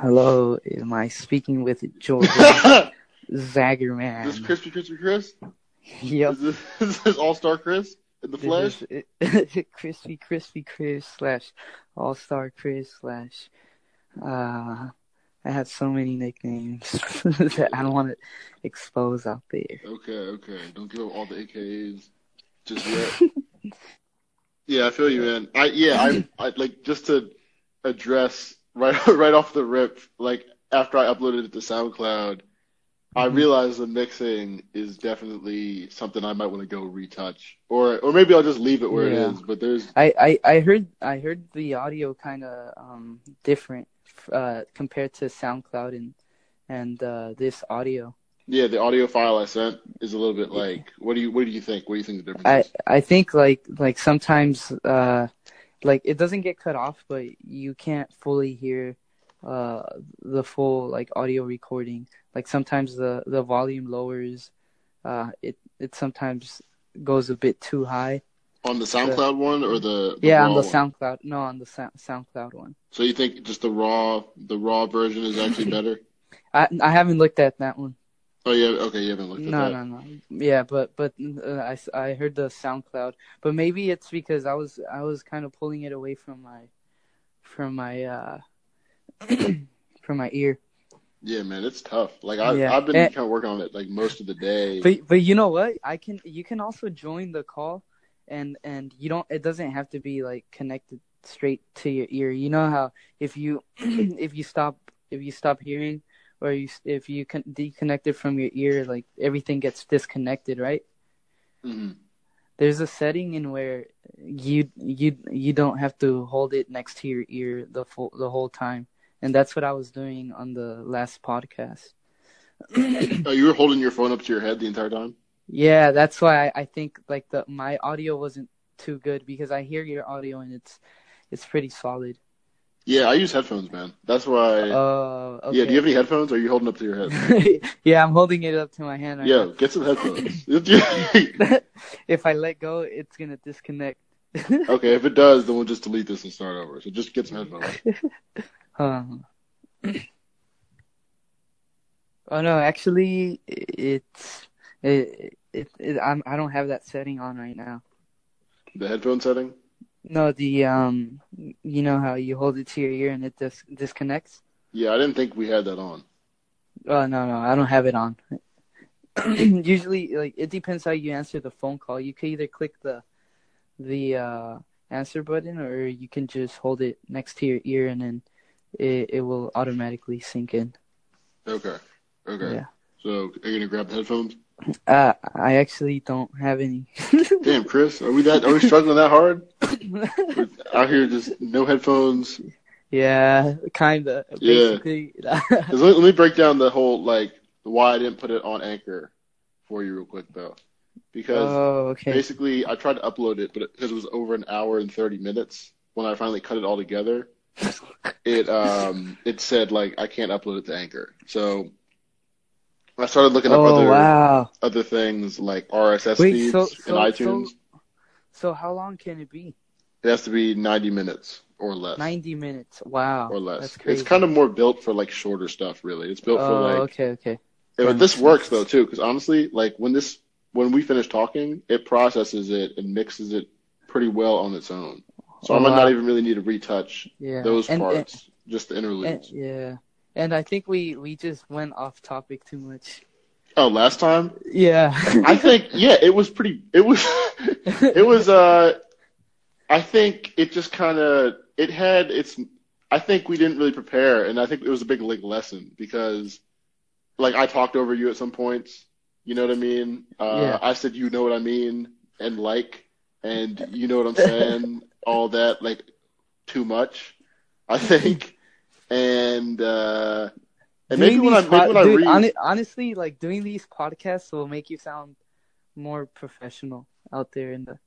Hello, am I speaking with Jordan Zagerman? This crispy crispy Chris? Yep. Is this, is this All Star Chris in the flesh? This is crispy crispy Chris slash All Star Chris slash. Uh, I have so many nicknames that I don't want to expose out there. Okay, okay. Don't give up all the AKAs just yet. yeah, I feel you, man. I yeah, I I like just to address right right off the rip, like after I uploaded it to SoundCloud, I Mhm. realized the mixing is definitely something I might want to go retouch, or or maybe I'll just leave it where Yeah. it is. But there's I, I, I heard I heard the audio kind of um different uh compared to SoundCloud and and uh this audio. yeah, the audio file I sent is a little bit like. What do you what do you think? What do you think the difference I is? I think like like sometimes uh like it doesn't get cut off, but you can't fully hear uh the full like audio recording. Like sometimes the the volume lowers. Uh, it it sometimes goes a bit too high. On the SoundCloud one or the, the Yeah, on the one? SoundCloud. No, on the Sound SoundCloud one. So you think just the raw the raw version is actually better? I I haven't looked at that one. Oh yeah, okay, you haven't looked at No, that. no, no. Yeah, but but uh, I heard the SoundCloud, but maybe it's because I was I was kind of pulling it away from my from my uh from my ear. Yeah, man, it's tough. Like I Yeah. I've been And- kind of working on it like most of the day. But but you know what? I can you can also join the call, and and you don't. It doesn't have to be like connected straight to your ear. You know how if you if you stop if you stop hearing or you if you can deconnect it from your ear, like everything gets disconnected, right? Mhm. There's a setting in where you you you don't have to hold it next to your ear the full the whole time, and that's what I was doing on the last podcast. Oh, you were holding your phone up to your head the entire time? Yeah, that's why I, I think like the my audio wasn't too good because I hear your audio and it's it's pretty solid. Yeah, I use headphones, man. That's why. Oh, okay. Yeah, do you have any headphones? Or are you holding up to your head? yeah, I'm holding it up to my hand right Yeah, get some headphones. if I let go, it's gonna disconnect. okay, if it does, then we'll just delete this and start over. So just get some headphones. Um, oh no, actually, it's it, it, it I'm I don't have that setting on right now. The headphone setting. No, the um, you know how you hold it to your ear and it dis- disconnects. Yeah, I didn't think we had that on. Oh no, no, I don't have it on. Usually, like it depends how you answer the phone call. You can either click the the uh, answer button, or you can just hold it next to your ear, and then it it will automatically sync in. Okay. Okay. Yeah. So are you gonna grab the headphones? Uh, I actually don't have any. Damn, Chris, are we that? Are we struggling that hard? We're out here, just no headphones. yeah, kinda. Yeah. Let, let me break down the whole like why I didn't put it on Anchor for you real quick though, because oh, okay. basically I tried to upload it, but it, because it was over an hour and thirty minutes, when I finally cut it all together, it um it said like I can't upload it to Anchor. So I started looking up Oh other wow. other things like RSS Wait, feeds so- so- iTunes. so- So how long can it be? It has to be ninety minutes or less. Ninety minutes. Wow. or less. It's kind of more built for like shorter stuff, really. It's built oh, for like. okay, okay. Yeah, this works though too, because honestly, like when this when we finish talking, it processes it and mixes it pretty well on its own. So I Oh, might wow. not even really need to retouch Yeah. those and, parts, just the And, interludes. and, yeah. And I think we we just went off topic too much. Oh, last time Yeah. I think yeah, it was pretty. It was it was uh, I think it just kind of it had its. I think we didn't really prepare, and I think it was a big like lesson because, like, I talked over you at some points. You know what I mean? Uh, Yeah. I said you know what I mean and like, and you know what I'm saying. all that like too much, I think, and uh, and maybe when I maybe when I read. hone- honestly, like doing these podcasts will make you sound more professional out there in the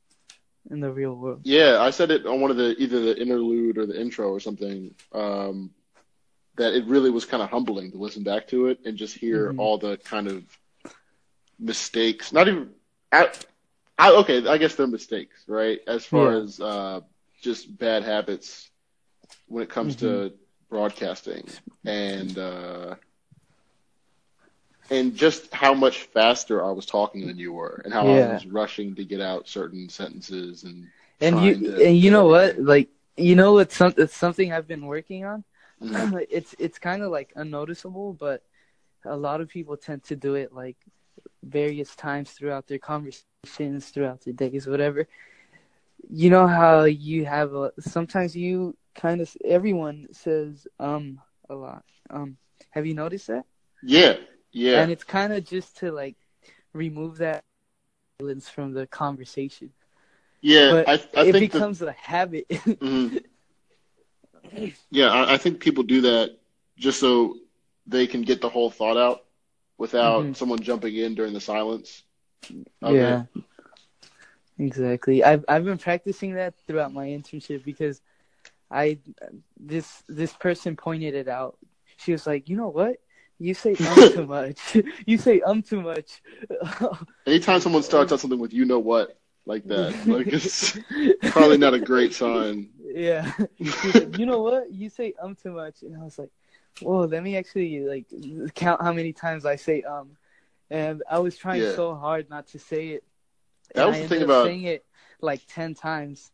in the real world. Yeah, I said it on one of the either the interlude or the intro or something. Um, that it really was kind of humbling to listen back to it and just hear Mhm. all the kind of mistakes. Not even, I, I okay, I guess they're mistakes, right? As far Yeah. as uh, just bad habits when it comes to broadcasting and uh, and just how much faster I was talking than you were, and how I was rushing to get out certain sentences and And you to and you know what? Like you know it's some it's something I've been working on. Mhm. it's it's kind of like unnoticeable, but a lot of people tend to do it like various times throughout their conversations, throughout their days, whatever. You know how you have a sometimes you kind of everyone says um a lot. Um, have you noticed that? Yeah, yeah, And it's kind of just to like remove that silence from the conversation. yeah. But I I it think becomes a habit. Mhm. Yeah, I, I think people do that just so they can get the whole thought out without Mhm. someone jumping in during the silence. of yeah. Exactly. I've I've been practicing that throughout my internship because I this this person pointed it out. She was like, "You know what? You say um too much. you say um too much." Anytime someone starts out something with "you know what" like that, like it's probably not a great sign. Yeah. Like, you know what? You say um too much, and I was like, "Whoa, let me actually like count how many times I say um." And I was trying Yeah. so hard not to say it. That was I the thing about- saying it like ten times.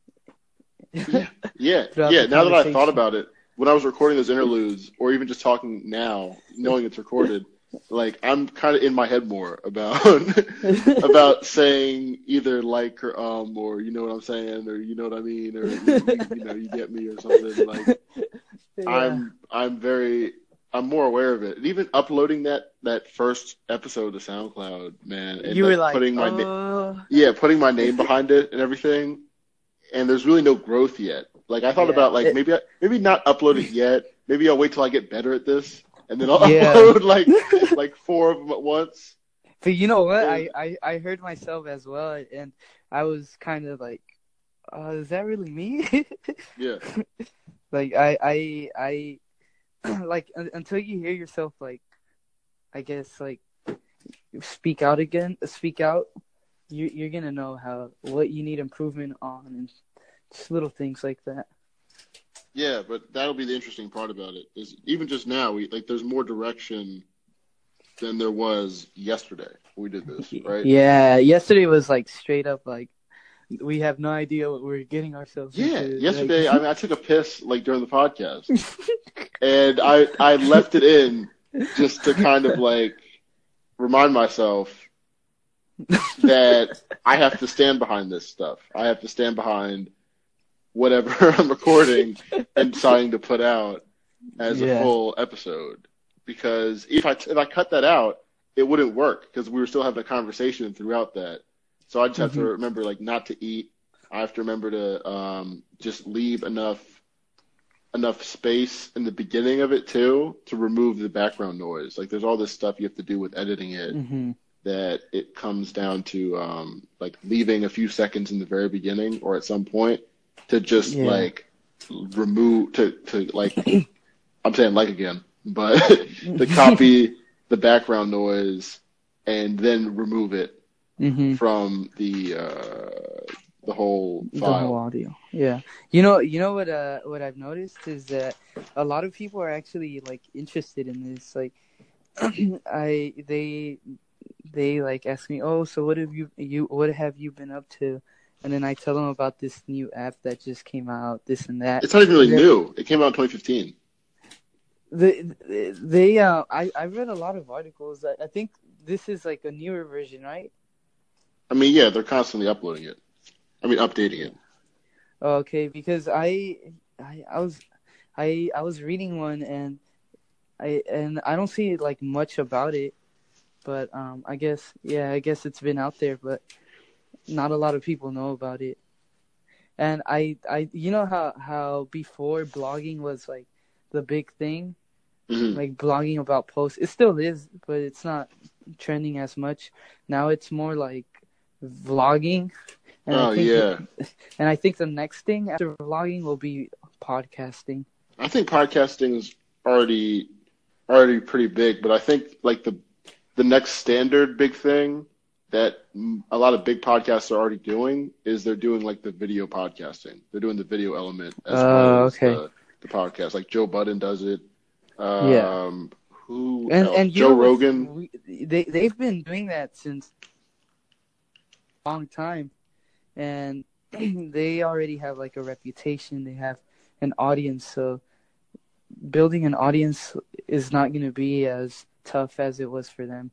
Yeah, yeah, yeah. Now that I thought about it, when I was recording those interludes, or even just talking now, knowing it's recorded, like I'm kind of in my head more about about saying either like or um or you know what I'm saying or you know what I mean or you, you, know you get me or something like Yeah. I'm I'm very I'm more aware of it. And even uploading that that first episode to SoundCloud, man, and you were like, putting my na- uh, yeah, putting my name behind it and everything. And there's really no growth yet. Like I thought Yeah, about like it- maybe I, maybe not upload it yet. Maybe I'll wait till I get better at this, and then I'll Yeah. upload like like four of them at once. But you know what? Yeah. I, I, I heard myself as well, and I was kind of like, uh, is that really me? Yeah, like I I I like until you hear yourself like, I guess like speak out again, speak out. You you're gonna know how what you need improvement on and just little things like that. yeah. But that'll be the interesting part about it. Is even just now, we like there's more direction than there was yesterday we did this, right? Yeah, yesterday was like straight up like we have no idea what we're getting ourselves Yeah, into. yesterday Like- I mean I took a piss like during the podcast, and I I left it in just to kind of like remind myself that I have to stand behind this stuff. I have to stand behind whatever I'm recording and deciding to put out as Yeah. a full episode. Because if I if I cut that out, it wouldn't work because we were still having a conversation throughout that. So I just have to Mhm. remember like not to eat. I have to remember to um, just leave enough enough space in the beginning of it too to remove the background noise. Like there's all this stuff you have to do with editing it Mhm. That it comes down to um, like leaving a few seconds in the very beginning or at some point to just Yeah. like remove to to like I'm saying like again, but to copy the background noise and then remove it Mhm. from the uh, the whole the file. whole audio. Yeah. You know, you know what? Uh, what I've noticed is that a lot of people are actually like interested in this. Like, I they they like ask me, oh, so what have you you what have you been up to? And then I tell them about this new app that just came out, this and that. It's not even really Yeah. new. It came out in 2015. The they uh, I I read a lot of articles. that I think this is like a newer version, right? I mean, yeah, they're constantly uploading it. I mean, updating it. Okay, because I, I, I was, I, I was reading one and I and I don't see like much about it, but um, I guess yeah, I guess it's been out there, but not a lot of people know about it. And I, I, you know how how before blogging was like the big thing, hmm like blogging about posts. It still is, but it's not trending as much. Now it's more like vlogging. And I Oh think yeah. and I think the next thing after vlogging will be podcasting. I think podcasting is already already pretty big, but I think like the the next standard big thing that a lot of big podcasts are already doing is they're doing like the video podcasting. They're doing the video element as Oh, well as okay. the, the podcast. Like Joe Budden does it. Um, Yeah. Who And and Joe Rogan. we, they they've been doing that since a long time, and they already have like a reputation. They have an audience, so building an audience is not going to be as tough as it was for them.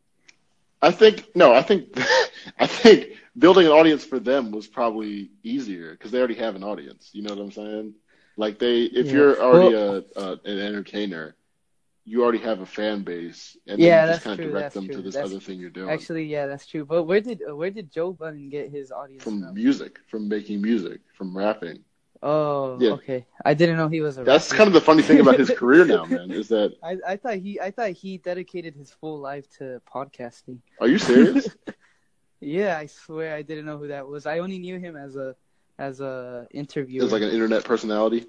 I think no. I think I think building an audience for them was probably easier because they already have an audience. You know what I'm saying? Like they, if Yeah. you're already a, a an entertainer, you already have a fan base, and Yeah, then you that's just kind of direct that's them to true. this That's- other thing you're doing. Actually, yeah, that's true. But where did where did Joe Budden get his audience from from? music, from making music, from rapping. Oh, Yeah. okay. I didn't know he was a. That's rapper. kind of the funny thing about his career now, man. Is that I, I thought he I thought he dedicated his full life to podcasting. are you serious? Yeah, I swear I didn't know who that was. I only knew him as a as a interviewer. As like an internet personality.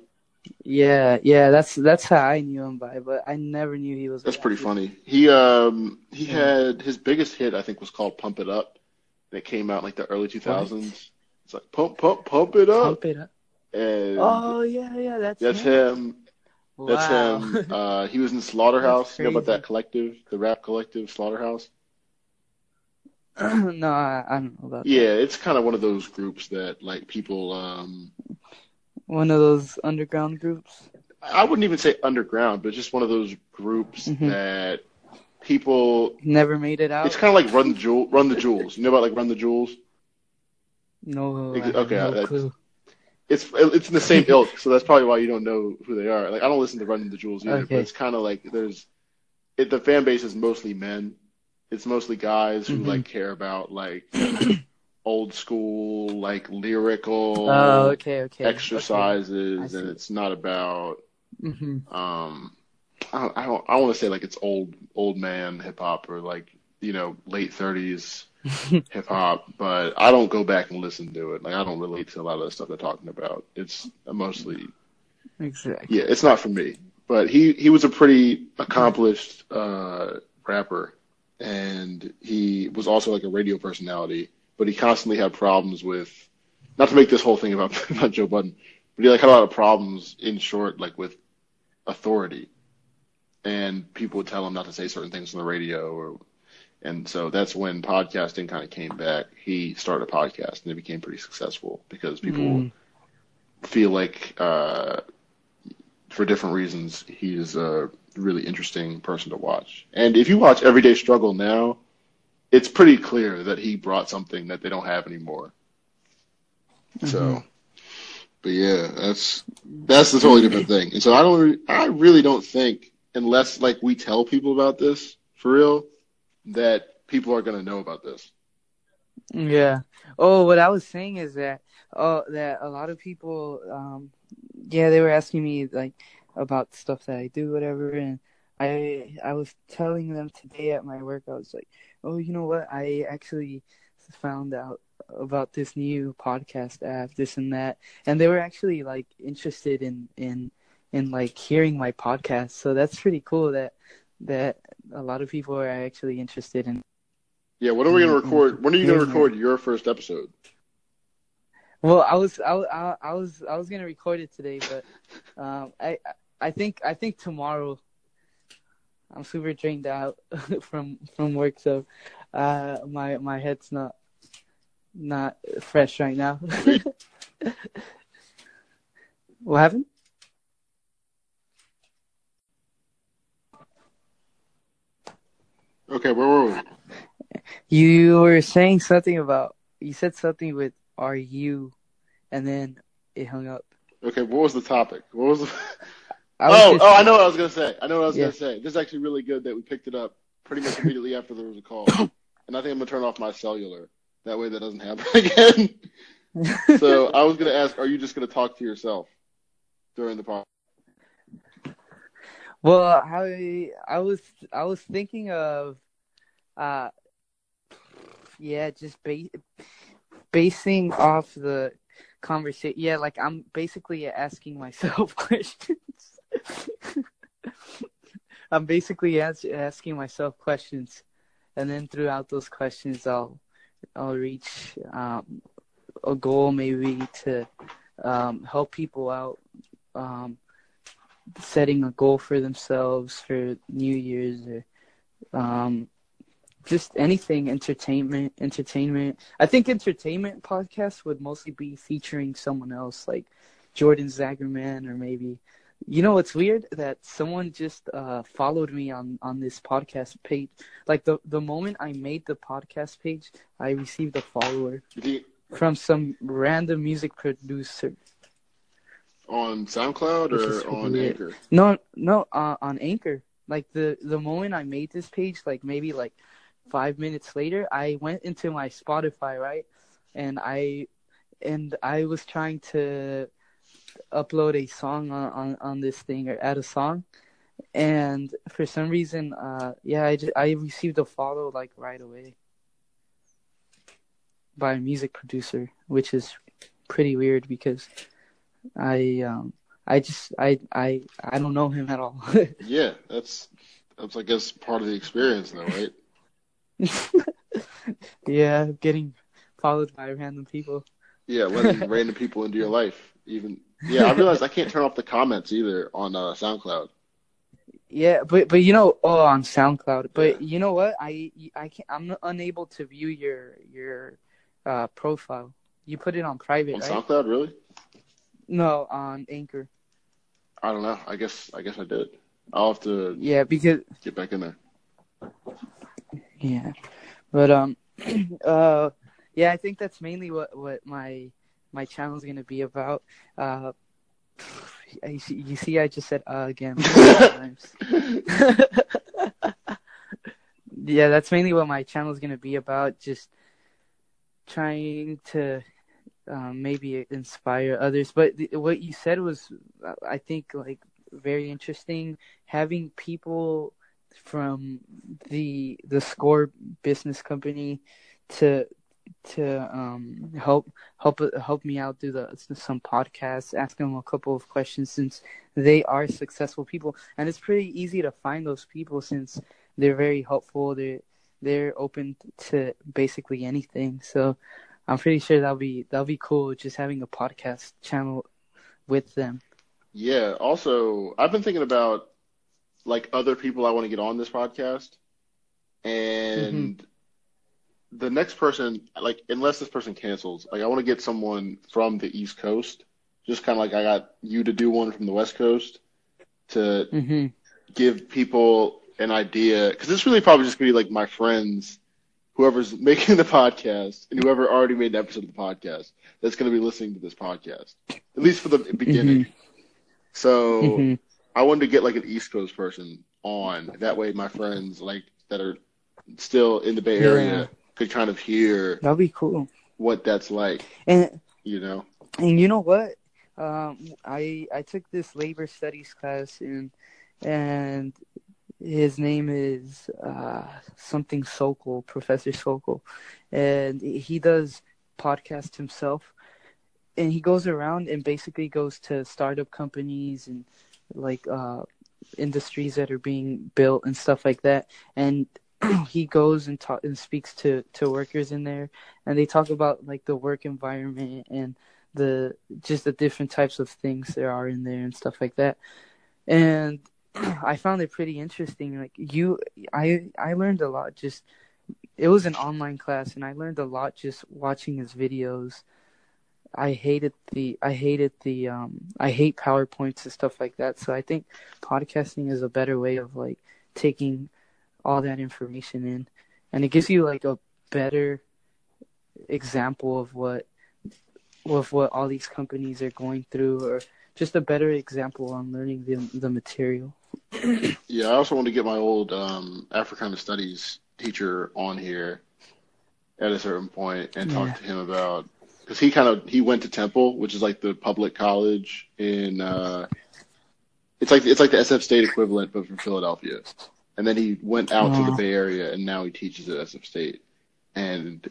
yeah, yeah, that's that's how I knew him by, but I never knew he was. a That's pretty funny. He um he Yeah. had his biggest hit I think was called Pump It Up. That came out in like the early 2000s. It's like pump pump pump it up. Pump it up. And Oh yeah, yeah, that's that's him. him. That's him. Uh, he was in Slaughterhouse. You know about that collective, the rap collective, Slaughterhouse? no, I, I don't know about that. Yeah, it's kind of one of those groups that like people. Um. One of those underground groups. I wouldn't even say underground, but just one of those groups Mhm. that people. Never made it out. It's kind of like Run the Jewel, Run the Jewels. You know about like Run the Jewels? no, I okay, no clue. It's it's in the same ilk, so that's probably why you don't know who they are. Like I don't listen to Run the Jewels either, Okay. but it's kind of like there's. It, the fan base is mostly men. It's mostly guys who Mhm. like care about like old school, like lyrical Oh, okay, okay. exercises, see. and it's not about hmm um. I don't. I don't. I want to say like it's old old man hip hop or like you know late thirties hip hop, but I don't go back and listen to it. Like I don't relate to a lot of the stuff they're talking about. It's mostly exactly. yeah, it's not for me. But he he was a pretty accomplished uh, rapper, and he was also like a radio personality. But he constantly had problems with, not to make this whole thing about about Joe Budden, but he like had a lot of problems in short, like with authority, and people would tell him not to say certain things on the radio, or and so that's when podcasting kind of came back. He started a podcast, and it became pretty successful because people Mm. feel like uh, for different reasons he's a really interesting person to watch. And if you watch Everyday Struggle now, it's pretty clear that he brought something that they don't have anymore. So, Mhm. but yeah, that's that's the totally different thing. And so I don't, re- I really don't think unless like we tell people about this for real, that people are gonna know about this. Yeah. Oh, what I was saying is that oh that a lot of people um yeah, they were asking me like about stuff that I do whatever and I I was telling them today at my work I was like, "Oh, you know what? I actually found out about this new podcast app, this and that." And they were actually like interested in in in like hearing my podcast. So that's pretty cool that that a lot of people are actually interested in Yeah, when are we gonna record? When are you gonna record your first episode? Well, I was I, was- I, I was I was gonna record it today, but um, I I think I think tomorrow. I'm super drained out from from work, so uh, my my head's not not fresh right now. what happened? Okay, where were we? You were saying something about you said something with "Are you," and then it hung up. Okay, what was the topic? What was the... I was oh, just- oh, I know what I was gonna say. I know what I was Yeah. gonna say. This is actually really good that we picked it up pretty much immediately after there was a call, and I think I'm gonna turn off my cellular. That way, that doesn't happen again. so I was gonna ask, are you just gonna talk to yourself during the podcast? Well, I I was I was thinking of, uh, yeah, just ba- basing off the conversation. Yeah, like I'm basically asking myself questions. I'm basically as- asking myself questions, and then throughout those questions, I'll I'll reach um, a goal maybe to um, help people out. Um, setting a goal for themselves for New Year's or um, just anything entertainment entertainment. I think entertainment podcasts would mostly be featuring someone else like jordan zagerman or maybe you know what's weird that someone just uh, followed me on on this podcast page. Like the the moment i made the podcast page i received a follower from some random music producer on SoundCloud or on weird. Anchor? no no uh, on anchor like the the moment i made this page like maybe like five minutes later i went into my spotify right and i and i was trying to upload a song on on, on this thing or add a song and for some reason uh yeah i just, i received a follow like right away by a music producer which is pretty weird because i um i just i i i don't know him at all Yeah, that's that's I guess part of the experience, though, right? yeah, getting followed by random people. Yeah, letting random people into your life. Even yeah, I realized I can't turn off the comments either on uh, SoundCloud. Yeah, but but you know, oh, on SoundCloud. But Yeah. you know what? I I can't. I'm unable to view your your uh profile. You put it on private, On right? SoundCloud, really? No, on Anchor. I don't know. I guess I guess I did. I'll have to Yeah, because get back in there. yeah, but um, uh, yeah, I think that's mainly what what my my channel is gonna be about. Uh, I see- you see, I just said uh again. yeah, that's mainly what my channel is gonna be about. Just trying to um, maybe inspire others. But th- what you said was, uh, I think, like very interesting. Having people from the the Score Business Company to to um help help help me out through the some podcasts ask them a couple of questions since they are successful people and it's pretty easy to find those people since they're very helpful they're they're open to basically anything so i'm pretty sure that'll be that'll be cool just having a podcast channel with them Yeah. Also, I've been thinking about like other people I want to get on this podcast, and the next person, like unless this person cancels, like I want to get someone from the East Coast, just kind of like I got you to do one from the West Coast to hmm give people an idea because it's really probably just gonna be like my friends, whoever's making the podcast and whoever already made an episode of the podcast that's gonna be listening to this podcast, at least for the beginning. So hmm I wanted to get like an East Coast person on. That way, my friends like that are still in the Bay Area Yeah. could kind of hear that'll be cool what that's like. and You know? And you know what? Um, I I took this labor studies class and and his name is uh, something Sokol, Professor Sokol, and he does podcast himself, and he goes around and basically goes to startup companies and like uh, industries that are being built and stuff like that, and he goes and talk and speaks to to workers in there, and they talk about like the work environment and the just the different types of things there are in there and stuff like that. And I found it pretty interesting. Like you, I I learned a lot. Just it was an online class, and I learned a lot just watching his videos. I hated the I hated the um I hate PowerPoints and stuff like that. So I think podcasting is a better way of like taking all that information in, and it gives you like a better example of what of what all these companies are going through, or just a better example on learning the the material. Yeah. I also want to get my old um, Africana Studies teacher on here at a certain point and talk Yeah. to him about because he kind of he went to Temple, which is like the public college in. Uh, it's like it's like the SF State equivalent, but from Philadelphia. And then he went out to the Bay Area, and now he teaches at SF State. And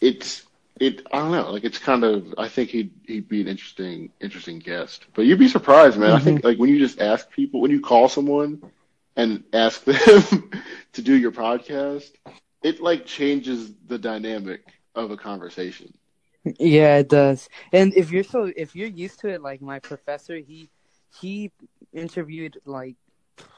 it's it I don't know, like it's kind of I think he'd he'd be an interesting interesting guest. But you'd be surprised, man. I think mm-hmm. like when you just ask people when you call someone and ask them to do your podcast, it like changes the dynamic of a conversation. Yeah, it does. And if you're so if you're used to it, like my professor, he he interviewed like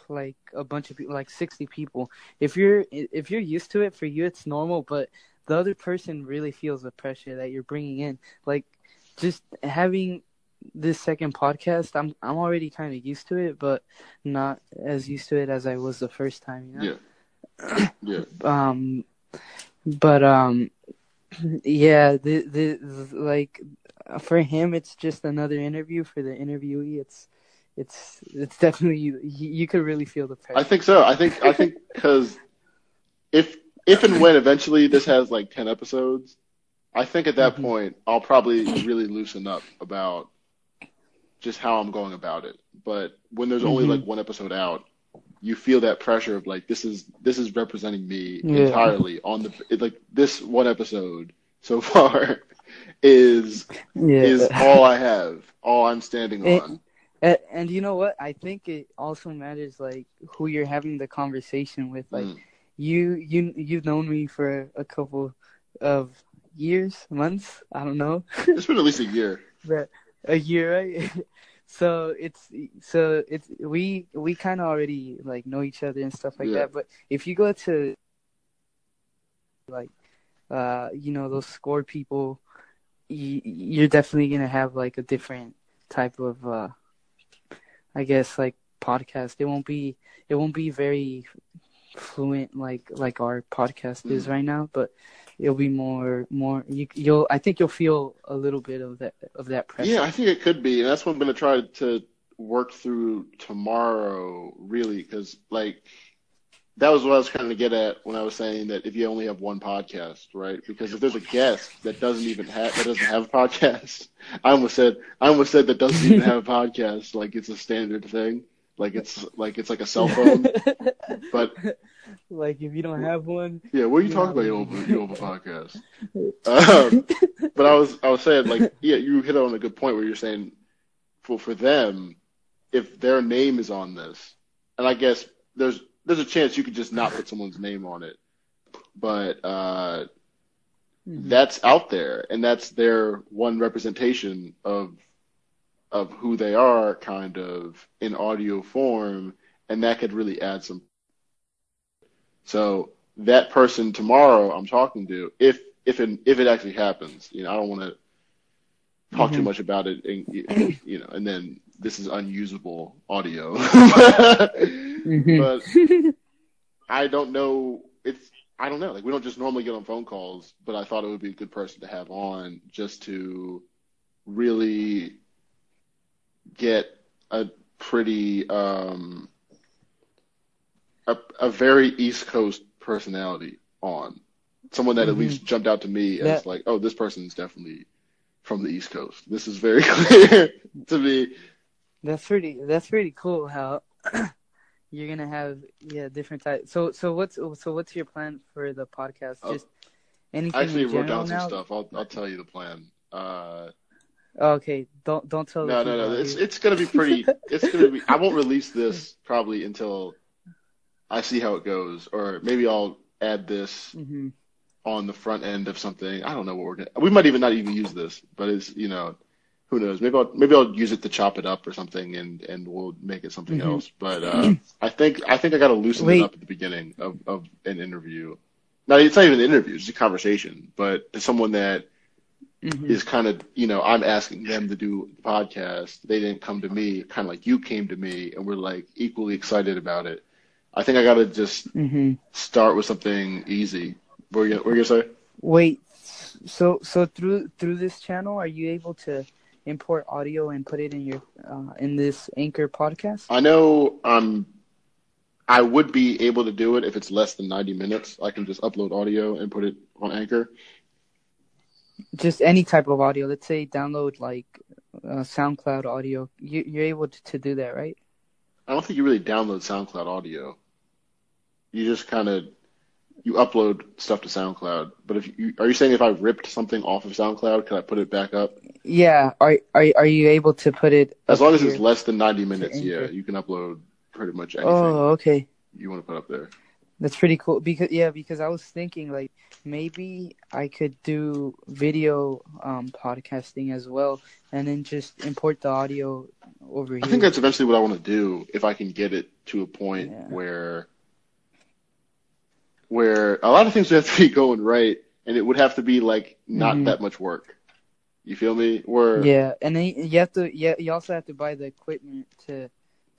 like a bunch of people, like sixty people. If you're if you're used to it, for you it's normal, but the other person really feels the pressure that you're bringing in. Like just having this second podcast, I'm I'm already kind of used to it, but not as used to it as I was the first time. You know? Yeah. yeah. Um, but um, yeah, the, the the like for him, it's just another interview. For the interviewee, it's it's it's definitely you, you could really feel the pressure. I think so. I think I think because if if and when eventually this has like ten episodes, I think at that Mhm. point I'll probably really loosen up about just how I'm going about it. But when there's only Mhm. like one episode out, you feel that pressure of like this is this is representing me Yeah. entirely on the it, like this one episode so far is yeah. is all I have, all I'm standing on. And, and you know what? I think it also matters like who you're having the conversation with. Like Mm. You, you, you've known me for a couple of years, months. I don't know, It's been at least a year. but a year, right? so it's so it's we we kind of already like know each other and stuff like Yeah. that. But if you go to like uh you know those score people, you, you're definitely gonna have like a different type of uh I guess like podcast. It won't be it won't be very fluent like like our podcast is Mhm. right now, but it'll be more more you you'll I think you'll feel a little bit of that of that pressure. Yeah, I think it could be, and that's what I'm going to try to work through tomorrow, really, because like that was what I was trying to get at when I was saying that if you only have one podcast, right? Because if there's a guest that doesn't even have that doesn't have a podcast, I almost said I almost said that doesn't even have a podcast, like it's a standard thing, like it's like it's like a cell phone. But like if you don't have one, yeah, what are you Yeah. talking about? You have, you a podcast. Um, but I was I was saying like yeah, you hit on a good point where you're saying for for them, if their name is on this, and I guess there's there's a chance you could just not put someone's name on it, but uh, Mhm. that's out there, and that's their one representation of of who they are, kind of in audio form, and that could really add some. So that person tomorrow I'm talking to, if if it, if it actually happens, you know, I don't want to talk too Mhm. much about it, and you know, and then this is unusable audio. Mhm. But I don't know. It's I don't know. Like we don't just normally get on phone calls, but I thought it would be a good person to have on just to really get a pretty um a a very East Coast personality on. Someone that at Mhm. least jumped out to me as That- like, oh, this person is definitely from the East Coast. This is very clear to me. That's pretty. That's pretty cool. How you're gonna have yeah different types. So so what's so what's your plan for the podcast? Oh, Just anything I actually wrote down some now? stuff. I'll I'll tell you the plan. Uh, okay, don't don't tell. No, no, no. It's it's gonna be pretty. It's gonna be. I won't release this probably until I see how it goes, or maybe I'll add this Mhm. on the front end of something. I don't know what we're gonna. We might even not even use this, but it's you know, who knows? Maybe I'll maybe I'll use it to chop it up or something, and and we'll make it something Mhm. else. But uh, I think I think I got to loosen Wait. it up at the beginning of of an interview. Now it's not even an interview; it's a conversation. But to someone that Mhm. is kind of you know I'm asking them to do the podcast. They didn't come to me, kind of like you came to me, and we're like equally excited about it. I think I got to just Mhm. start with something easy. What were you, what were you gonna say? Wait, so so through through this channel, are you able to import audio and put it in your uh, in this Anchor podcast? I know um I would be able to do it if it's less than 90 minutes. I can just upload audio and put it on Anchor. Just any type of audio. Let's say download like uh, SoundCloud audio. You, you're able to, to do that, right? I don't think you really download SoundCloud audio. You just kind of you upload stuff to SoundCloud. But if you are you saying if I ripped something off of SoundCloud, could I put it back up? Yeah. Are are are you able to put it As long as it's less than 90 minutes, yeah, you can upload pretty much anything Oh, okay. you want to put up there. That's pretty cool. Because yeah, because I was thinking like maybe I could do video um podcasting as well, and then just import the audio over here. I think that's eventually what I want to do if I can get it to a point Yeah. where where a lot of things would have to be going right and it would have to be like not Mhm. that much work. You feel me? Where Yeah, and then you have to. Yeah, you also have to buy the equipment to.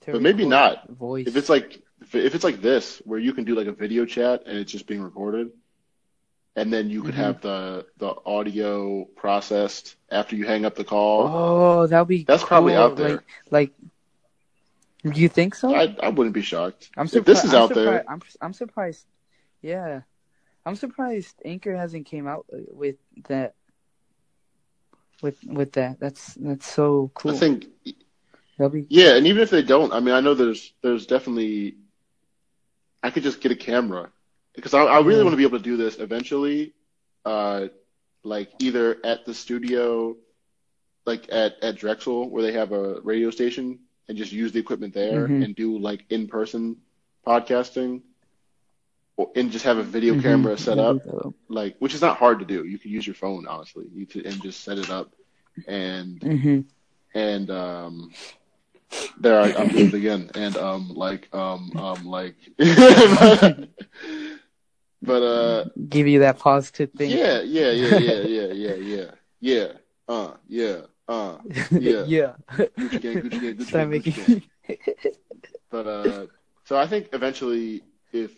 to But maybe not. Voice. if it's like if if it's like this where you can do like a video chat and it's just being recorded and then you could Mhm. have the the audio processed after you hang up the call. oh, that'd be. That's probably out there. Like, like, do you think so? I I wouldn't be shocked. I'm if surprised. this is I'm out surprised, there, I'm I'm surprised. Yeah, I'm surprised Anchor hasn't came out with that. With with that, that's that's so cool. I think be Yeah, and even if they don't, I mean, I know there's there's definitely I could just get a camera because I, I really Yeah. want to be able to do this eventually, uh, like either at the studio, like at at Drexel where they have a radio station, and just use the equipment there Mhm. and do like in person podcasting, or, and just have a video Mhm. camera set up dope. like which is not hard to do. You can use your phone honestly, you could, and just set it up and Mhm. and um there, I, am good again, and um, like, um, um, like, but uh, give you that positive thing. Yeah, yeah, yeah, yeah, yeah, yeah, yeah, yeah. Uh, yeah, uh, yeah, yeah. Gucci gang, Gucci gang, Gucci Start making... Gang. But uh, so I think eventually, if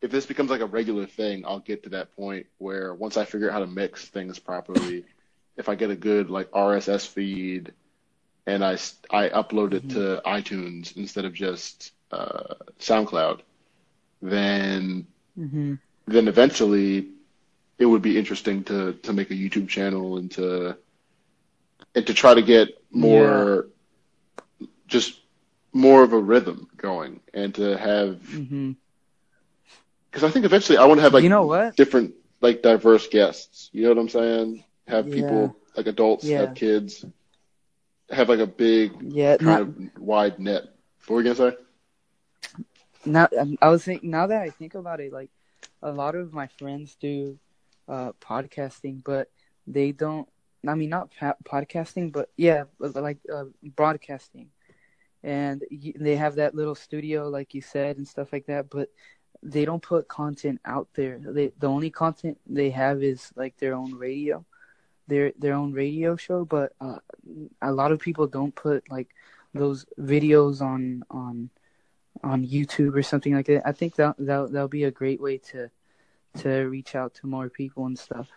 if this becomes like a regular thing, I'll get to that point where once I figure out how to mix things properly, if I get a good like RSS feed and I, I upload it to iTunes instead of just uh, SoundCloud, then hmm then eventually it would be interesting to to make a YouTube channel and to and to try to get more just more of a rhythm going and to have because I think eventually I want to have like you know what? different like diverse guests. You know what I'm saying? Have Yeah. people like adults, Yeah. have kids, have like a big Yeah. kind Not, of wide net. What were you gonna say? now um, I was thinking. Now that I think about it, like a lot of my friends do uh, podcasting, but they don't. I mean, not pa- podcasting, but yeah, like uh, broadcasting, and y- they have that little studio, like you said, and stuff like that. But they don't put content out there. They the only content they have is like their own radio, their their own radio show. But uh, a lot of people don't put like those videos on on on YouTube or something like that. I think that that that'll be a great way to to reach out to more people and stuff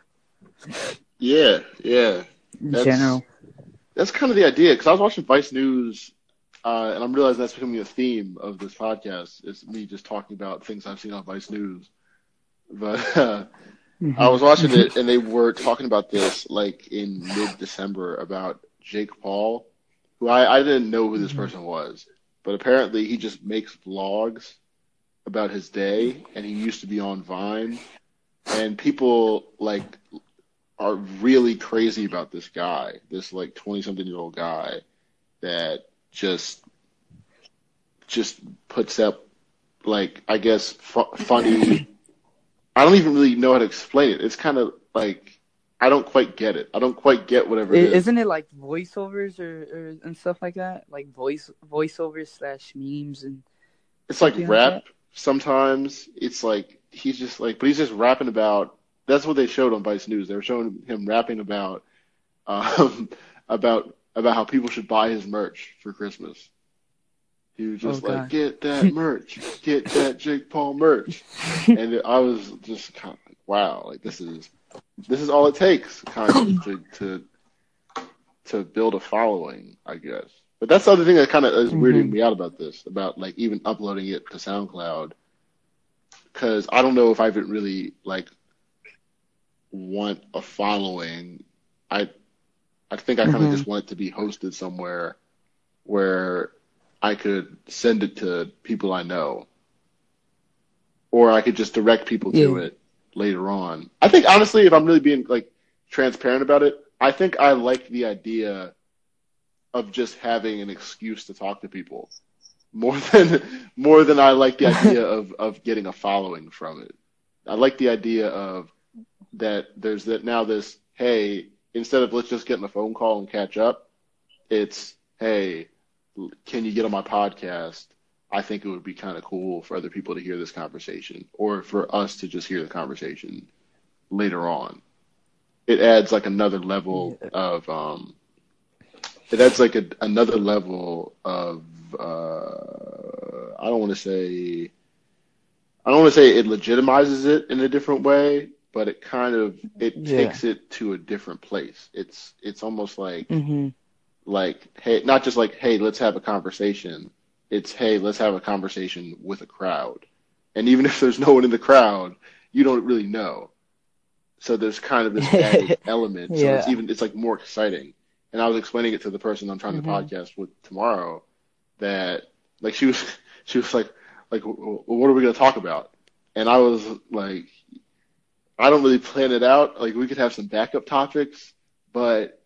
Yeah, yeah. That's- general. That's kind of the idea. Because I was watching Vice News, uh, and I'm realizing that's becoming a theme of this podcast. Is me just talking about things I've seen on Vice News. But uh, I was watching it, and they were talking about this like in mid-December about Jake Paul, who I, I didn't know who this Mhm. person was, but apparently he just makes vlogs about his day, and he used to be on Vine, and people like are really crazy about this guy, this like twenty-something year old guy that just just puts up like I guess fu- funny. I don't even really know how to explain it. It's kind of like I don't quite get it. I don't quite get whatever I- it is. Isn't it like voiceovers or, or and stuff like that? Like voice voiceovers slash memes and It's like something like rap. Sometimes it's like he's just like, but he's just rapping about. That's what they showed on Vice News. They were showing him rapping about, um, about about how people should buy his merch for Christmas. He was just Oh, like, God. get that merch, get that Jake Paul merch, and I was just kind of like, wow, like this is this is all it takes, kind of to to to build a following, I guess. But that's the other thing that kind of is weirding Mhm. me out about this, about like even uploading it to SoundCloud, because I don't know if I even really like want a following. I I think I kind of Mhm. just want it to be hosted somewhere where I could send it to people I know, or I could just direct people to it later on. I think honestly, if I'm really being like transparent about it, I think I like the idea of just having an excuse to talk to people more than more than I like the idea of of getting a following from it. I like the idea of that there's that now this hey instead of let's just get in a phone call and catch up, it's hey, can you get on my podcast? I think it would be kind of cool for other people to hear this conversation or for us to just hear the conversation later on. It adds like another level Yeah. of um it adds like a, another level of uh I don't want to say I don't want to say it legitimizes it in a different way, but it kind of it Yeah. takes it to a different place. It's it's almost like hmm like hey not just like hey let's have a conversation. It's hey let's have a conversation with a crowd. And even if there's no one in the crowd you don't really know. So there's kind of this added element. So it's even it's like more exciting. And i was explaining it to the person i'm trying to Mhm. podcast with tomorrow that like she was she was like like "W- w- what are we going to talk about? And i was like i don't really plan it out. Like we could have some backup topics but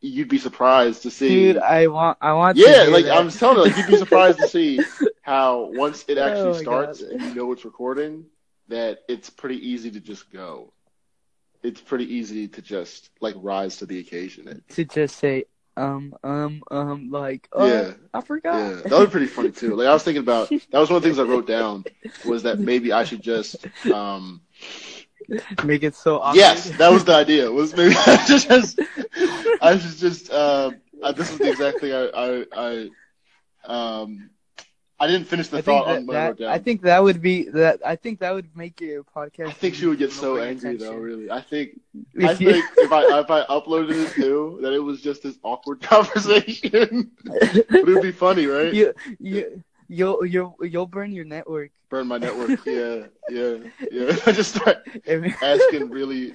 you'd be surprised to see Dude, I want, I want. to yeah, like that. I'm telling you, like you'd be surprised to see how once it actually Oh starts God. and you know it's recording, that it's pretty easy to just go. It's pretty easy to just like rise to the occasion. to just say, um, um, um, like, oh, Yeah. I forgot. Yeah, that was pretty funny too. Like I was thinking about that was one of the things I wrote down was that maybe I should just um Make it so awkward. yes, that was the idea. Was maybe I should just I should just uh, uh this is the exact thing I I, I um I didn't finish the I thought on that, I down. I think that would be that. I think that would make your podcast. I think she would get so angry though. Really, I think I If you- think if I if I uploaded it too, that it was just this awkward conversation. but it would be funny, right? you you you'll you'll you'll burn your network. Burn my network. Yeah, yeah, yeah. I just start Every, asking really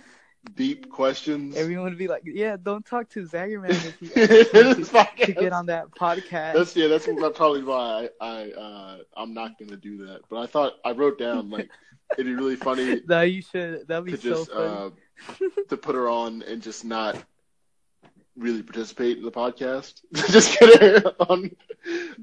deep questions. everyone would be like, "Yeah, don't talk to Zaggerman if you This to get on that podcast." That's yeah. That's probably why I, I uh, I'm not gonna do that. But I thought I wrote down like it'd be really funny no, you should. That'd be to so just funny. uh, to put her on and just not really participate in the podcast. just get her on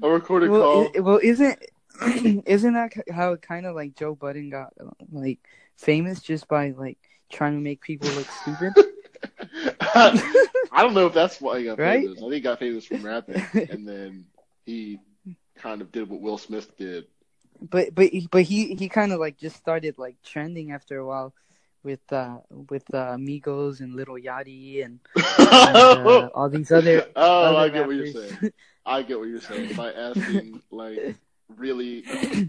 a recorded well, call. i- well, isn't isn't that how kind of like Joe Budden got like famous just by like trying to make people look stupid? I don't know if that's why he got Right? famous. I think he got famous from rapping, and then he kind of did what Will Smith did. but but but he he kind of like just started like trending after a while with uh with uh, Migos and Lil Yachty and, and uh, all these other. oh, other I get what you're saying. I get what you're saying by asking like really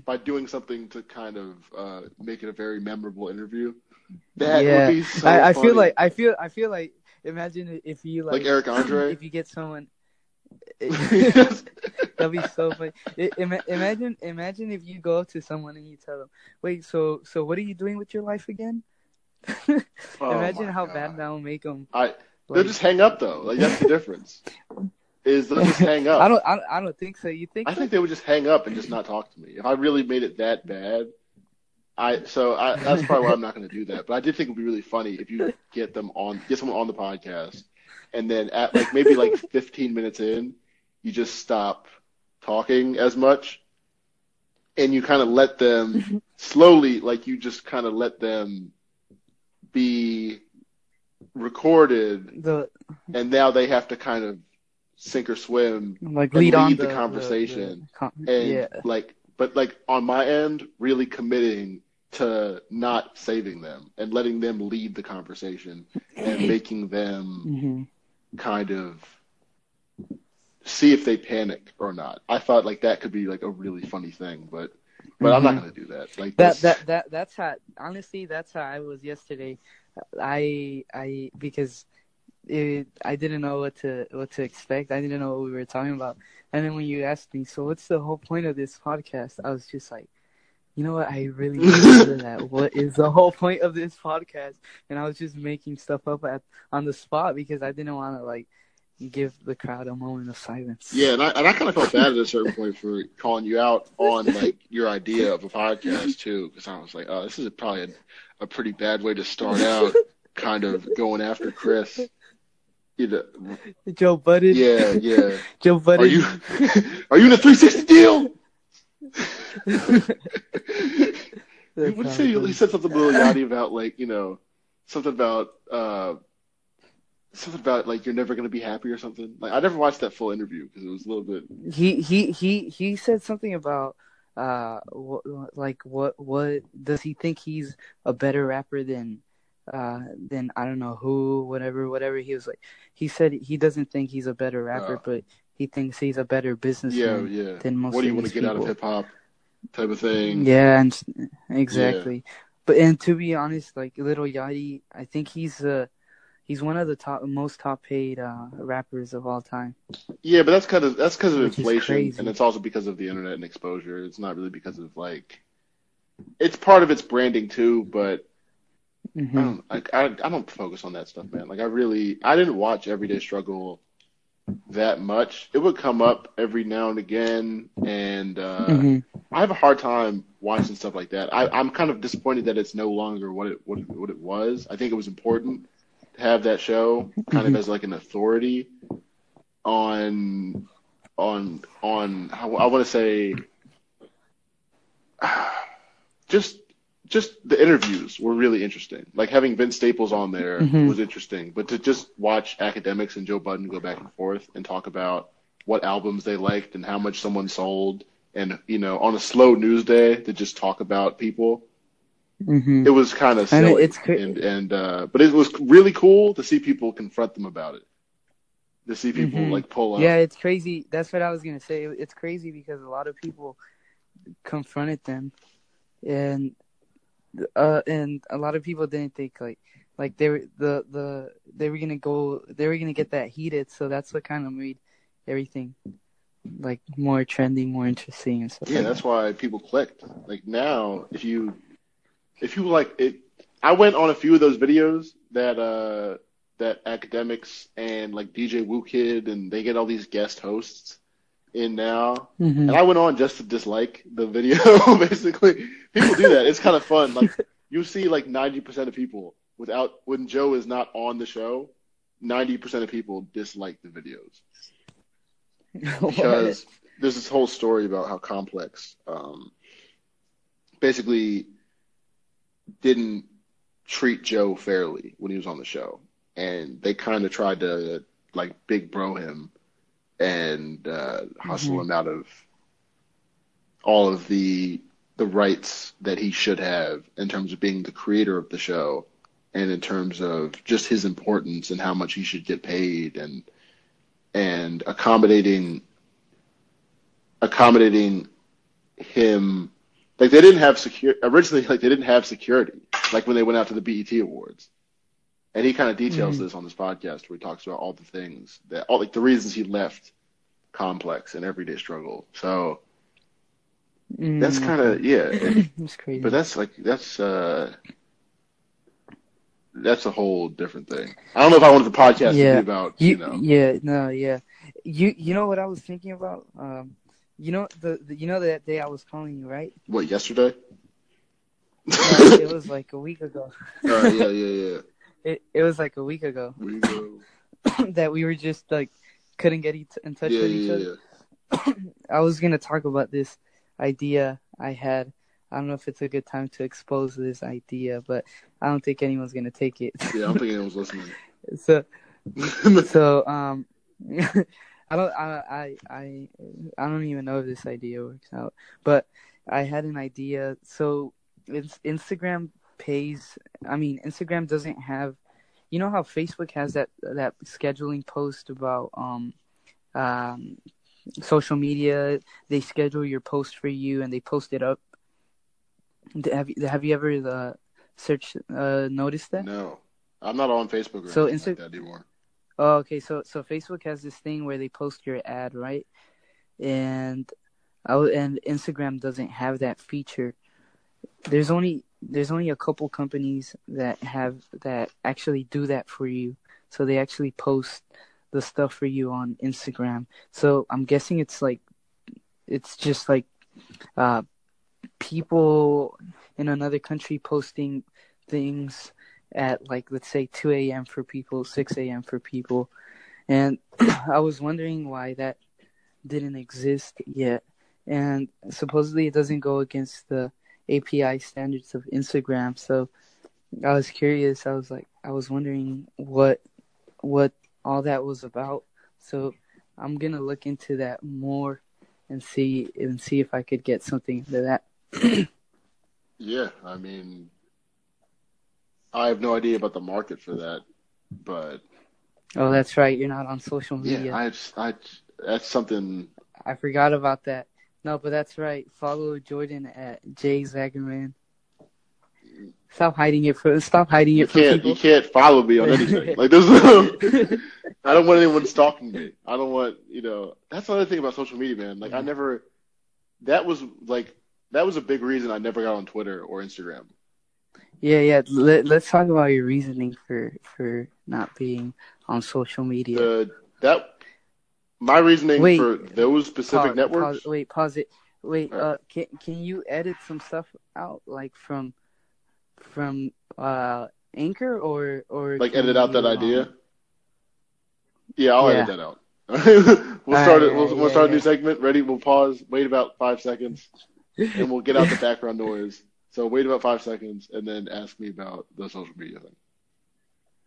by doing something to kind of uh, make it a very memorable interview. That Yeah. would be so I, I funny. feel like I feel I feel like imagine if you like like Eric Andre. if you get someone. That'd be so funny. Imagine, imagine if you go up to someone and you tell them, "Wait, so, so what are you doing with your life again?" Oh imagine how God. bad that will make them. I they'll just hang up though. Like that's the difference. Is they'll just hang up. I don't, I don't, I don't think so. You think? I so? think they would just hang up and just not talk to me. If I really made it that bad, I so I that's probably why I'm not going to do that. But I did think it'd be really funny if you get them on, get someone on the podcast, and then at like maybe like 15 minutes in, you just stop talking as much, and you kind of let them slowly, like you just kind of let them be recorded, the and now they have to kind of sink or swim like lead on lead the the, conversation. the con- and yeah, like but like on my end really committing to not saving them and letting them lead the conversation and making them hmm kind of see if they panic or not. I thought like that could be like a really funny thing but but i'm not Mhm. going to do that like that this- that that that's how honestly that's how I was yesterday. I I because it, I didn't know what to what to expect. I didn't know what we were talking about. And then when you asked me, so what's the whole point of this podcast? I was just like, you know what? I really need to that. What is the whole point of this podcast? And I was just making stuff up at on the spot because I didn't want to like give the crowd a moment of silence. yeah and i, and I kind of felt bad at a certain point for calling you out on like your idea of a podcast too because i was like oh this is probably a, a pretty bad way to start out kind of going after chris you know, Joe Budden. yeah yeah Joe Budden. Are you are you in a 360 deal? you would say it he said something Lil Yachty about like you know something about uh something about like you're never gonna be happy or something. Like I never watched that full interview because it was a little bit. He he he he said something about uh what, like what what does he think he's a better rapper than uh than I don't know who whatever whatever he was like he said he doesn't think he's a better rapper Uh. but he thinks he's a better businessman yeah. than most What do you want to get out of hip hop? Type of thing. Yeah, and exactly. But and to be honest, like Lil Yachty, I think he's uh he's one of the top most top paid uh rappers of all time. Yeah, but that's kind of that's because of Which inflation, and it's also because of the internet and exposure. It's not really because of like, it's part of its branding too. But I hmm don't, I, I, I don't focus on that stuff, man. Like I really, I didn't watch Everyday Struggle that much. It would come up every now and again, and uh, hmm I have a hard time watching stuff like that. I, I'm kind of disappointed that it's no longer what it what it, what it was. I think it was important have that show kind of as like an authority on on on how I want to say just just the interviews were really interesting. Like having Vince Staples on there Mhm. was interesting, but to just watch Akademiks and Joe Budden go back and forth and talk about what albums they liked and how much someone sold and you know on a slow news day to just talk about people hmm it was kind of silly it's cra- and and uh but it was really cool to see people confront them about it to see people Mhm. like pull up Yeah, it's crazy. That's what I was gonna say. It's crazy because a lot of people confronted them, and uh, and a lot of people didn't think like like they were the the they were gonna go they were gonna get that heated. So that's what kind of made everything like more trending, more interesting, and stuff. yeah like that's that. why people clicked like now if you if you like it i went on a few of those videos that uh that Akademiks and like DJ Whoo Kid and they get all these guest hosts in now Mhm. And I went on just to dislike the video, basically. People do that. It's kind of fun. Like you see like 90% of people without when Joe is not on the show, 90% of people dislike the videos because there's this whole story about how complex um basically didn't treat Joe fairly when he was on the show. And they kind of tried to like big bro him and uh, hustle Mhm. him out of all of the the rights that he should have in terms of being the creator of the show and in terms of just his importance and how much he should get paid and and accommodating accommodating him like they didn't have secure originally like they didn't have security like when they went out to the BET awards and he kind of details Mhm. this on this podcast where he talks about all the things that all like the reasons he left complex and everyday struggle so that's Mm, kind of yeah and- it's crazy. but that's like that's uh that's a whole different thing i don't know if i wanted the podcast to be about you, You, know yeah, no, yeah. You, you know what I was thinking about? Um, you know the, the you know that day I was calling you, right? what yesterday No, it was like a week ago. Uh, yeah yeah yeah It, it was like a week ago that we were just like couldn't get each, in touch yeah with each yeah other. yeah I was gonna talk about this idea I had. I don't know if it's a good time to expose this idea, but I don't think anyone's gonna take it. yeah i'm thinking i was listening so so um I don't I, I I I don't even know if this idea works out. But I had an idea. So it's Instagram pays I mean Instagram doesn't have you know how Facebook has that that scheduling post about um um social media they schedule your post for you and they post it up have you have you ever uh, searched uh noticed that no i'm not on facebook or So Insta- like that anymore Oh, okay. So so Facebook has this thing where they post your ad, right? And I and Instagram doesn't have that feature. There's only there's only a couple companies that have that actually do that for you. So they actually post the stuff for you on Instagram. So I'm guessing it's like it's just like uh people in another country posting things at like let's say 2 a.m. for people, 6 a.m. for people, and I was wondering why that didn't exist yet. And supposedly it doesn't go against the API standards of Instagram. So I was curious. I was like, I was wondering what what all that was about. So I'm gonna look into that more and see and see if I could get something to that. yeah, I mean, I have no idea about the market for that, but oh, that's right. You're not on social media. Yeah, I, I that's something I forgot about that. No, but that's right. Follow Jordan at Jay Zagerman. Stop hiding it for stop hiding it you from can't, people. You can't follow me on anything. like there's no, I don't want anyone stalking me. I don't want you know. That's another thing about social media, man. Like I mm-hmm. never. That was like that was a big reason I never got on Twitter or Instagram. Yeah, yeah. Let, us talk about your reasoning for for not being on social media. Uh, that my reasoning Wait, for those specific pause, networks. Pause, wait, pause it. Wait, Right. uh, can can you edit some stuff out, like from from uh Anchor or or like edit out that you, idea. um, Yeah, I'll Yeah. edit that out. we'll start it. We'll, yeah, we'll start a yeah. new segment. Ready? We'll pause. Wait about five seconds, and we'll get out the background noise. So wait about five seconds, and then ask me about the social media thing.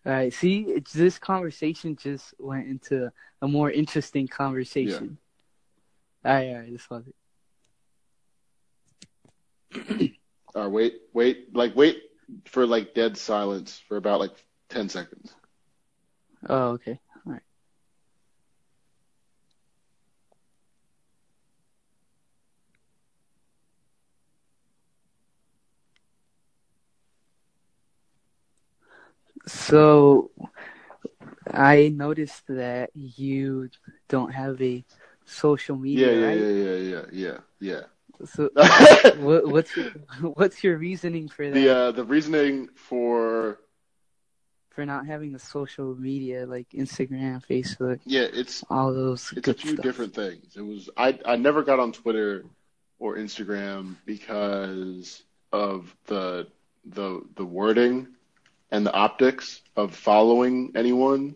All right. See, it's, this conversation just went into a more interesting conversation. Yeah. All right, all right. This was it. All right, wait, wait, like wait for like dead silence for about like ten seconds. Oh, okay. All right. So, I noticed that you don't have a social media, yeah, right? yeah, yeah, yeah, yeah, So, what, what's your what's your reasoning for that? the uh, the reasoning for for not having a social media like Instagram, Facebook, yeah, it's all those it's a few stuff. different things. It was I I never got on Twitter or Instagram because of the the the wording and the optics of following anyone.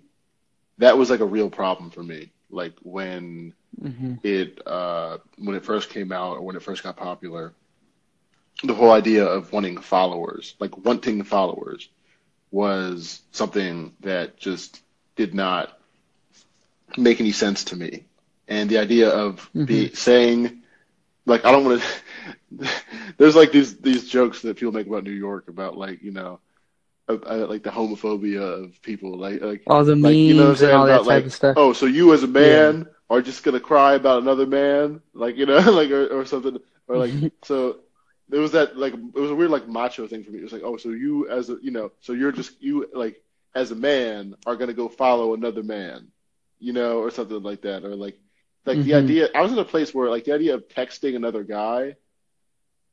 That was like a real problem for me. Like when hmm it uh when it first came out or when it first got popular, the whole idea of wanting followers, like wanting followers, was something that just did not make any sense to me. And the idea of be saying, like, I don't want to. there's like these these jokes that people make about New York about like you know, uh, like the homophobia of people, like like All the like you know what I'm saying and all that about type like of stuff. oh so you as a man are just gonna cry about another man like you know like or, or something or like so there was that like it was a weird like macho thing for me it was like oh so you as a you know so you're just you like as a man are gonna go follow another man you know or something like that or like like the Mhm. idea I was in a place where like the idea of texting another guy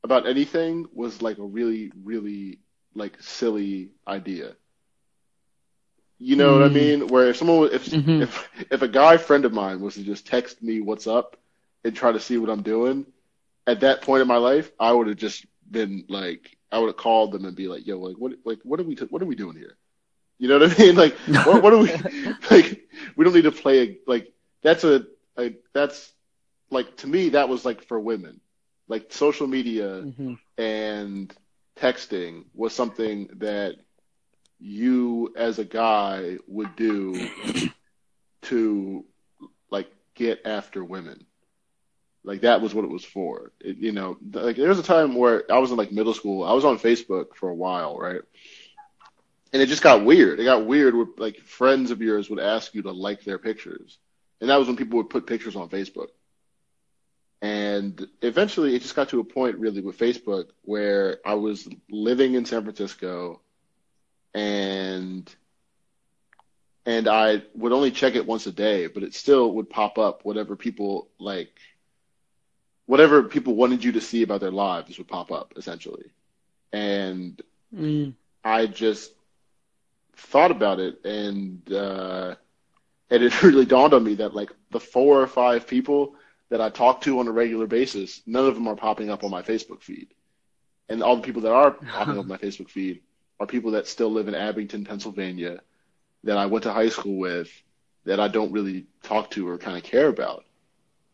about anything was like a really really like silly idea you know what I Mm. mean? Where if someone, if Mhm. if if a guy friend of mine was to just text me what's up and try to see what I'm doing, at that point in my life, I would have just been like, I would have called them and be like, yo, like what, like what are we, what are we doing here? You know what I mean? Like, what, what are we, like, we don't need to play a, like, that's a, a, that's like to me that was like for women, like social media hmm and texting was something that you as a guy would do to like get after women. Like that was what it was for. It, you know, like there was a time where I was in like middle school. I was on Facebook for a while, right? And it just got weird. It got weird where like friends of yours would ask you to like their pictures. And that was when people would put pictures on Facebook. And eventually it just got to a point really with Facebook where I was living in San Francisco and and I would only check it once a day, but it still would pop up whatever people like whatever people wanted you to see about their lives would pop up essentially. And Mm. I just thought about it and uh and it really dawned on me that like the four or five people that I talk to on a regular basis, none of them are popping up on my Facebook feed. And all the people that are popping up on my Facebook feed are people that still live in Abington, Pennsylvania, that I went to high school with, that I don't really talk to or kind of care about.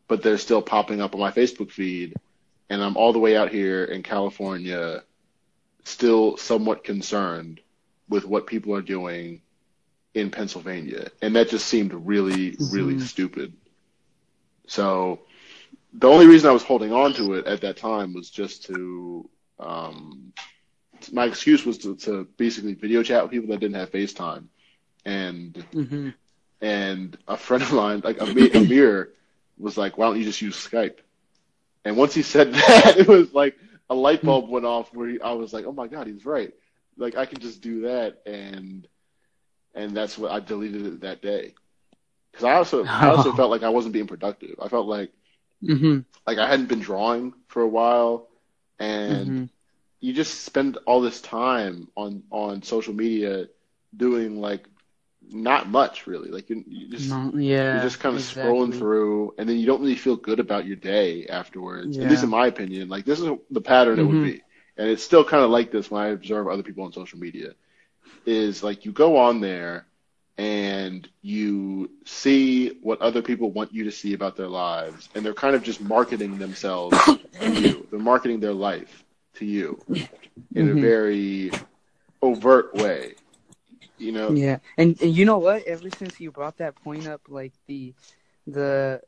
But they're still popping up on my Facebook feed. And I'm all the way out here in California, still somewhat concerned with what people are doing in Pennsylvania, and that just seemed really, really Mhm. stupid. So the only reason I was holding on to it at that time was just to, um, my excuse was to, to basically video chat with people that didn't have FaceTime, and hmm and a friend of mine, like Amir, Amir, was like, "Why don't you just use Skype?" And once he said that, it was like a light bulb went off where he, I was like, "Oh my god, he's right! Like I can just do that," and and that's what I deleted it that day because I also I also felt like I wasn't being productive. I felt like hmm like I hadn't been drawing for a while, and hmm you just spend all this time on on social media doing like not much really. Like you, you just No, yeah. you're just kind of scrolling through, and then you don't really feel good about your day afterwards. At least in my opinion, like this is the pattern it would Mhm. be, and it's still kind of like this when I observe other people on social media. Is like you go on there and you see what other people want you to see about their lives, and they're kind of just marketing themselves to you. They're marketing their life to you in a Mhm. very overt way. You know, Yeah, and, and you know what? Ever since you brought that point up, like the the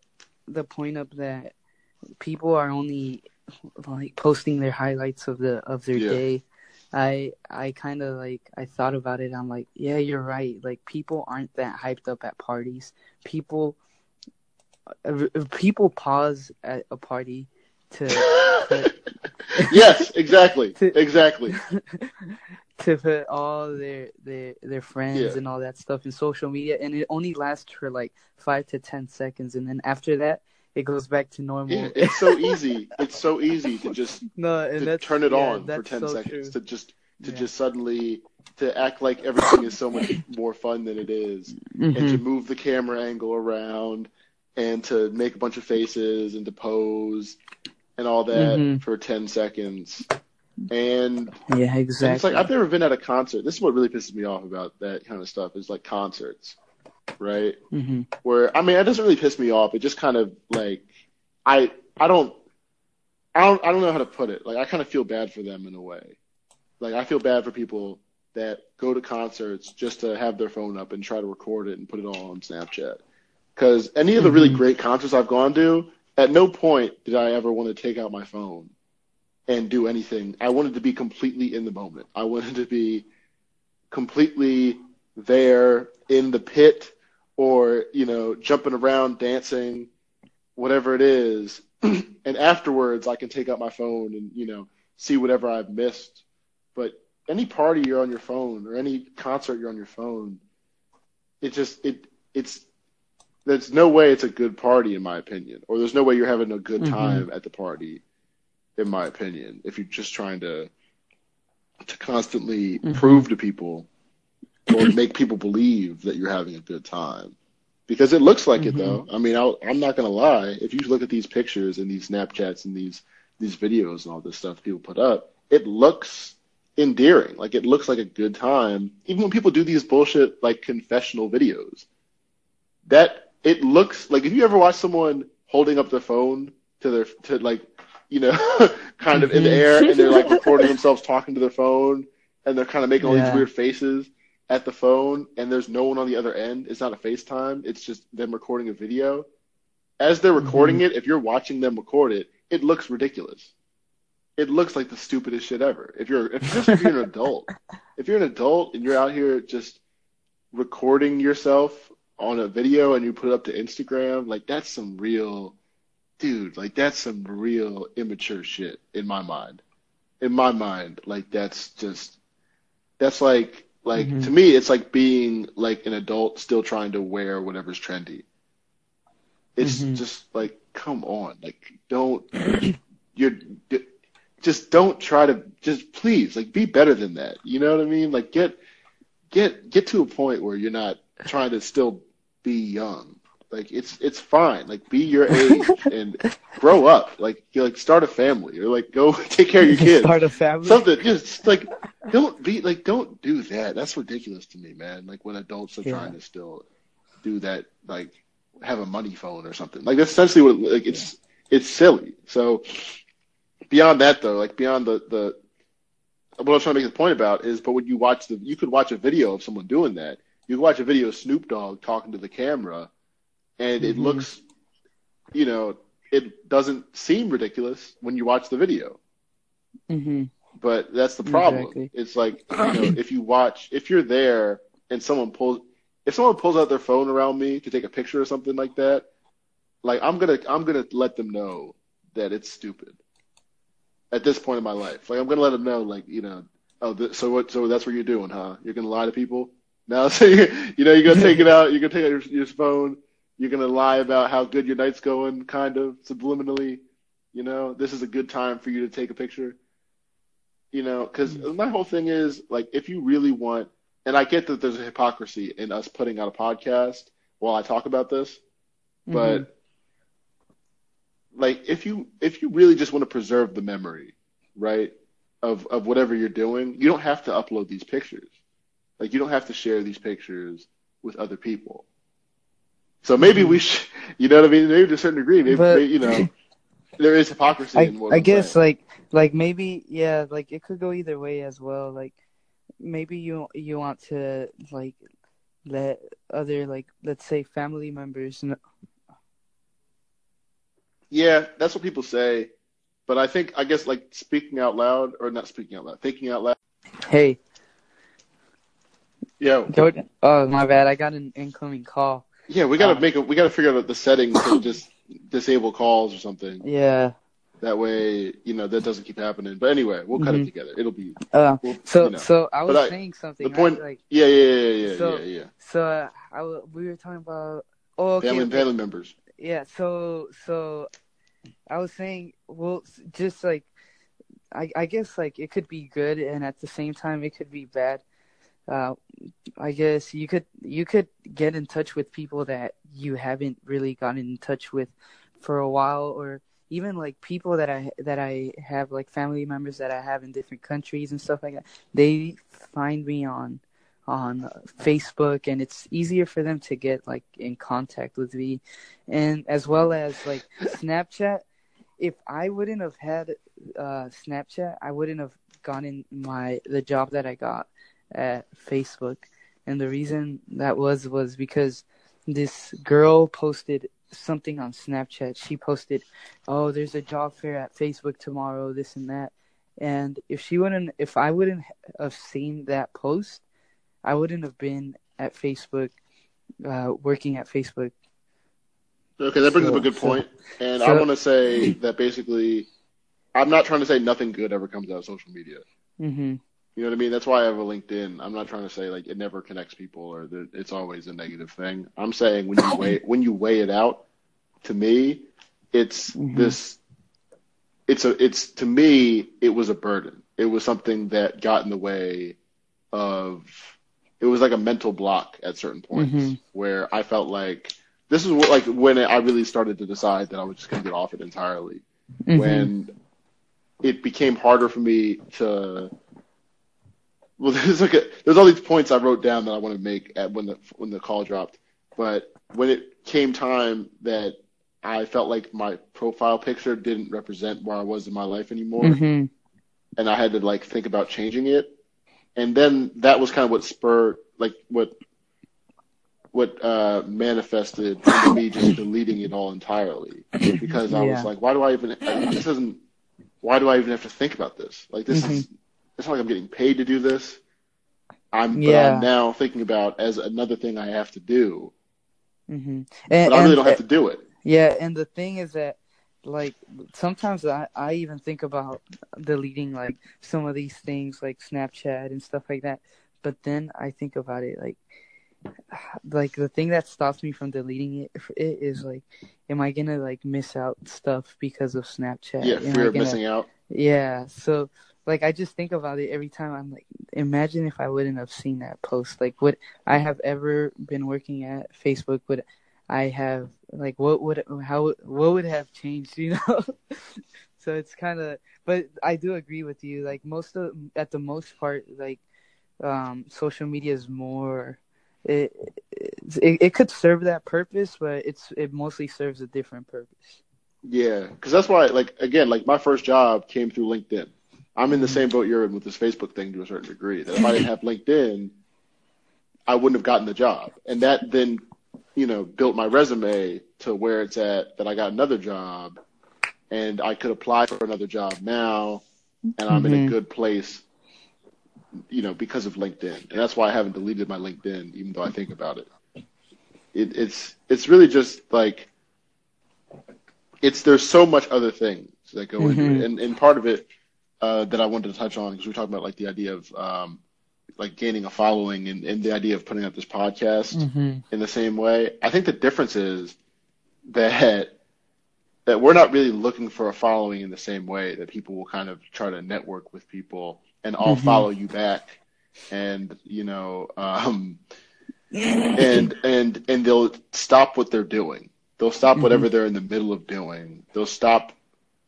the point up that people are only like posting their highlights of the of their Yeah. day, I I kind of like I thought about it. I'm like, yeah, you're right. Like people aren't that hyped up at parties. People uh, people pause at a party to to, yes, exactly, To- exactly. to put all their their their friends Yeah. and all that stuff in social media, and it only lasts for like five to ten seconds, and then after that, it goes back to normal. Yeah, it's so easy. It's so easy to just no, and to turn it yeah, on for ten so seconds true. to just to Yeah. just suddenly to act like everything is so much more fun than it is, and to Mhm. move the camera angle around, and to make a bunch of faces and to pose and all that Mhm. for ten seconds. And Yeah, And it's like I've never been at a concert. This is what really pisses me off about that kind of stuff is like concerts, right? hmm Where I mean, it doesn't really piss me off. It just kind of like I I don't I don't I don't know how to put it. Like I kind of feel bad for them in a way. Like I feel bad for people that go to concerts just to have their phone up and try to record it and put it all on Snapchat. Because any of the really Mhm. great concerts I've gone to, at no point did I ever want to take out my phone and do anything. I wanted to be completely in the moment. I wanted to be completely there in the pit or, you know, jumping around, dancing, whatever it is. and afterwards, I can take out my phone and, you know, see whatever I've missed. But any party you're on your phone or any concert you're on your phone, it just, it, it's, there's no way it's a good party in my opinion, or there's no way you're having a good Mhm. time at the party in my opinion, if you're just trying to to constantly Mhm. prove to people or make people believe that you're having a good time. Because it looks like it Mhm. though. I mean, I'll, I'm not gonna lie. If you look at these pictures and these Snapchats and these these videos and all this stuff people put up, it looks endearing. Like it looks like a good time. Even when people do these bullshit like confessional videos, that it looks like if you ever watch someone holding up their phone to their to like you know kind of in the Mhm. air and they're like recording themselves talking to their phone and they're kind of making all these weird faces at the phone and there's no one on the other end. It's not a facetime. It's just them recording a video. As they're recording mm-hmm. it if you're watching them record it it looks ridiculous. It looks like the stupidest shit ever. If you're if, just if you're an adult if you're an adult and you're out here just recording yourself on a video and you put it up to Instagram, like that's some real dude, like that's some real immature shit in my mind. In my mind, like that's just that's like like Mhm. to me it's like being like an adult still trying to wear whatever's trendy. It's Mhm. just like come on, like don't you're just don't try to just please like be better than that. You know what I mean? Like get get get to a point where you're not trying to still be young. Like it's it's fine. Like be your age and grow up. Like you like start a family or like go take care of your kids. Start a family. Something just like don't be like don't do that. That's ridiculous to me, man. Like when adults are Yeah. trying to still do that like have a money phone or something. Like that's essentially what like it's it's silly. So beyond that though, like beyond the the what I was trying to make the point about is, but when you watch the, you could watch a video of someone doing that, You can watch a video of Snoop Dogg talking to the camera, and it Mhm. looks, you know, it doesn't seem ridiculous when you watch the video. hmm But that's the problem. Exactly. It's like you know, if you watch, if you're there and someone pulls, if someone pulls out their phone around me to take a picture or something like that, like I'm gonna, I'm gonna let them know that it's stupid. At this point in my life, like I'm gonna let them know, like you know, oh, th- so what? So that's what you're doing, huh? You're gonna lie to people now. So you, you know, you're gonna take it out. You're gonna take out your, your phone. You're gonna lie about how good your night's going, kind of subliminally. You know, this is a good time for you to take a picture you know, because mm-hmm. my whole thing is like, if you really want, and I get that there's a hypocrisy in us putting out a podcast while I talk about this, mm-hmm. but like, if you if you really just want to preserve the memory, right, of of whatever you're doing, you don't have to upload these pictures. Like, you don't have to share these pictures with other people. So maybe we mm-hmm. should, you know what I mean? Maybe to a certain degree, maybe, But- maybe, you know, there is hypocrisy I, I guess saying. like like maybe yeah like it could go either way as well like maybe you you want to like let other like let's say family members know Yeah, that's what people say. But I think, I guess, like speaking out loud, or not speaking out loud, thinking out loud. hey Yeah, don't oh my bad I got an incoming call yeah, we gotta Uh, make a, we gotta figure out the settings to just disable calls or something. yeah That way, you know, that doesn't keep happening. But anyway, we'll cut it Mhm. together. It'll be uh we'll, so you know. so I was But I- saying something the point- right? like yeah, yeah, yeah, yeah, yeah, So- yeah, yeah. so uh, I w- we were talking about oh okay, Family, family members. Yeah, so so I was saying, well, just like I I guess like it could be good, and at the same time it could be bad. Uh, I guess you could you could get in touch with people that you haven't really gotten in touch with for a while, or even like people that I that I have like family members that I have in different countries and stuff like that. They find me on on Facebook, and it's easier for them to get like in contact with me, and as well as like Snapchat. If I wouldn't have had uh, Snapchat, I wouldn't have gotten my the job that I got at Facebook, and the reason that was was because this girl posted something on Snapchat. She posted, "Oh, there's a job fair at Facebook tomorrow, this and that." And if she wouldn't, if I wouldn't have seen that post, I wouldn't have been at Facebook, uh, working at Facebook. Okay, that brings up a good so- point. And I want to say that basically, I'm not trying to say nothing good ever comes out of social media. hmm You know what I mean? That's why I have a LinkedIn. I'm not trying to say like it never connects people or that it's always a negative thing. I'm saying when you weigh when you weigh it out, to me, it's Mhm. this. It's a. It's to me, it was a burden. It was something that got in the way of. It was like a mental block at certain points Mhm. where I felt like this is what, like when I really started to decide that I was just going to get off it entirely hmm when it became harder for me to well there's like a, there's all these points I wrote down that I want to make at when the when the call dropped but when it came time that I felt like my profile picture didn't represent where I was in my life anymore hmm and I had to like think about changing it and then that was kind of what spurred like what what uh manifested into me just deleting it all entirely because I was like, why do I even? This isn't. Why do I even have to think about this? Like this is. It's not like I'm getting paid to do this. I'm. But Yeah. I'm now thinking about as another thing I have to do, hmm but I really don't have to do it. Yeah, and the thing is that like sometimes I, I even think about deleting like some of these things like Snapchat and stuff like that. But then I think about it like like the thing that stops me from deleting it, it is like am I gonna like miss out stuff because of Snapchat? Yeah, fear of gonna- missing out. Yeah, so like I just think about it every time. I'm like, imagine if I wouldn't have seen that post. Like, would I have ever been working at Facebook? Would I have like what would how what would have changed? You know. so it's kind of, but I do agree with you. Like most of at the most part, like um, social media is more. It, it it could serve that purpose, but it's it mostly serves a different purpose. Yeah, because that's why, like, again, like my first job came through LinkedIn. I'm in the same boat you're in with this Facebook thing to a certain degree. That if I didn't have LinkedIn, I wouldn't have gotten the job. And that then, you know, built my resume to where it's at that I got another job and I could apply for another job now and I'm in a Mhm. good place, you know, because of LinkedIn. And that's why I haven't deleted my LinkedIn, even though I think about it. it it's it's really just like it's there's so much other things that go into Mhm. it, and and part of it uh, that I wanted to touch on because we were talking about like the idea of um, like gaining a following and, and the idea of putting out this podcast Mhm. in the same way. I think the difference is that that we're not really looking for a following in the same way that people will kind of try to network with people and all Mhm. follow you back and you know um and and and they'll stop what they're doing they'll stop whatever they're in the middle of doing they'll stop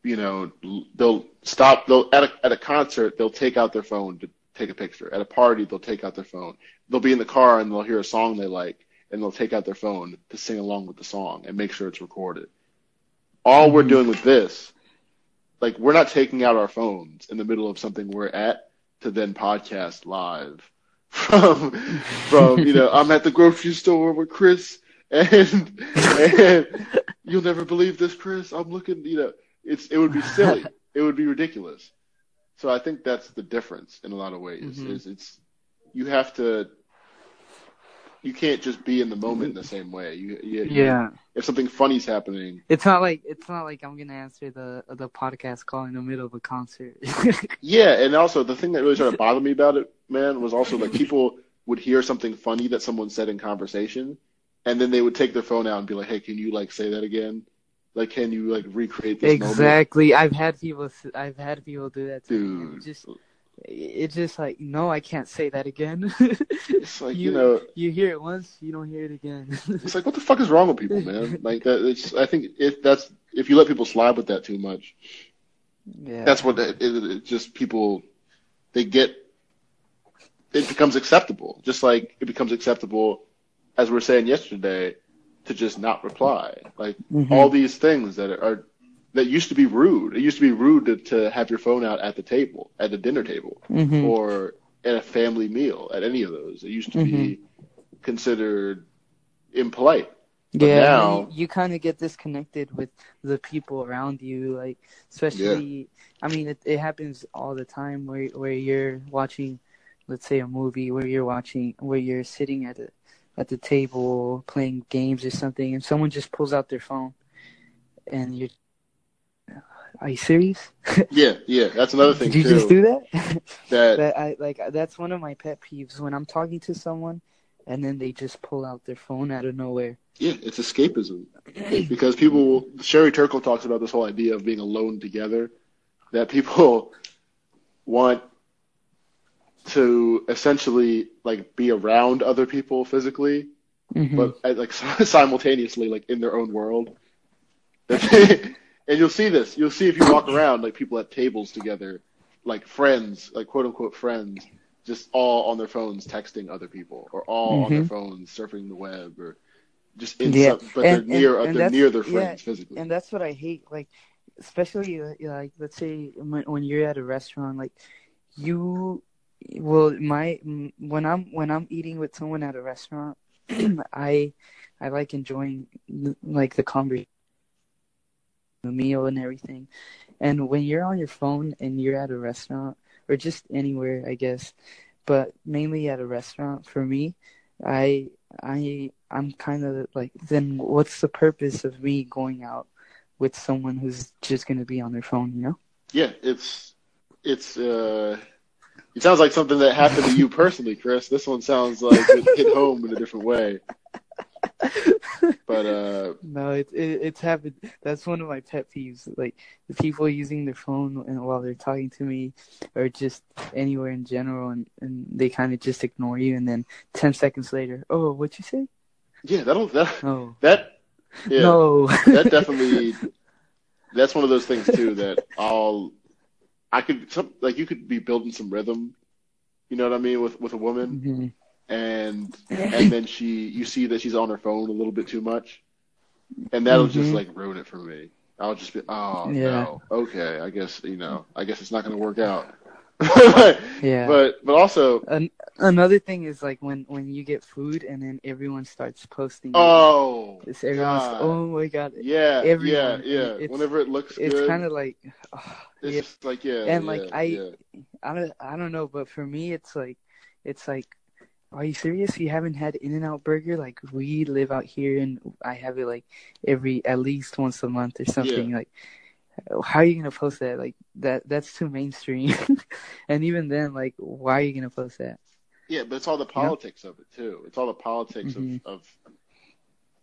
you know they'll stop they'll at a, at a concert they'll take out their phone to take a picture. At a party they'll take out their phone. They'll be in the car and they'll hear a song they like and they'll take out their phone to sing along with the song and make sure it's recorded. All we're Mhm. doing with this like we're not taking out our phones in the middle of something we're at to then podcast live from from you know I'm at the grocery store with Chris and and you'll never believe this Chris. I'm looking you know it's it would be silly it would be ridiculous so I think that's the difference in a lot of ways Mhm. is it's you have to you can't just be in the moment in the same way you, you you- Yeah. if something funny's happening It's not like it's not like I'm gonna answer the the podcast call in the middle of a concert. Yeah, and also the thing that really started to bother me about it, man, was also like people would hear something funny that someone said in conversation, and then they would take their phone out and be like, "Hey, can you like say that again? Like, can you like recreate this moment?" exactly. I've had people. I've had people do that to me. Dude, It just it's just like no, I can't say that again. it's like you, you know, you hear it once, you don't hear it again. it's like what the fuck is wrong with people, man? Like that. It's I think if that's if you let people slide with that too much, yeah. that's what it, it, it just people they get. It becomes acceptable, just like it becomes acceptable, as we were saying yesterday, to just not reply. Like Mhm. all these things that are that used to be rude. It used to be rude to, to have your phone out at the table, at the dinner table, Mhm. or at a family meal. At any of those, it used to be considered impolite. But yeah, now- you, you kind of get disconnected with the people around you, like especially. I mean, it, it happens all the time where where you're watching, let's say, a movie where you're watching where you're sitting at a at the table playing games or something, and someone just pulls out their phone, and you're. Are you serious? Yeah, yeah, that's another thing Did you too. just do that? that that I like. That's one of my pet peeves when I'm talking to someone, and then they just pull out their phone out of nowhere. yeah, it's escapism because people. Sherry Turkle talks about this whole idea of being alone together. That people want to essentially like be around other people physically, Mhm. but uh, like simultaneously like in their own world. and you'll see this. You'll see if you walk around like people at tables together, like friends, like quote unquote friends, just all on their phones texting other people, or all on their Mhm. phones surfing the web, or just in Yeah, some, but and- they're near and- and they're near their yeah, friends physically. and that's what I hate. Like, especially like let's say when, when you're at a restaurant, like you, well, my when I'm when I'm eating with someone at a restaurant, I I like enjoying like the conversation, the meal, and everything. And when you're on your phone and you're at a restaurant or just anywhere, I guess, but mainly at a restaurant, for me, I I I'm kind of like, then what's the purpose of me going out with someone who's just gonna be on their phone? You know? yeah, it's it's uh, it sounds like something that happened to you personally, Chris. This one sounds like it hit home in a different way. But uh, No, it's it, it's happened. That's one of my pet peeves. Like the people using their phone and while they're talking to me, or just anywhere in general, and and they kind of just ignore you, and then ten seconds later, oh, what you say? yeah, that'll that Oh, that yeah. no. that definitely that's one of those things too that I'll I could some like you could be building some rhythm, you know what I mean, with with a woman Mhm. and and then she you see that she's on her phone a little bit too much. And that'll just Mhm. like ruin it for me. I'll just be oh Yeah. no. Okay, I guess you know, I guess it's not gonna work out. Yeah. But but also, An- another thing is like when when you get food and then everyone starts posting. oh, It's everyone's. God. Oh my god. yeah, everyone, yeah, yeah. it's- Whenever it looks It's good, kind of like. it's yeah. just like yeah, And, yeah, like, I- yeah. I don't I don't know, but for me it's like it's like are you serious? You haven't had In-N-Out Burger? Like we live out here and I have it like every at least once a month or something. Like how are you gonna post that? Like that that's too mainstream. and even then, like why are you gonna post that? Yeah, but it's all the politics of it too. It's all the politics Mhm. of, of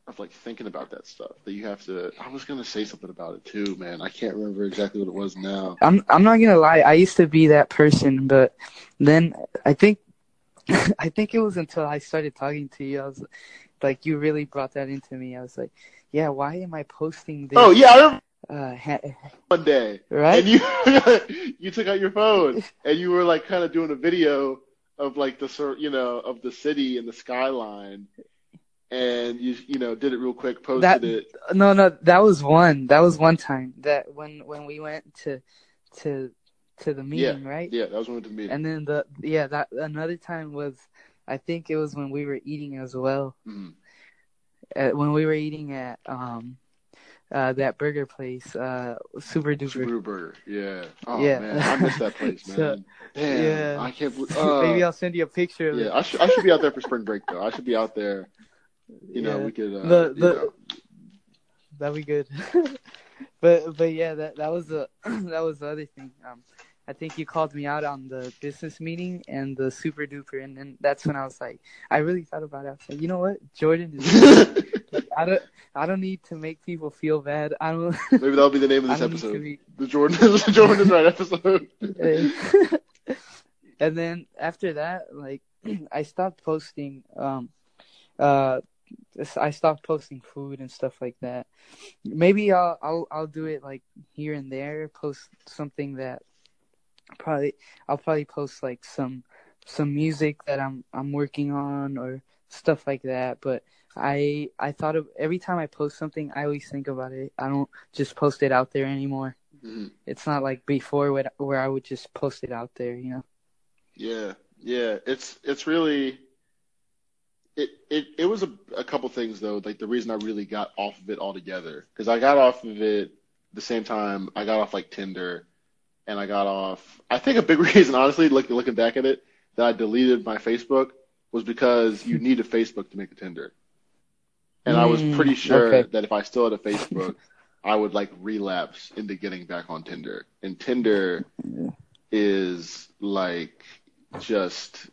of like thinking about that stuff that you have to. I was gonna say something about it too, man. I can't remember exactly what it was now. I'm I'm not gonna lie, I used to be that person, but then I think I think it was until I started talking to you, I was like you really brought that into me. I was like, Yeah, why am I posting this Oh yeah, uh ha- one day, right? and you you took out your phone and you were like kind of doing a video of like the sort, you know, of the city and the skyline, and you you know did it real quick, posted That- it. No, no, that was one. That was one time that when when we went to to to the meeting, right? Yeah, that was one of the meeting. And then the yeah, that another time was I think it was when we were eating as well. Mhm. Uh, when we were eating at um uh that burger place, uh Super Duper. Subaru Burger. Yeah. Oh Yeah. man, I miss that place, man. So- Damn, yeah. I can't. believe uh, Maybe I'll send you a picture Yeah. I should I should be out there for spring break though. I should be out there. You know, Yeah. we could. Uh, The- the- know. That'd be good. but but yeah, that that was the that was the other thing. Um, I think you called me out on the business meeting and the super duper, and then that's when I was like, I really thought about it. I was like, you know what, Jordan is. I don't I don't need to make people feel bad. I don't. Maybe that'll be the name of this don't need to episode. be- The Jordan the Jordan is right episode. and then after that, like I stopped posting. Um, uh, I stopped posting food and stuff like that. Maybe I'll I'll I'll do it like here and there. Post something that probably I'll probably post like some some music that I'm I'm working on or stuff like that. But I I thought of every time I post something, I always think about it. I don't just post it out there anymore Mhm. it's not like before where, where I would just post it out there, you know. Yeah, yeah. It's it's really. It it it was a a couple things though. Like the reason I really got off of it altogether because I got off of it the same time I got off like Tinder, and I got off. I think a big reason, honestly, looking looking back at it, that I deleted my Facebook was because you need a Facebook to make a Tinder, and I was Mm, pretty sure okay. that if I still had a Facebook, I would like relapse into getting back on Tinder, and Tinder is like just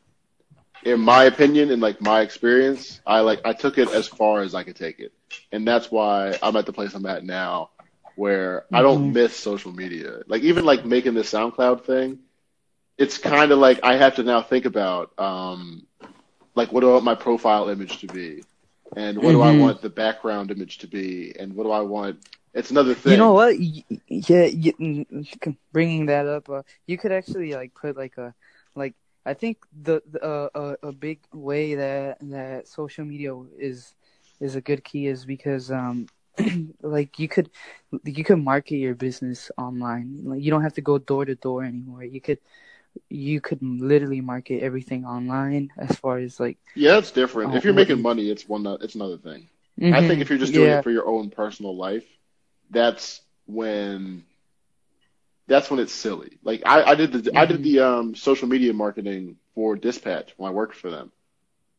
in my opinion and like my experience i like i took it as far as i could take it and that's why i'm at the place i'm at now where i don't Mhm. miss social media like even like making this soundcloud thing it's kind of like i have to now think about um like what do i want my profile image to be and what do i Mhm. want the background image to be and what do i want it's another thing You know what? Yeah, mm, bringing that up, uh, you could actually like put like a like I think the, the uh, a a big way that that social media is is a good key is because um like you could you could market your business online. Like you don't have to go door to door anymore. You could you could literally market everything online as far as like yeah it's different Oh, if you're making money it's one it's another thing I think if you're just doing Mm-hmm. yeah. it for your own personal life, that's when that's when it's silly. Like I, I did the I did Mhm. the um, social media marketing for Dispatch when I worked for them.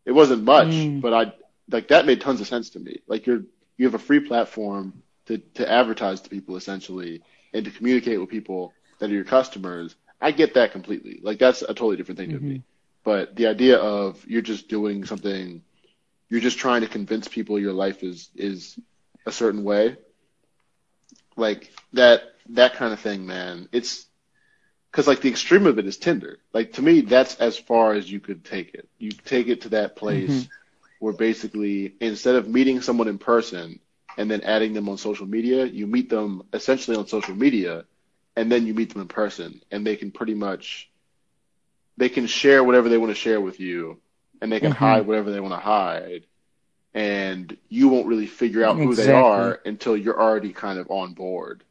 It wasn't much, Mm. but I like that made tons of sense to me. Like you're you have a free platform to to advertise to people essentially and to communicate with people that are your customers. I get that completely. Like that's a totally different thing to me. But the idea of you're just doing something, you're just trying to convince people your life is is a certain way, like that that kind of thing, man. It's because like the extreme of it is Tinder. Like to me, that's as far as you could take it. You take it to that place Mhm. Where basically instead of meeting someone in person and then adding them on social media, you meet them essentially on social media, and then you meet them in person, and they can pretty much they can share whatever they want to share with you, and they can Mhm. hide whatever they want to hide, and you won't really figure out who they are until you're already kind of on board.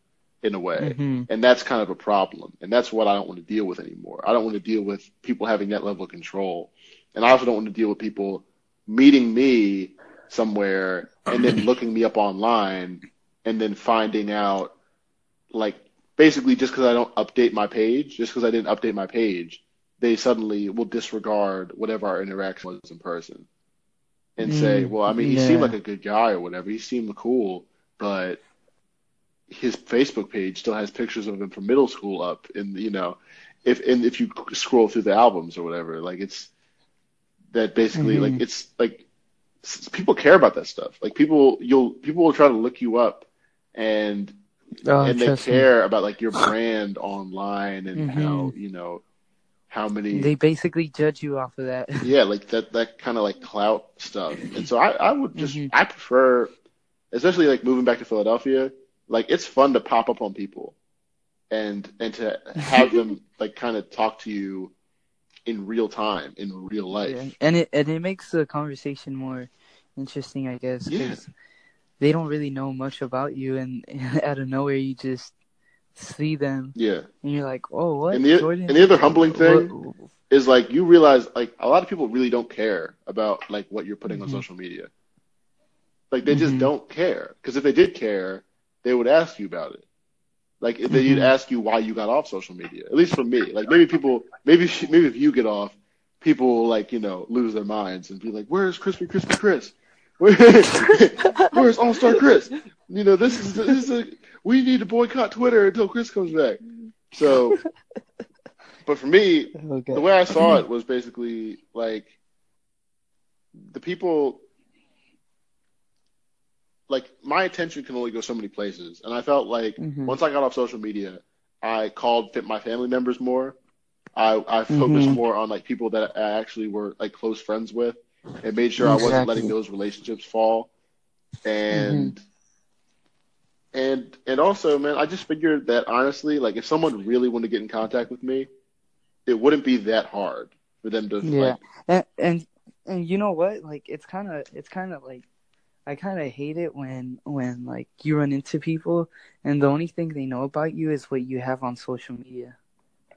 in a way. Mhm. And that's kind of a problem. And that's what I don't want to deal with anymore. I don't want to deal with people having that level of control. And I also don't want to deal with people meeting me somewhere and then looking me up online and then finding out, like, basically just because I don't update my page, just because I didn't update my page, they suddenly will disregard whatever our interaction was in person and say, Mm, well, I mean, he seemed like a good guy or whatever. He seemed cool, but his Facebook page still has pictures of him from middle school up, and you know, if and if you scroll through the albums or whatever, like it's that basically like Mhm. it's like s- people care about that stuff. Like people, you'll people will try to look you up, and Oh, and they me. care about like your brand online and Mhm. how you know how many They basically judge you off of that. yeah, like that that kind of like clout stuff. And so I I would just Mhm. I prefer, especially like moving back to Philadelphia. Like it's fun to pop up on people, and and to have them like kind of talk to you in real time in real life. Yeah. And it and it makes the conversation more interesting, I guess, Yeah. because they don't really know much about you, and out of nowhere you just see them, Yeah. and you're like, "Oh, what?" And the Jordan? and the other humbling thing What- is like you realize like a lot of people really don't care about like what you're putting on Mhm. social media. Like they just Mhm. don't care because if they did care, they would ask you about it. Like if they'd mm-hmm. ask you why you got off social media. At least for me, like maybe people, maybe maybe if you get off, people will like you know lose their minds and be like, "Where's Crispy Crispy Chris? Where, where's All Star Chris? You know this is this is a we need to boycott Twitter until Chris comes back." So, but for me, Okay. the way I saw mm-hmm. it was basically like the people like my attention can only go so many places and I felt like Mhm. once I got off social media I called fit my family members more I I focused Mhm. more on like people that I actually were like close friends with and made sure I wasn't letting those relationships fall and and and also man I just figured that honestly like if someone really wanted to get in contact with me it wouldn't be that hard for them to Yeah. like and and and you know what? Like it's kind of it's kind of like I kind of hate it when when like you run into people and the only thing they know about you is what you have on social media.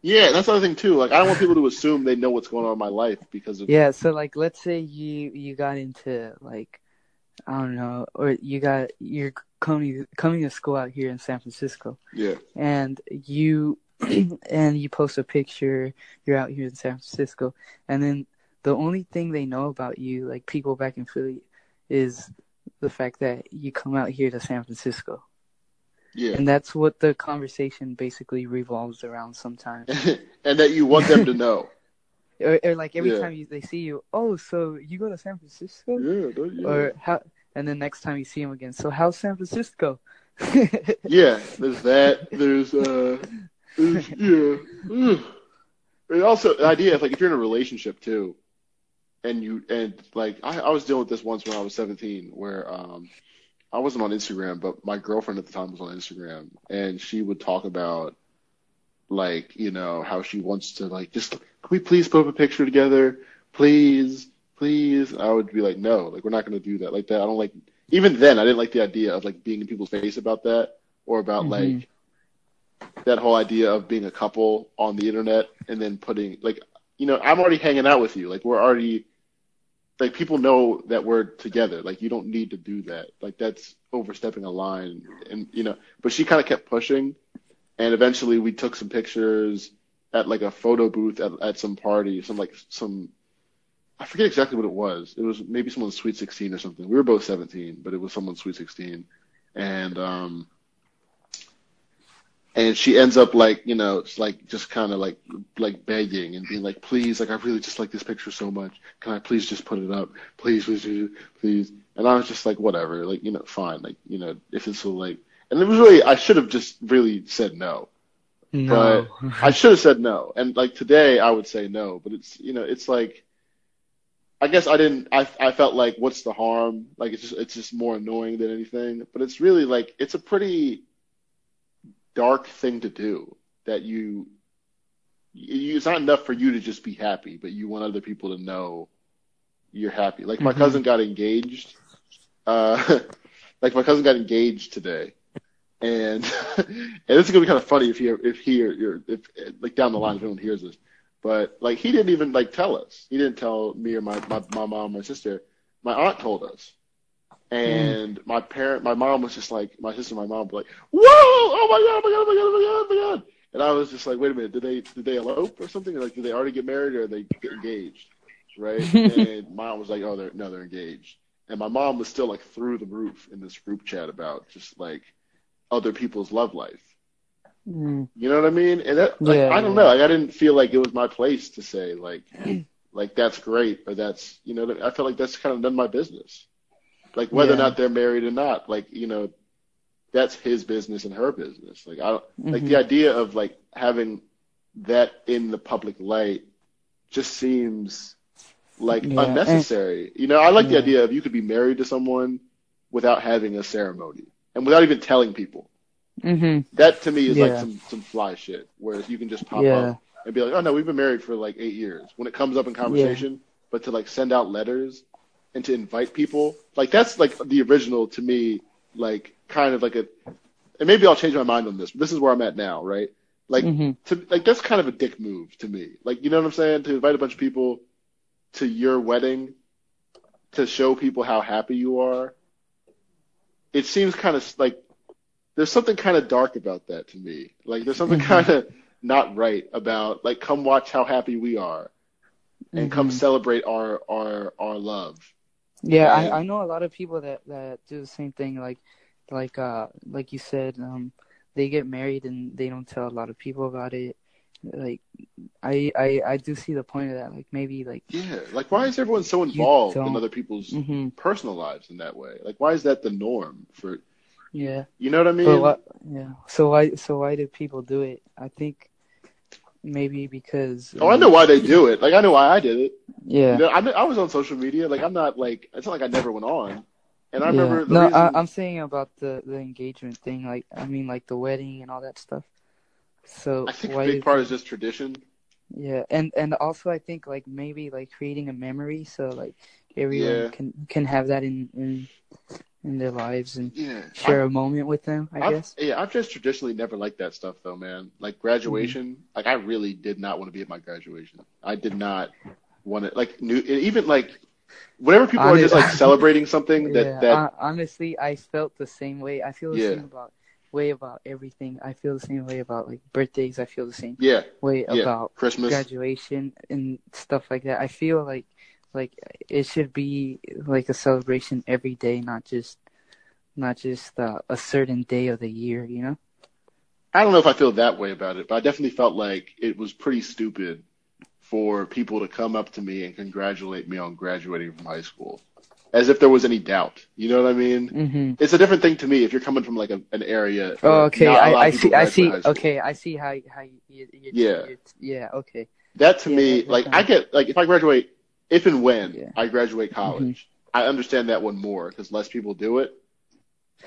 Yeah, that's the other thing too. Like, I don't want people to assume they know what's going on in my life because of Yeah, so like let's say you you got into like I don't know, or you got you're coming coming to school out here in San Francisco yeah, and you and you post a picture you're out here in San Francisco and then the only thing they know about you like people back in Philly is the fact that you come out here to San Francisco yeah, and that's what the conversation basically revolves around sometimes and that you want them to know. or, or like every Yeah. time you, they see you oh so you go to San Francisco Yeah, or how and then next time you see them again so how's San Francisco yeah. There's that. There's uh, there's, yeah. And also the idea of like if you're in a relationship too, and you and like I, I was dealing with this once when I was 17, where um I wasn't on Instagram, but my girlfriend at the time was on Instagram, and she would talk about like you know how she wants to like just can we please put up a picture together, please, please. I would be like no, like we're not gonna do that like that. I don't like even then I didn't like the idea of like being in people's face about that or about Mhm. like that whole idea of being a couple on the internet and then putting like you know I'm already hanging out with you like we're already like people know that we're together. Like you don't need to do that. Like that's overstepping a line. And you know but she kind of kept pushing. And eventually we took some pictures at like a photo booth at, at some party some like some I forget exactly what it was. It was maybe someone's sweet 16 or something. We were both 17 but it was someone's sweet 16 and um and she ends up like you know it's like just kind of like like begging and being like please like i really just like this picture so much. Can i please just put it up? Please please please, and i was just like whatever like you know fine like you know if it's so like and it was really i should have just really said no. No. I should have said no. And like today i would say no but it's you know it's like i guess i didn't i i felt like what's the harm? Like it's just it's just more annoying than anything. But it's really like it's a pretty dark thing to do that you, you it's not enough for you to just be happy but you want other people to know you're happy like my Mhm. cousin got engaged uh like my cousin got engaged today and and this is gonna be kind of funny if he if he or you're if like down the line if anyone hears this, but like he didn't even like tell us. He didn't tell me or my my, my mom, my sister. My aunt told us, and my parent, my mom was just like my sister, my mom was like, "Whoa! Oh my god! Oh my god! Oh my god! Oh my god! Oh my god!" And I was just like, "Wait a minute! Did they did they elope or something? Like, did they already get married or are they get engaged?" Right? and mom was like, "Oh, they're no, they're engaged." And my mom was still like through the roof in this group chat about just like other people's love life. Mm. You know what I mean? And that, like, Yeah, I don't yeah. know. Like, I didn't feel like it was my place to say like, like that's great or that's you know. I felt like that's kind of none of my business. Like whether or not they're married or not, like you know, that's his business and her business. Like I don't like Mhm. the idea of like having that in the public light just seems like Yeah, and- unnecessary. you know, I like the idea of you could be married to someone without having a ceremony and without even telling people. Mhm. That to me is like some some fly shit. Whereas you can just pop Yeah. up and be like, "Oh no, we've been married for like eight years." When it comes up in conversation, but to like send out letters and to invite people, like that's like the original to me. Like kind of like a, and maybe I'll change my mind on this. But this is where I'm at now, right? Like mm-hmm. to like that's kind of a dick move to me. Like you know what I'm saying? To invite a bunch of people to your wedding to show people how happy you are. It seems kind of like there's something kind of dark about that to me. Like there's something Mhm. kind of not right about like come watch how happy we are and come Mhm. celebrate our our our love. Yeah, I, I know a lot of people that, that do the same thing. Like, like, uh, like you said, um, they get married and they don't tell a lot of people about it. Like, I, I, I do see the point of that. Like, maybe like, Yeah, like why is everyone so involved in other people's hmm personal lives in that way? Like why is that the norm for yeah. you know what I mean? Yeah. So why? So why do people do it? I think maybe because. Oh, I um, know why they do it. Like I know why I did it. Yeah. You know, I, I was on social media. Like I'm not like it's not like I never went on. And I yeah. remember the no, reason, I, I'm saying about the the engagement thing. Like, I mean, like the wedding and all that stuff. So I think a big do part is just tradition. Yeah, and and also I think like maybe like creating a memory so like everyone Yeah. can can have that in in in their lives and Yeah. share a moment with them. I I've, guess. yeah, I've just traditionally never liked that stuff though, man. Like graduation, Mm-hmm. like I really did not want to be at my graduation. I did not to like new even like whenever people are just like celebrating something that yeah, that honestly, I felt the same way. I feel the Yeah. same about way about everything. I feel the same way about like birthdays. I feel the same yeah way yeah about Christmas graduation and stuff like that. I feel like like it should be like a celebration every day, not just not just uh, a certain day of the year. You know. I don't know if I feel that way about it, but I definitely felt like it was pretty stupid for people to come up to me and congratulate me on graduating from high school, as if there was any doubt. You know what I mean? hmm It's a different thing to me if you're coming from like a, an area. Oh, okay. I, I see. I see. Okay, I see how how you, you, you Yeah. you- yeah. Okay. That to Yeah, me, like that I get like if I graduate, if and when Yeah. I graduate college, I understand that one more because less people do it.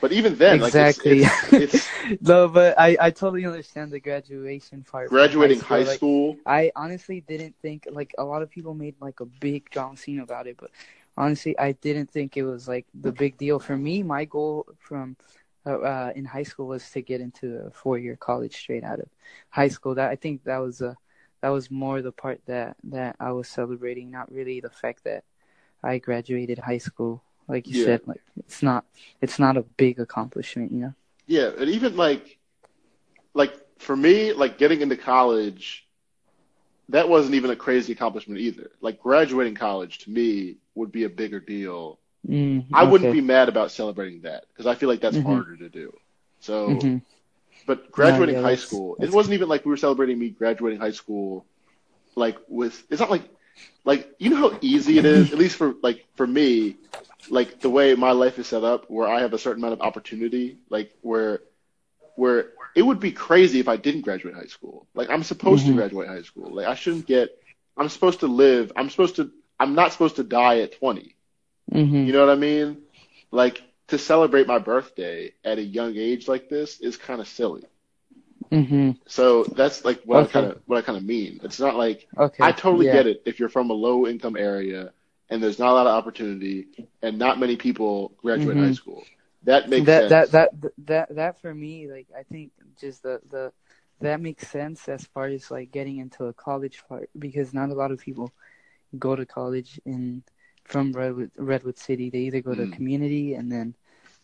But even then, exactly. like it's, it's, it's no, but I I totally understand the graduation part. graduating high Like, school. I honestly didn't think like a lot of people made like a big drama scene about it, but honestly, I didn't think it was like the big deal for me. My goal from uh, uh, in high school was to get into a four-year college straight out of high school. That I think that was a that was more the part that that I was celebrating, not really the fact that I graduated high school. Like you Yeah. said, like it's not it's not a big accomplishment, you know. Yeah, and even like, like for me, like getting into college, that wasn't even a crazy accomplishment either. Like graduating college to me would be a bigger deal. Mm, I wouldn't be mad about celebrating that because I feel like that's Mhm. harder to do. So, Mhm. but graduating yeah, high that's- school, it wasn't even like we were celebrating me graduating high school, like with. It's not like, like you know how easy it is, at least for like for me, like the way my life is set up, where I have a certain amount of opportunity, like where, where it would be crazy if I didn't graduate high school. Like I'm supposed to Mhm. graduate high school. Like I shouldn't get. I'm supposed to live. I'm supposed to. I'm not supposed to die at 20. Mhm. You know what I mean? Like to celebrate my birthday at a young age like this is kind of silly. Mhm. So that's like what Okay. I kind of what I kind of mean. It's not like Okay. I totally yeah. get it if you're from a low income area and there's not a lot of opportunity and not many people graduate Mhm. high school. that makes that, sense. that that that that for me, like I think just the the that makes sense as far as like getting into a college part because not a lot of people go to college in from Redwood Redwood City. They either go to Mm. community and then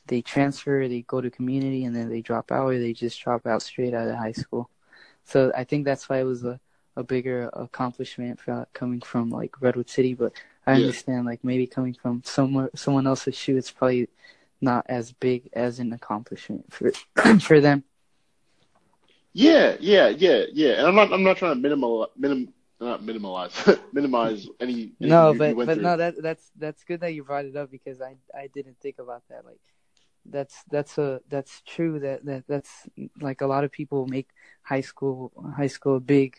they transfer, they go to community and then they drop out, or they just drop out straight out of high school. So I think that's why it was a a bigger accomplishment for coming from like Redwood City. But I Yeah. understand like maybe coming from somewhere someone else's shoe, it's probably not as big as an accomplishment for for them. Yeah, yeah, yeah, yeah. And I'm not I'm not trying to minimal minim not minimalize minimize any No, you- you but went but through. no, that that's that's good that you brought it up because I I didn't think about that. Like that's that's a that's true that that that's like a lot of people make high school high school a big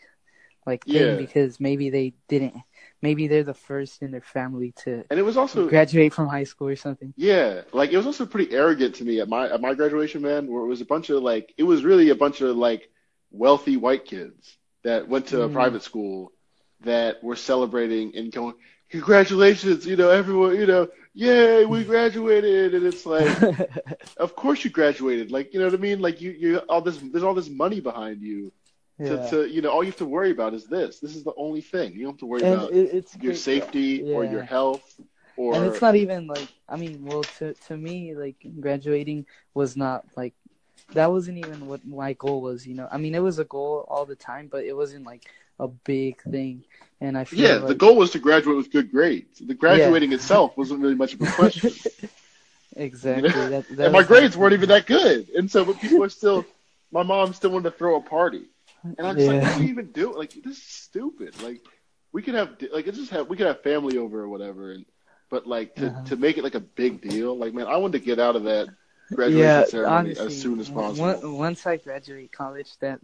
like thing Yeah. because maybe they didn't maybe they're the first in their family to And it was also graduate from high school or something. Yeah, like it was also pretty arrogant to me at my at my graduation, man. Where it was a bunch of like it was really a bunch of like wealthy white kids that went to a Mm. private school that were celebrating and going, "Congratulations, you know, everyone, you know, yay, we graduated!" And it's like, of course you graduated, like you know what I mean? Like you you all this there's all this money behind you yeah. to you know all you have to worry about is this. This is the only thing you don't have to worry And about it, it's your safety or your health or and it's not even like I mean, well, to to me, like graduating was not like that wasn't even what my goal was. You know, I mean, it was a goal all the time, but it wasn't like a big thing. And I feel Yeah, like, the goal was to graduate with good grades. The graduating itself wasn't really much of a question. exactly. That, that and my grades weren't even that good. And so, but people are still, my mom still wanted to throw a party. And I'm just like, Yeah. what are you even do? Like, this is stupid. Like, we could have, like, it's just have, we could have family over or whatever. And, but like, to, Uh-huh. to make it like a big deal, like, man, I wanted to get out of that graduation yeah, ceremony honestly, as soon as possible. once I graduate college, that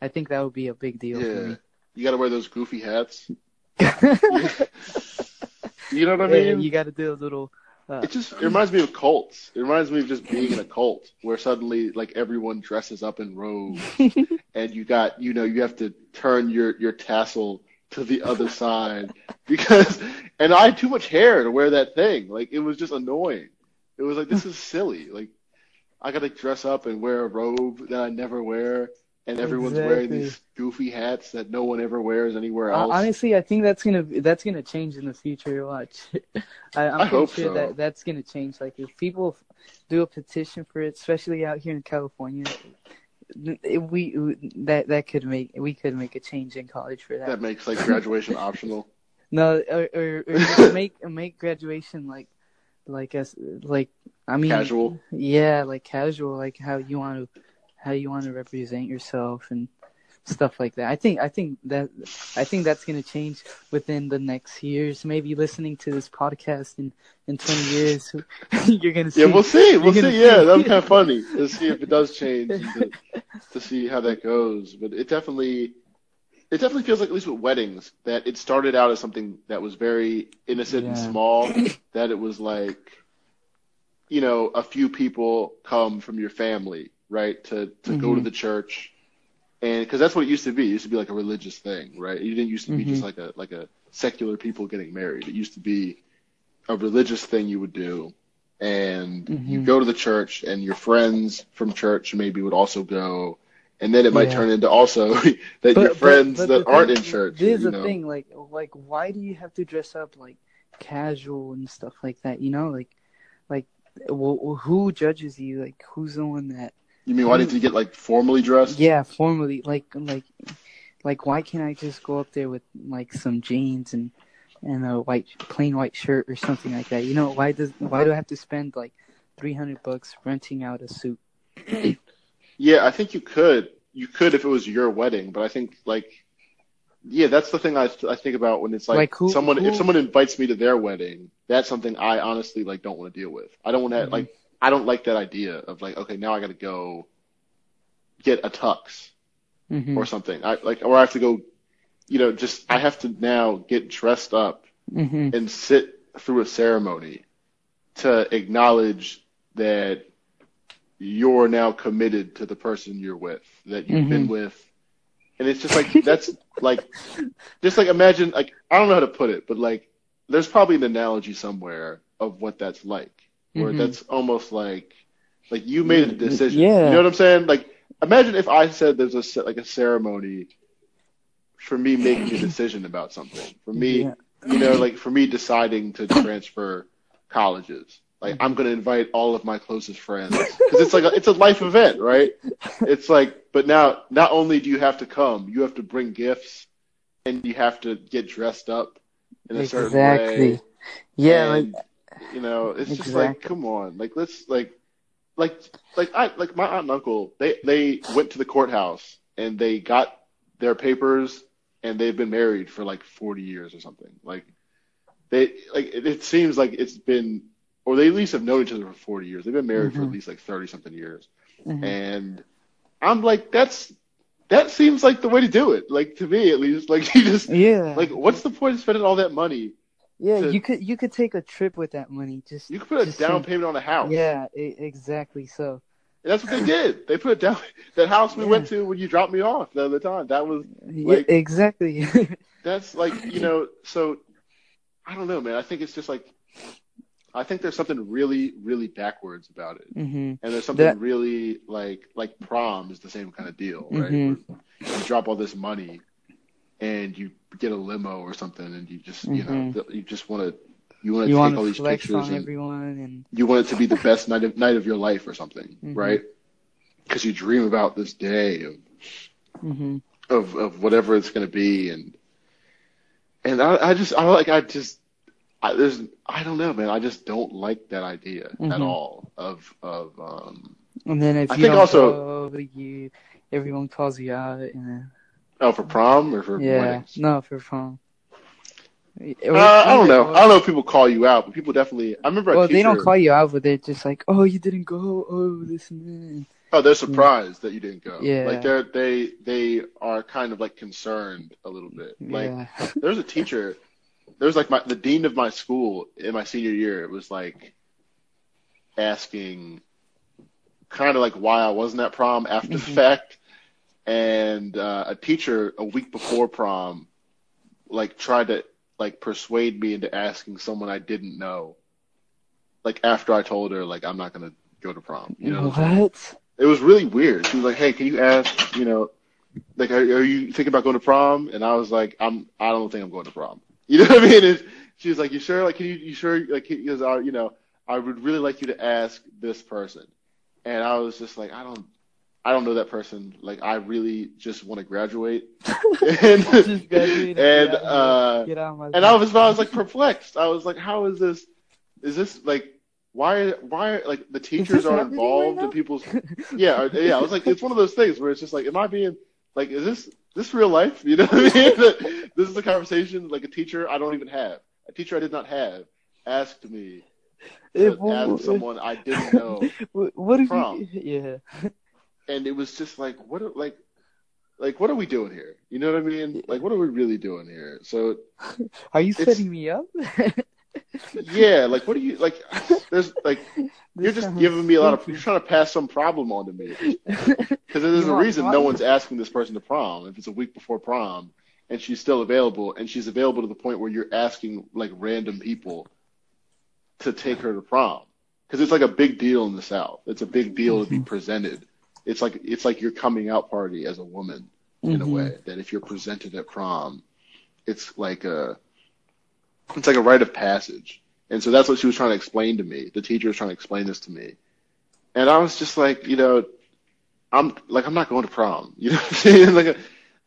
I think that would be a big deal yeah. You got to wear those goofy hats. You know what I Yeah, mean? you got to do a little. It just it reminds me of cults. It reminds me of just being in a cult where suddenly like everyone dresses up in robes and you got you know you have to turn your your tassel to the other side because and I had too much hair to wear that thing. Like it was just annoying. It was like this is silly. Like I got to dress up and wear a robe that I never wear and everyone's wearing these goofy hats that no one ever wears anywhere Uh, else. honestly, I think that's gonna that's gonna change in the future. Watch, I, I'm I pretty hope sure so. that that's gonna change. Like if people do a petition for it, especially out here in California, it- we that that could make we could make a change in college for that. that makes like graduation optional. no, or, or, or make make graduation like like as like I mean Casual. Yeah, like casual, like how you want to how you want to represent yourself and stuff like that. I think I think that I think that's gonna change within the next years. Maybe listening to this podcast in in twenty years, you're gonna see. Yeah, we'll see. We'll You're see. Yeah, that's kind of funny to see if it does change to, to see how that goes. But it definitely, it definitely feels like at least with weddings that it started out as something that was very innocent and small. That it was like, you know, a few people come from your family, right, to to go to Mhm. the church, and because that's what it used to be. It used to be like a religious thing, right? It didn't used to be just Mhm. like a like a secular people getting married. It used to be a religious thing you would do and you Mhm. go to the church and your friends from church maybe would also go and then it might Yeah. turn into also that But- your friends but that aren't thing- in church This is you the know thing, like like why do you have to dress up like casual and stuff like that? You know, like like well, who judges you? Like who's the one that you mean why did you get like formally dressed Yeah, formally, like like like why can't I just go up there with like some jeans and and a white plain white shirt or something like that? You know, why does why do I have to spend like three hundred bucks renting out a suit? yeah i think you could you could if it was your wedding but i think like yeah that's the thing i, I think about when it's like, Like, who- someone who- if someone invites me to their wedding that's something i honestly like don't want to deal with i don't want to Mhm. like i don't like that idea of like okay now i gotta go get a tux hmm or something. I like, or I have to go, you know, just I have to now get dressed up hmm and sit through a ceremony to acknowledge that you're now committed to the person you're with, that you've been with. And it's just like, that's like, just like imagine, like, I don't know how to put it, but like, there's probably an analogy somewhere of what that's like, where Mhm. that's almost like, Like you made a decision. Yeah. You know what I'm saying? Like imagine if I said there's a like a ceremony for me making a decision about something. For me, Yeah. you know, like for me deciding to transfer colleges. Like I'm gonna invite all of my closest friends because it's like a, it's a life event, right? It's like, but now not only do you have to come, you have to bring gifts, and you have to get dressed up in a certain way. Exactly. Yeah, like And, you know, it's just like, come on, like let's like, like, like I like my aunt and uncle. They they went to the courthouse and they got their papers, and they've been married for like forty years or something. Like they like it, it seems like it's been, or they at least have known each other for forty years. They've been married for at least like thirty something years, mhm. and I'm like, that's that seems like the way to do it. Like to me, at least, like you just yeah, like, what's the point of spending all that money? Yeah. to- You could you could take a trip with that money. Just You could put a down payment on a house. yeah, e- exactly. So And that's what they did. They put it down. That house we Yeah. went to when you dropped me off the other time. That was yeah, exactly. that's like you know. So I don't know, man. I think it's just like I think there's something really, really backwards about it, hmm and there's something That- really like like prom is the same kind of deal, right? Mhm. You drop all this money, and you get a limo or something, and you just you know Mhm. th- you just want to you want to You take all these pictures and everyone, and you want it to be the best night of night of your life or something, Mhm. right? Because you dream about this day of hmm of of whatever it's going to be and and I, I just I like I just I, there's I don't know man I just don't like that idea at Mhm. all of of um and then if I you think also- go, you everyone calls you out, and oh for prom or for yeah, weddings no, for prom. uh, I don't know I don't know if people call you out but people definitely I remember a Well, they don't call you out, but they're just like, "Oh, you didn't go. Oh, this and that." oh they're surprised that you didn't go Yeah. like they're they they are kind of like concerned a little bit like yeah. there's a teacher there's like my the dean of my school in my senior year it was like asking kind of like why I wasn't at prom after the Mhm. fact and uh, a teacher a week before prom like tried to like persuade me into asking someone I didn't know like after I told her like I'm not gonna go to prom you know what? it was really weird. She was like, "Hey, can you ask, you know, like, are, are you thinking about going to prom?" And I was like, "I'm, I don't think I'm going to prom." You know what I mean? And she was like, "You sure? Like, can you, you sure? Like, because I, you know, I would really like you to ask this person." And I was just like, "I don't, I don't know that person. Like, I really just want to graduate." and and and get of uh, Get out of my and I was, I was like perplexed. I was like, "How is this? Is this like?" Why? Why? Like the teachers are involved right in people's yeah, or- yeah. I was like, it's one of those things where it's just like, am I being like, is this this real life? You know what I mean? this is a conversation like a teacher I don't even have, a teacher I did not have, asked me It- to ask someone I didn't know, What, if Prom. you? Yeah. And it was just like, what, are- like, like what are we doing here? You know what I mean? Like, what are we really doing here? So Are you setting me up? yeah, like, what are you like? There's like, you're just giving me a lot of, you're trying to pass some problem onto me. Because there's a reason no one's asking this person to prom. If it's a week before prom and she's still available, and she's available to the point where you're asking like random people to take her to prom, because it's like a big deal in the South. It's a big deal to be mm-hmm. presented. It's like it's like your coming out party as a woman in a Mhm. way. That if you're presented at prom, it's like a it's like a rite of passage. And so that's what she was trying to explain to me. The teacher was trying to explain this to me. And I was just like, you know, I'm like I'm not going to prom. You know what I'm saying? Like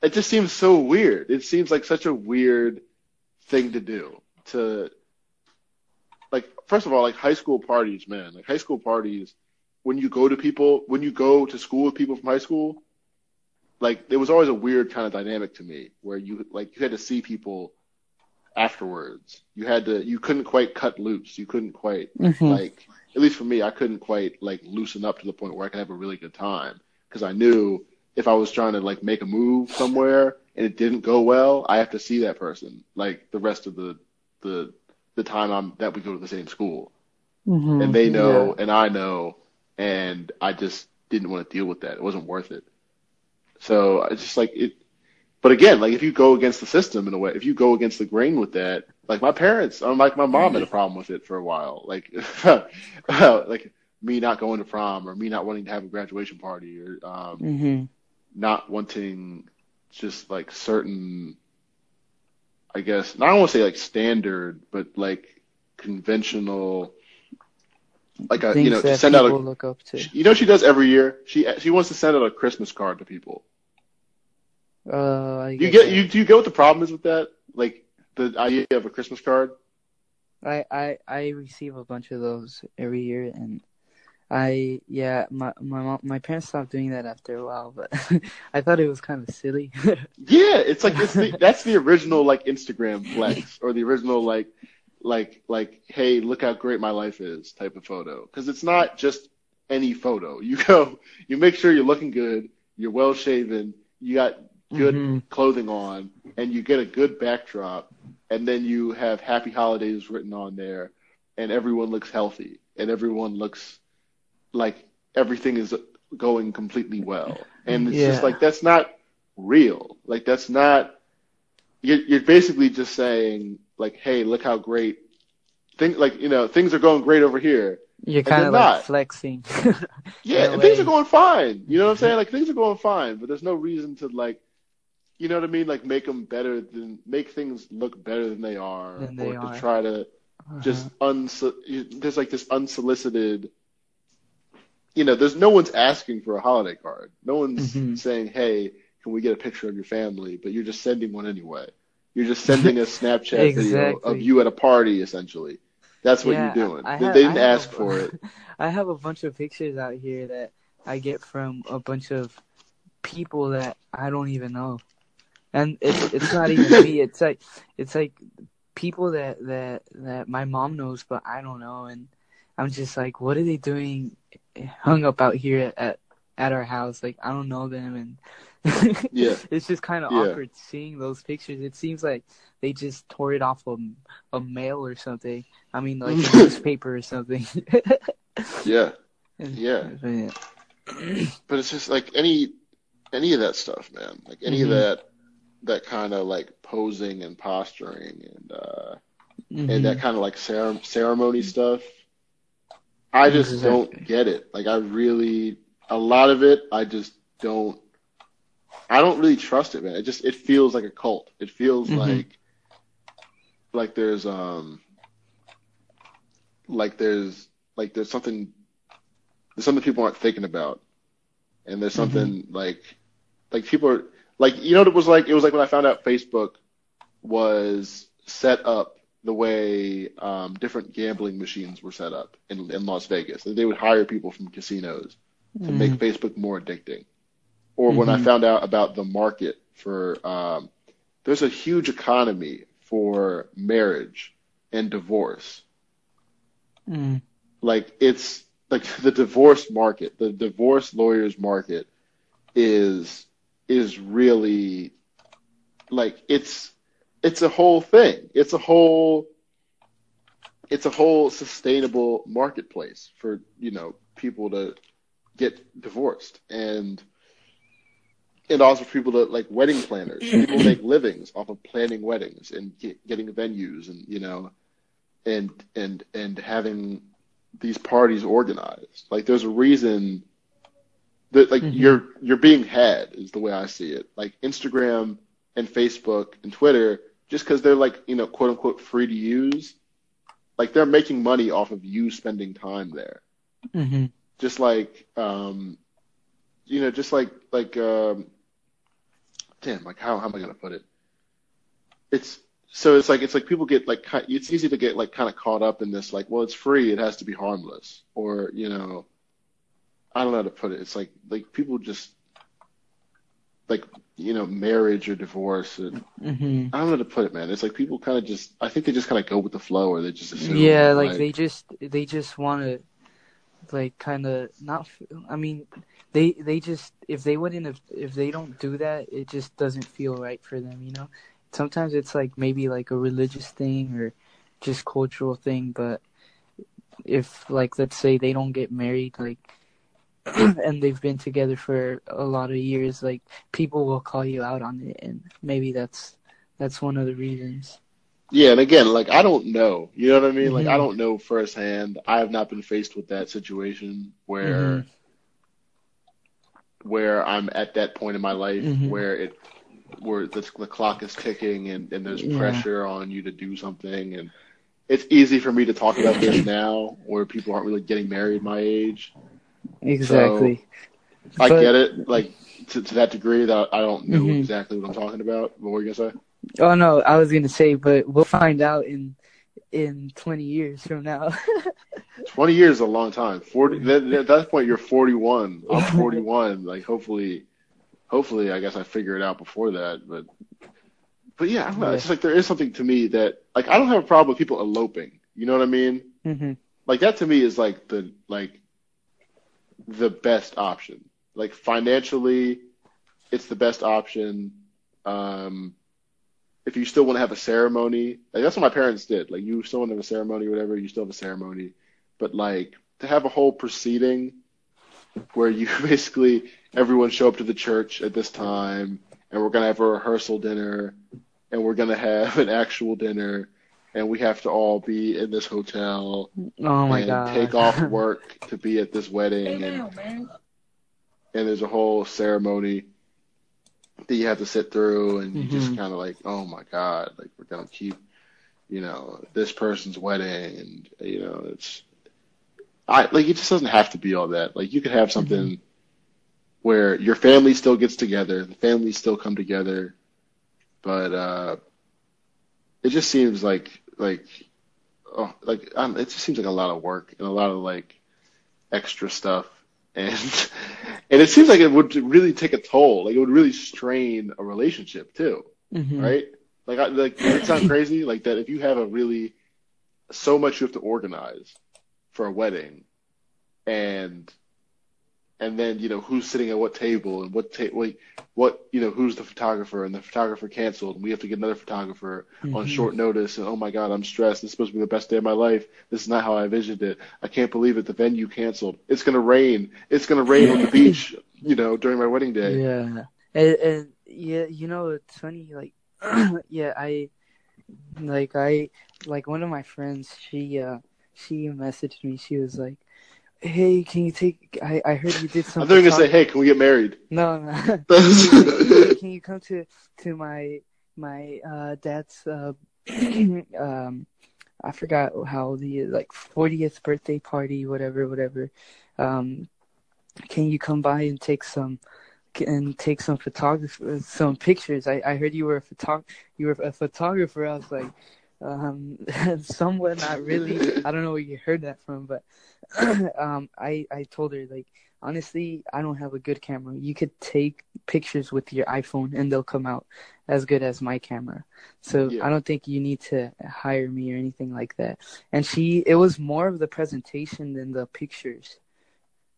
it just seems so weird. It seems like such a weird thing to do. To like first of all, like high school parties, man. Like high school parties, when you go to people, when you go to school with people from high school, like there was always a weird kind of dynamic to me where you like you had to see people afterwards. You had to you couldn't quite cut loose. You couldn't quite Mhm. like at least for me, I couldn't quite like loosen up to the point where I could have a really good time because I knew if I was trying to like make a move somewhere and it didn't go well, I have to see that person like the rest of the the the time I'm that we go to the same school Mhm. and they know Yeah. and I know and I just didn't want to deal with that. It wasn't worth it. So I just like it. But again, like if you go against the system in a way, if you go against the grain with that, like my parents, or like my mom had a problem with it for a while. Like, like me not going to prom or me not wanting to have a graduation party or um, Mhm. not wanting just like certain, I guess, I don't want to say like standard, but like conventional, like a, you know, to send out a, look up to. you know, she does every year. She she wants to send out a Christmas card to people. Uh, I You get get that. you do you get what the problem is with that? Like the idea of a Christmas card. I, I I receive a bunch of those every year, and I yeah my my mom, my parents stopped doing that after a while, but I thought it was kind of silly. Yeah, it's like it's the, that's the original like Instagram flex or the original like like like hey look how great my life is type of photo because it's not just any photo. You go you make sure you're looking good, you're well shaven, you got good Mhm. clothing on, and you get a good backdrop, and then you have happy holidays written on there, and everyone looks healthy, and everyone looks like everything is going completely well. And it's Yeah. just like that's not real. Like that's not you're you're basically just saying like, hey, look how great things like you know, things are going great over here. You're kind of like not. flexing. Yeah, and things are going fine. You know what I'm saying? Like things are going fine, but there's no reason to like, you know what I mean? Like make them better than make things look better than they are, Than or they to try to just Uh-huh. unso- there's like this unsolicited. You know, there's no one's asking for a holiday card. No one's Mhm. saying, "Hey, can we get a picture of your family?" But you're just sending one anyway. You're just sending a Snapchat video of you at a party, essentially. That's what Yeah, you're doing. I they, have- they didn't I ask a- for it. I have a bunch of pictures out here that I get from a bunch of people that I don't even know, and it's it's not even me. It's like it's like people that that that my mom knows, but I don't know, and I'm just like, what are they doing, hung up out here at at our house? Like I don't know them, and Yeah. it's just kind of Yeah. awkward seeing those pictures. It seems like they just tore it off a, a mail or something. I mean, like a newspaper or something. Yeah. Yeah. but it's just like any any of that stuff, man. Like any Mhm. of that that kind of like posing and posturing and uh and that kind of like cere- ceremony stuff. I just Exactly. don't get it. Like I really a lot of it I just don't I don't really trust it, man. It just it feels like a cult. It feels Mhm. like like there's um like there's like there's something there's something people aren't thinking about. And there's something like like people are like you know what it was like? It was like when I found out Facebook was set up the way um, different gambling machines were set up in, in Las Vegas. They would hire people from casinos to Mhm. make Facebook more addicting. Or when I Mhm. found out about the market for, um, there's a huge economy for marriage and divorce. Mm. Like it's like the divorce market, the divorce lawyers market is is really like it's it's a whole thing. It's a whole it's a whole sustainable marketplace for, you know, people to get divorced and and also for people that like wedding planners. People make livings off of planning weddings and get, getting venues and you know and and and having these parties organized. Like there's a reason that like Mhm. you're you're being had is the way I see it. Like Instagram and Facebook and Twitter, just because they're like you know quote unquote free to use, like they're making money off of you spending time there. Mhm. Just like um, you know, just like like um, damn, like how how am I gonna put it? It's so it's like it's like people get like it's easy to get like kind of caught up in this like well it's free it has to be harmless or you know I don't know how to put it it's like like people just like you know marriage or divorce and Mhm. I don't know how to put it man it's like people kind of just I think they just kind of go with the flow or they just assume Yeah, like they just they just want to like kind of not. I mean, they they just if they wouldn't have if they don't do that, it just doesn't feel right for them. You know, sometimes it's like maybe like a religious thing or just cultural thing, but if like let's say they don't get married like and they've been together for a lot of years like people will call you out on it and maybe that's that's one of the reasons Yeah, and again, like I don't know. You know what I mean? Like I Mhm. don't know firsthand. I have not been faced with that situation where Mhm. where I'm at that point in my life Mhm. where it where the, the clock is ticking and, and there's Yeah. pressure on you to do something and it's easy for me to talk about this now where people aren't really getting married my age. Exactly. I But- get it, like to, to that degree that I don't know Mhm. exactly what I'm talking about. What were you gonna say? Oh no, I was gonna say, but we'll find out in in twenty years from now. Twenty years is a long time. Forty. That, at that point, you're 41. I'm 41. Like, hopefully, hopefully, I guess I figure it out before that. But, but yeah, I don't know. It's just like there is something to me that, like, I don't have a problem with people eloping. You know what I mean? hmm Like that to me is like the like the best option. Like financially, it's the best option. Um, if you still want to have a ceremony, like that's what my parents did. Like you still want to have a ceremony, or whatever, you still have a ceremony. But like to have a whole proceeding where you basically everyone show up to the church at this time, and we're gonna have a rehearsal dinner, and we're gonna have an actual dinner, and we have to all be in this hotel Oh my and god. take off work to be at this wedding, and, and there's a whole ceremony that you have to sit through, and you just Mhm. kind of like, oh my god, like we're gonna keep, you know, this person's wedding, and you know, it's, I like it just doesn't have to be all that. Like you could have something where your family still gets together, the families still come together, but uh, it just seems like like oh like um, it just seems like a lot of work and a lot of like extra stuff and and it seems like it would really take a toll like it would really strain a relationship too Mhm. right like I, like does it sound crazy like that if you have a really so much you have to organize for a wedding and and then you know who's sitting at what table and what ta- like what you know who's the photographer and the photographer canceled and we have to get another photographer on Mhm. short notice and oh my god i'm stressed this is supposed to be the best day of my life this is not how i envisioned it i can't believe it the venue canceled it's going to rain it's going to rain on the beach you know during my wedding day Yeah, and, and yeah, you know it's funny. Like, yeah, I like I like one of my friends. She uh she messaged me. She was like, "Hey, can you take? I I heard you did i'm something." going to say hey can we get married No, no. can, can you come to to my my uh dad's uh um I forgot how old he is, like 40th birthday party, whatever, whatever. Um, can you come by and take some and take some photography, some pictures? I I heard you were a photog you were a photographer. I was like, um, somewhat not really. I don't know where you heard that from, but um, I I told her like honestly, I don't have a good camera. You could take pictures with your iPhone and they'll come out as good as my camera. So Yeah. I don't think you need to hire me or anything like that. And she, it was more of the presentation than the pictures.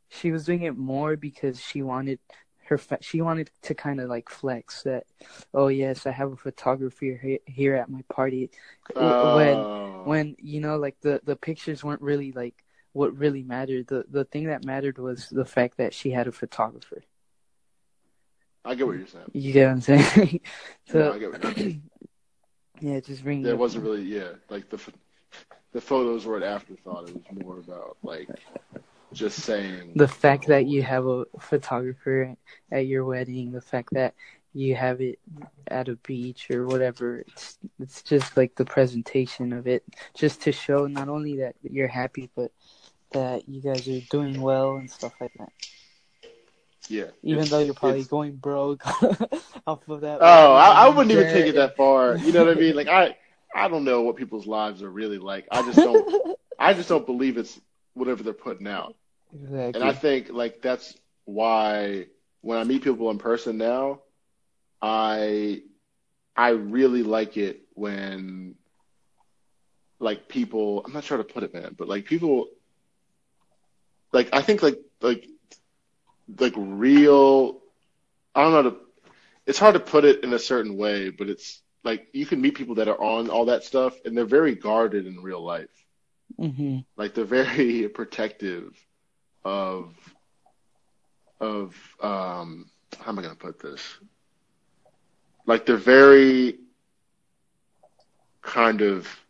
She was doing it more because she wanted her, she wanted to kind of like flex that, oh yes, I have a photographer here, at my party. When Oh. when you know like the the pictures weren't really like what really mattered. The the thing that mattered was the fact that she had a photographer. I get what you're saying. You get what i'm saying? So no, i get what you're saying. Yeah just bring there wasn't really yeah like the the photos were an afterthought. It was more about like just saying the fact that you have a photographer at your wedding the fact that you have it at a beach or whatever it's it's just like the presentation of it just to show not only that you're happy but that you guys are doing well and stuff like that yeah even though you're probably it's- going broke off of that. Oh, I, I wouldn't even take it that far. You know what I mean? Like I, I don't know what people's lives are really like. I just don't. I just don't believe it's whatever they're putting out. exactly. And I think like that's why when I meet people in person now, I, I really like it when, like people. I'm not sure how to put it, man, but like people. Like I think like like, like real. I don't know to it's hard to put it in a certain way, but it's like you can meet people that are on all that stuff and they're very guarded in real life. hmm Like they're very protective of of um how am I gonna put this? Like they're very kind of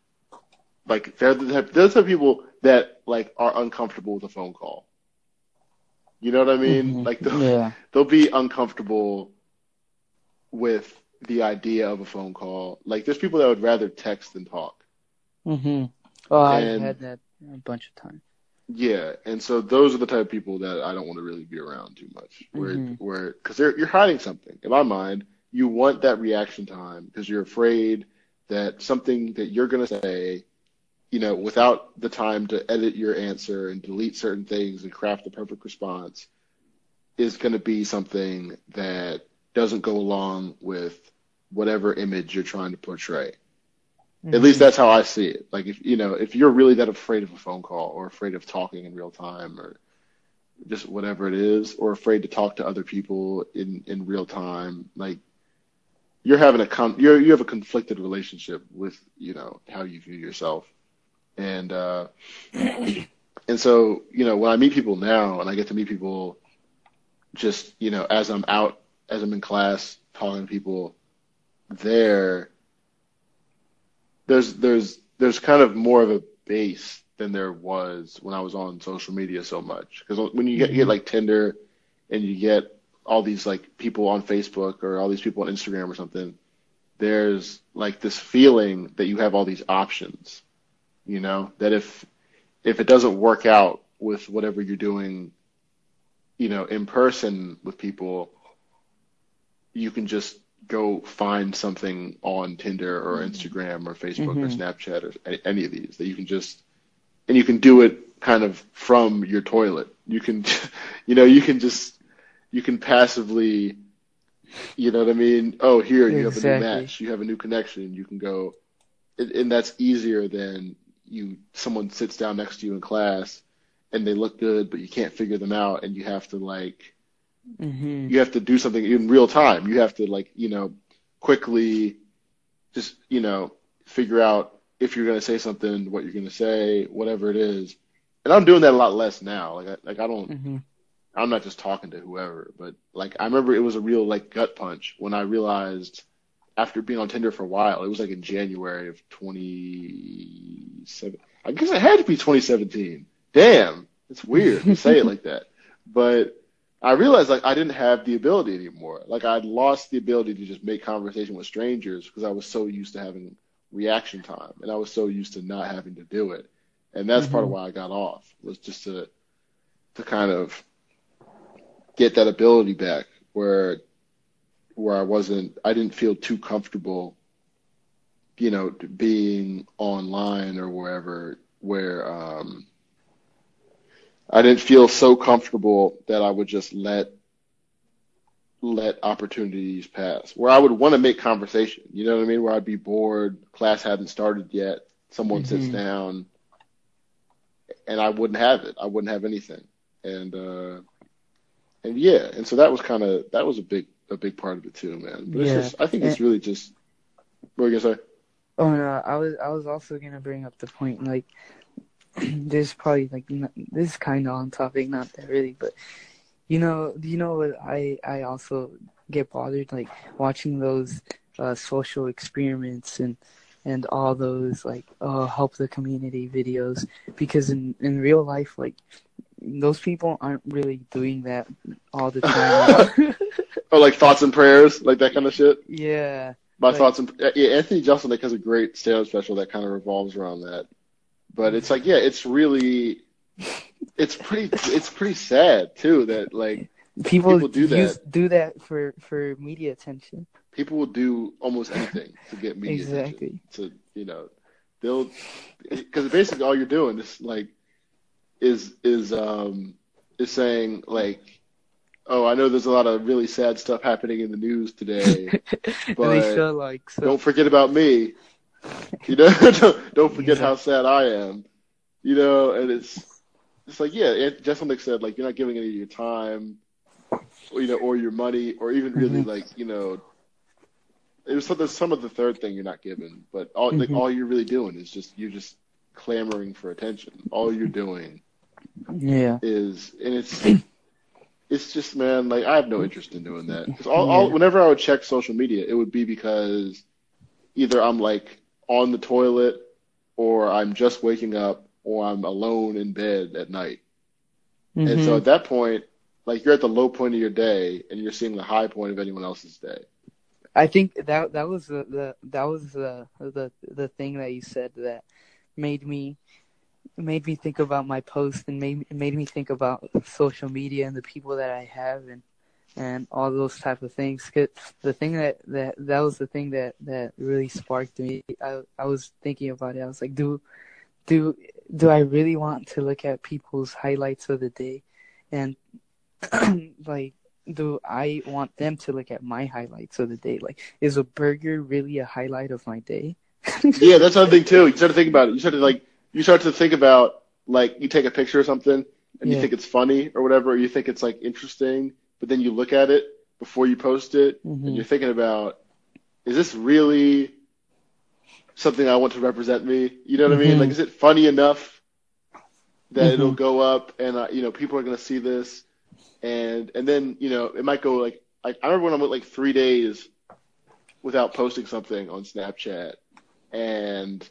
like they're the type, they're the type of people that like are uncomfortable with a phone call. You know what I mean? Mhm. Like they'll, Yeah. they'll be uncomfortable with the idea of a phone call. Like there's people that would rather text than talk. Mhm. Oh, I've had that a bunch of times. Yeah, and so those are the type of people that I don't want to really be around too much. Where, Mhm. where, because they're you're hiding something. In my mind, you want that reaction time because you're afraid that something that you're gonna say, you know, without the time to edit your answer and delete certain things and craft the perfect response, is gonna be something that doesn't go along with whatever image you're trying to portray. At least that's how I see it. Like if you know, if you're really that afraid of a phone call or afraid of talking in real time or just whatever it is, or afraid to talk to other people in in real time, like you're having a con you're you have a conflicted relationship with, you know, how you view yourself. And uh and so, you know, when I meet people now and I get to meet people just, you know, as I'm out as I'm in class talking to people there there's there's there's kind of more of a base than there was when I was on social media so much. Because when you get you get like Tinder and you get all these like people on Facebook or all these people on Instagram or something, there's like this feeling that you have all these options. You know that if if it doesn't work out with whatever you're doing, you know, in person with people, you can just go find something on Tinder or Instagram or Facebook or Mhm. Snapchat or any of these that you can just and you can do it kind of from your toilet. You can you know, you can just you can passively you know what I mean? Oh, here you have a new match, you have a new connection, you can go and, and that's easier than you someone sits down next to you in class and they look good but you can't figure them out and you have to like Mhm. you have to do something in real time. You have to like, you know, quickly just, you know, figure out if you're going to say something, what you're going to say, whatever it is. And I'm doing that a lot less now. Like I, like I don't Mhm. I'm not just talking to whoever, but like I remember it was a real like gut punch when I realized after being on Tinder for a while, it was like in January of 2017. I guess it had to be 2017. Damn, it's weird to say it like that, but I realized like I didn't have the ability anymore. Like I'd lost the ability to just make conversation with strangers because I was so used to having reaction time and I was so used to not having to do it. And that's part of Mhm. why I got off was just to to kind of get that ability back where where I wasn't I didn't feel too comfortable you know being online or wherever where um I didn't feel so comfortable that I would just let let opportunities pass. Where I would want to make conversation, you know what I mean? Where I'd be bored, class hadn't started yet, someone sits Mhm. down, and I wouldn't have it. I wouldn't have anything, and uh, and yeah, and so that was kind of that was a big a big part of it too, man. But it's Yeah. just I think it's really just what were you gonna say? Oh no, I was I was also gonna bring up the point like there's probably like not, this is kind of on topic, not that really, but you know, you know what I I also get bothered like watching those uh, social experiments and and all those like uh, help the community videos because in in real life like those people aren't really doing that all the time. or like thoughts and prayers, like that kind of shit. yeah. My Like- thoughts and yeah, Anthony Jeselnik has a great stand-up special that kind of revolves around that. But it's like, yeah, it's really, it's pretty, it's pretty sad too that like People, People do that. use, do that for for media attention. people will do almost anything to get media attention. Exactly. To you know, they'll because basically all you're doing is like is is um is saying like, oh, I know there's a lot of really sad stuff happening in the news today. But like so. don't forget about me. You know, don't, don't forget how sad I am. You know, and it's it's like yeah, Ant- Jeselnik said like you're not giving any of your time, you know, or your money, or even really Mhm. like you know, it was there's some of the third thing you're not given, but all like Mhm. all you're really doing is just you're just clamoring for attention. All you're doing Yeah. is, and it's it's just man, like I have no interest in doing that. 'Cause all, all Yeah. whenever I would check social media, it would be because either I'm like on the toilet or I'm just waking up or I'm alone in bed at night. Mm-hmm. And so at that point, like you're at the low point of your day and you're seeing the high point of anyone else's day. I think that that was the, the that was the the the thing that you said that made me made me think about my post and made made me think about social media and the people that I have and and all those type of things. Cause the thing that that that was the thing that that really sparked me. I I was thinking about it. I was like, do do do I really want to look at people's highlights of the day, and like do I want them to look at my highlights of the day? Like, is a burger really a highlight of my day? yeah, that's another thing too. You start to think about it. You start to like you start to think about like you take a picture of something and Yeah. you think it's funny or whatever, or you think it's like interesting, but then you look at it before you post it Mhm. and you're thinking about is this really something I want to represent me? You know what I mean? Mhm. Like is it funny enough that it'll Mhm. go up and uh, you know people are going to see this and and then you know it might go like like I remember when I went like 3 days without posting something on Snapchat and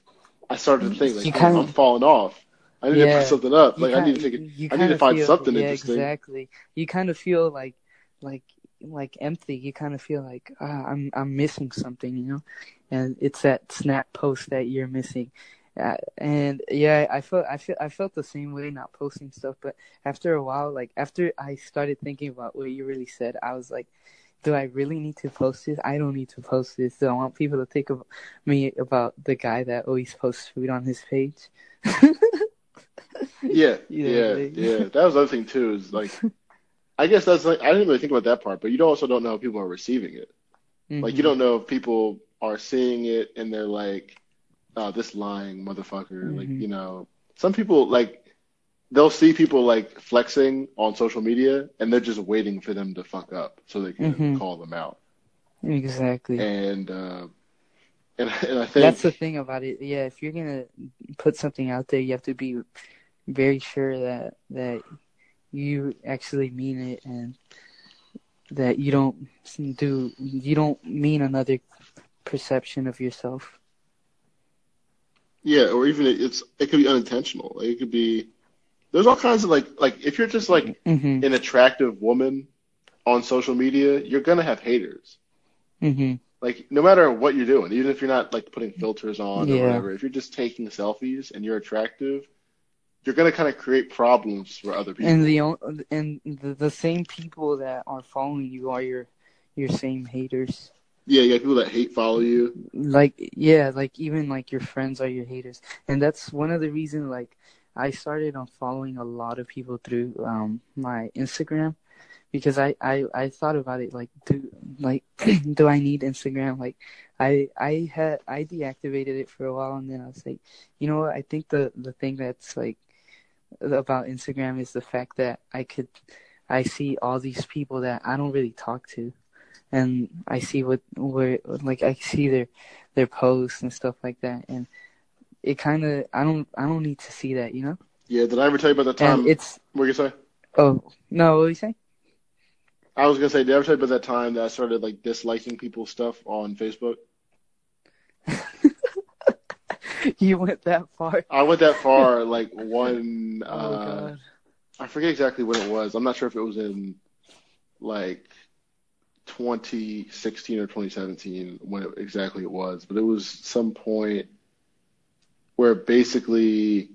I started to think like You "Oh, kinda- I'm falling off. I need to Yeah. put something up. Like I need to take it. I need to find feel- something yeah, interesting. exactly. You kind of feel like like like empty. You kind of feel like ah, I'm I'm missing something, you know. And it's that snap post that you're missing. Uh, and yeah, I felt I feel I felt the same way not posting stuff. But after a while, like after I started thinking about what you really said, I was like, do I really need to post this? I don't need to post this. Do I want people to think of me about the guy that always posts food on his page? Yeah, Yeah, yeah, like- yeah. That was the other thing too. Is like, I guess that's like I didn't really think about that part, but you also don't know how people are receiving it. Like you Mhm. don't know if people are seeing it and they're like, "Oh, this lying motherfucker." Like Mhm. you know, some people like they'll see people like flexing on social media and they're just waiting for them to fuck up so they can Mhm. call them out. Exactly. And uh, and and I think That's the thing about it. Yeah, if you're gonna put something out there, you have to be very sure that that you actually mean it and that you don't do you don't mean another perception of yourself. Yeah, or even it's it could be unintentional. It could be there's all kinds of like like if you're just like Mhm. an attractive woman on social media, you're gonna have haters. Mhm. Like no matter what you're doing, even if you're not like putting filters on or whatever, if you're just taking selfies and you're attractive, you're gonna kind of create problems for other people. And the and the, the same people that are following you are your your same haters. yeah, you got people that hate follow you. like yeah like even like your friends are your haters and that's one of the reasons like i started on following a lot of people through um my instagram because i i, I thought about it like do like do i need instagram? Like i i had i deactivated it for a while and then i was like you know what? I think the the thing that's like about instagram is the fact that i could i see all these people that i don't really talk to and I see what where like I see their their posts and stuff like that, and it kind of I don't I don't need to see that, you know. Yeah, did I ever tell you about the time? And it's what were you say? oh no, what were you saying? I was gonna say, did I ever tell you about that time that I started like disliking people's stuff on Facebook? you went that far. I went that far, like one. Oh Uh, god. I forget exactly when it was. I'm not sure if it was in like 2016 or 2017 when it, exactly it was, but it was some point where basically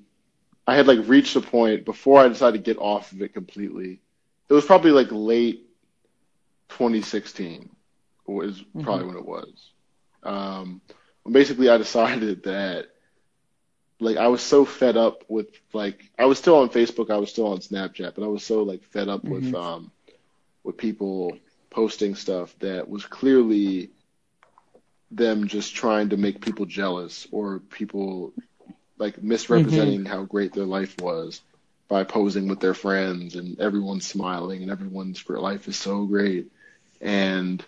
I had like reached a point before I decided to get off of it completely. It was probably like late 2016 was probably when it was. Um, basically I decided that like I was so fed up with like I was still on Facebook, I was still on Snapchat, but I was so like fed up with Mhm. um with people posting stuff that was clearly them just trying to make people jealous or people like misrepresenting how great their life was by posing with their friends and everyone's smiling and everyone's life is so great and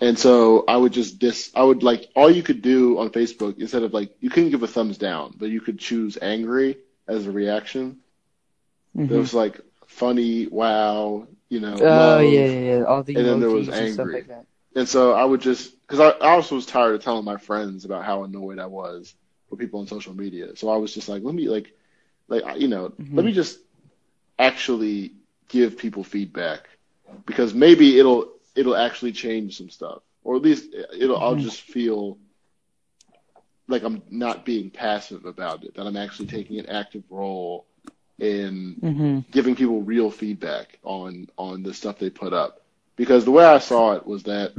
and so I would just dis I would like all you could do on Facebook instead of like you couldn't give a thumbs down, but you could choose angry as a reaction. Mhm. There was like funny, wow, you know, Oh love. yeah, yeah, yeah, all the and then there was and stuff angry. like that. And so I would just because I, I also was tired of telling my friends about how annoyed I was with people on social media. So I was just like, let me like like you know, Mhm. let me just actually give people feedback because maybe it'll it'll actually change some stuff, or at least it'll I'll Mhm. just feel like I'm not being passive about it, that I'm actually taking an active role in hmm giving people real feedback on on the stuff they put up. Because the way I saw it was that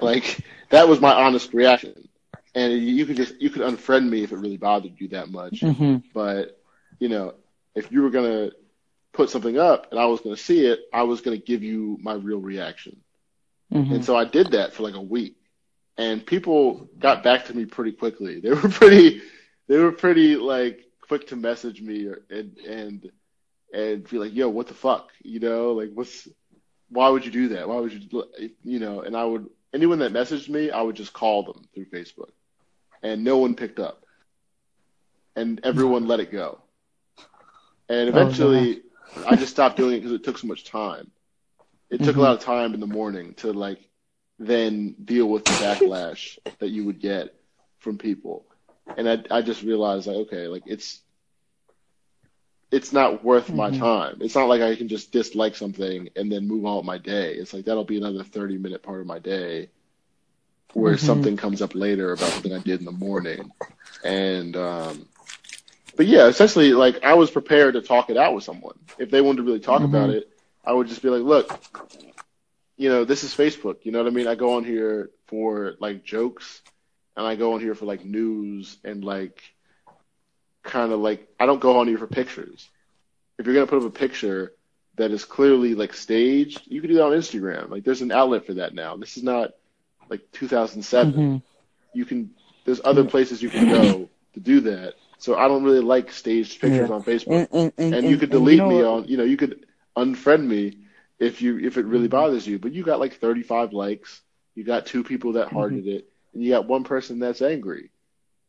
like that was my honest reaction. And you could just you could unfriend me if it really bothered you that much. hmm But you know, if you were gonna put something up and I was gonna see it, I was gonna give you my real reaction. hmm And so I did that for like a week. And people got back to me pretty quickly. They were pretty they were pretty like quick to message me or, and and and be like, "Yo, what the fuck?" You know, like what's why would you do that? Why would you you know, and I would anyone that messaged me, I would just call them through Facebook. And no one picked up. And everyone let it go. And Oh, eventually I just stopped doing it because it took so much time. It took a Mhm. lot of time in the morning to like then deal with the backlash that you would get from people. And I I just realized like okay, like it's it's not worth my Mhm. time. It's not like I can just dislike something and then move on with my day. It's like that'll be another 30 minute part of my day where Mhm. something comes up later about something I did in the morning. And um but yeah, essentially like I was prepared to talk it out with someone. If they wanted to really talk Mhm. about it, I would just be like, look, you know, this is Facebook. You know what I mean? I go on here for like jokes and I go on here for like news and like kind of like I don't go on here for pictures. If you're gonna put up a picture that is clearly like staged, you can do that on Instagram. Like there's an outlet for that now. This is not like 2007. hmm You can there's other places you can go to do that. So I don't really like staged pictures Yeah. on Facebook. And, and, And, you could delete know me on you know you could unfriend me if you if it really Mhm. bothers you. But you got like 35 likes. You got two people that Mm-hmm. hearted it, and you got one person that's angry.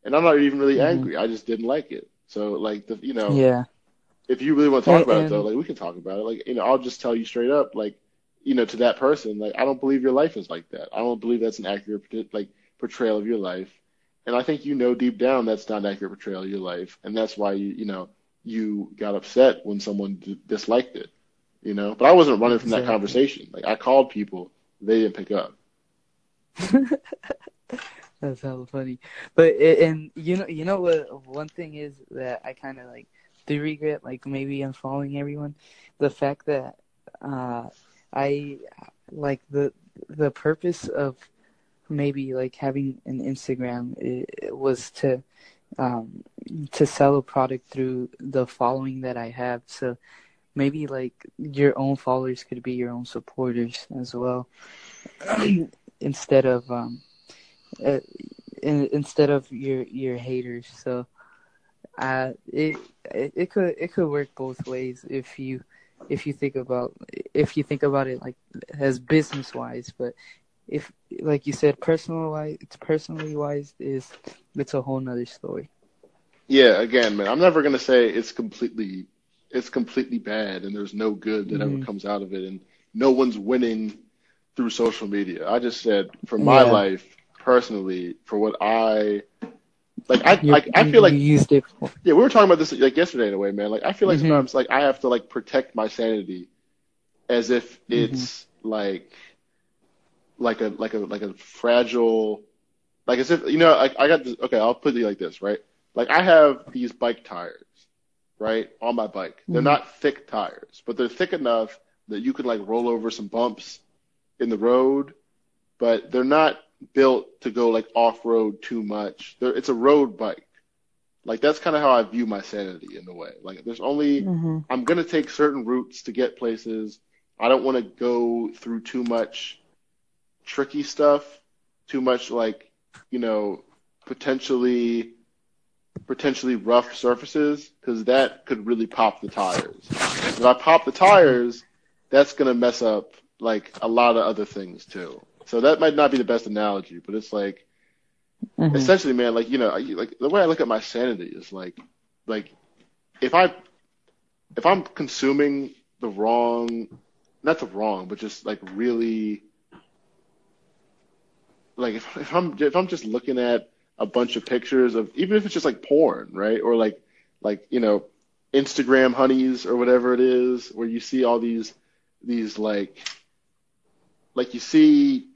And I'm not even really Mhm. angry. I just didn't like it. So like the you know Yeah. if you really want to talk And- about it though, like we can talk about it. Like you know I'll just tell you straight up like you know to that person like I don't believe your life is like that. I don't believe that's an accurate like portrayal of your life. And I think you know deep down that's not an accurate portrayal of your life, and that's why you you know you got upset when someone d- disliked it, you know. But I wasn't running from that conversation. Like I called people, they didn't pick up. That's hella funny. But it, and you know you know what one thing is that I kind of like do regret like maybe unfollowing everyone the fact that uh I like the the purpose of maybe like having an Instagram i was to um to sell a product through the following that I have so maybe like your own followers could be your own supporters as well instead of um uh, in, instead of your your haters. So, uh, it, it it could it could work both ways if you if you think about if you think about it like as business wise. But if like you said, personal wise, it's personally wise is it's a whole nother story. Yeah, again, man, I'm never gonna say it's completely it's completely bad and there's no good that ever Mhm. comes out of it and no one's winning through social media. I just said for my Yeah. life personally, for what I like I You- like I feel like used it. For, yeah, we were talking about this like yesterday in a way, man. Like I feel like Mhm. sometimes like I have to like protect my sanity as if Mm-hmm. it's like like a like a like a fragile like as if you know like I got this okay, I'll put it like this, right? Like I have these bike tires, right, on my bike. They're Mhm. not thick tires, but they're thick enough that you can like roll over some bumps in the road, but they're not built to go like off road too much. They're, it's a road bike. Like that's kind of how I view my sanity in a way. Like there's only Mhm. I'm gonna take certain routes to get places. I don't want to go through too much tricky stuff, too much like you know potentially potentially rough surfaces because that could really pop the tires. If I pop the tires, that's gonna mess up like a lot of other things too. So that might not be the best analogy, but it's like Mhm. essentially, man, like you know, I- like the way I look at my sanity is like, like if I if I'm consuming the wrong, not the wrong, but just like really like if, if I'm if I'm just looking at a bunch of pictures of even if it's just like porn, right? Or like like you know Instagram honeys or whatever it is, where you see all these these like like you see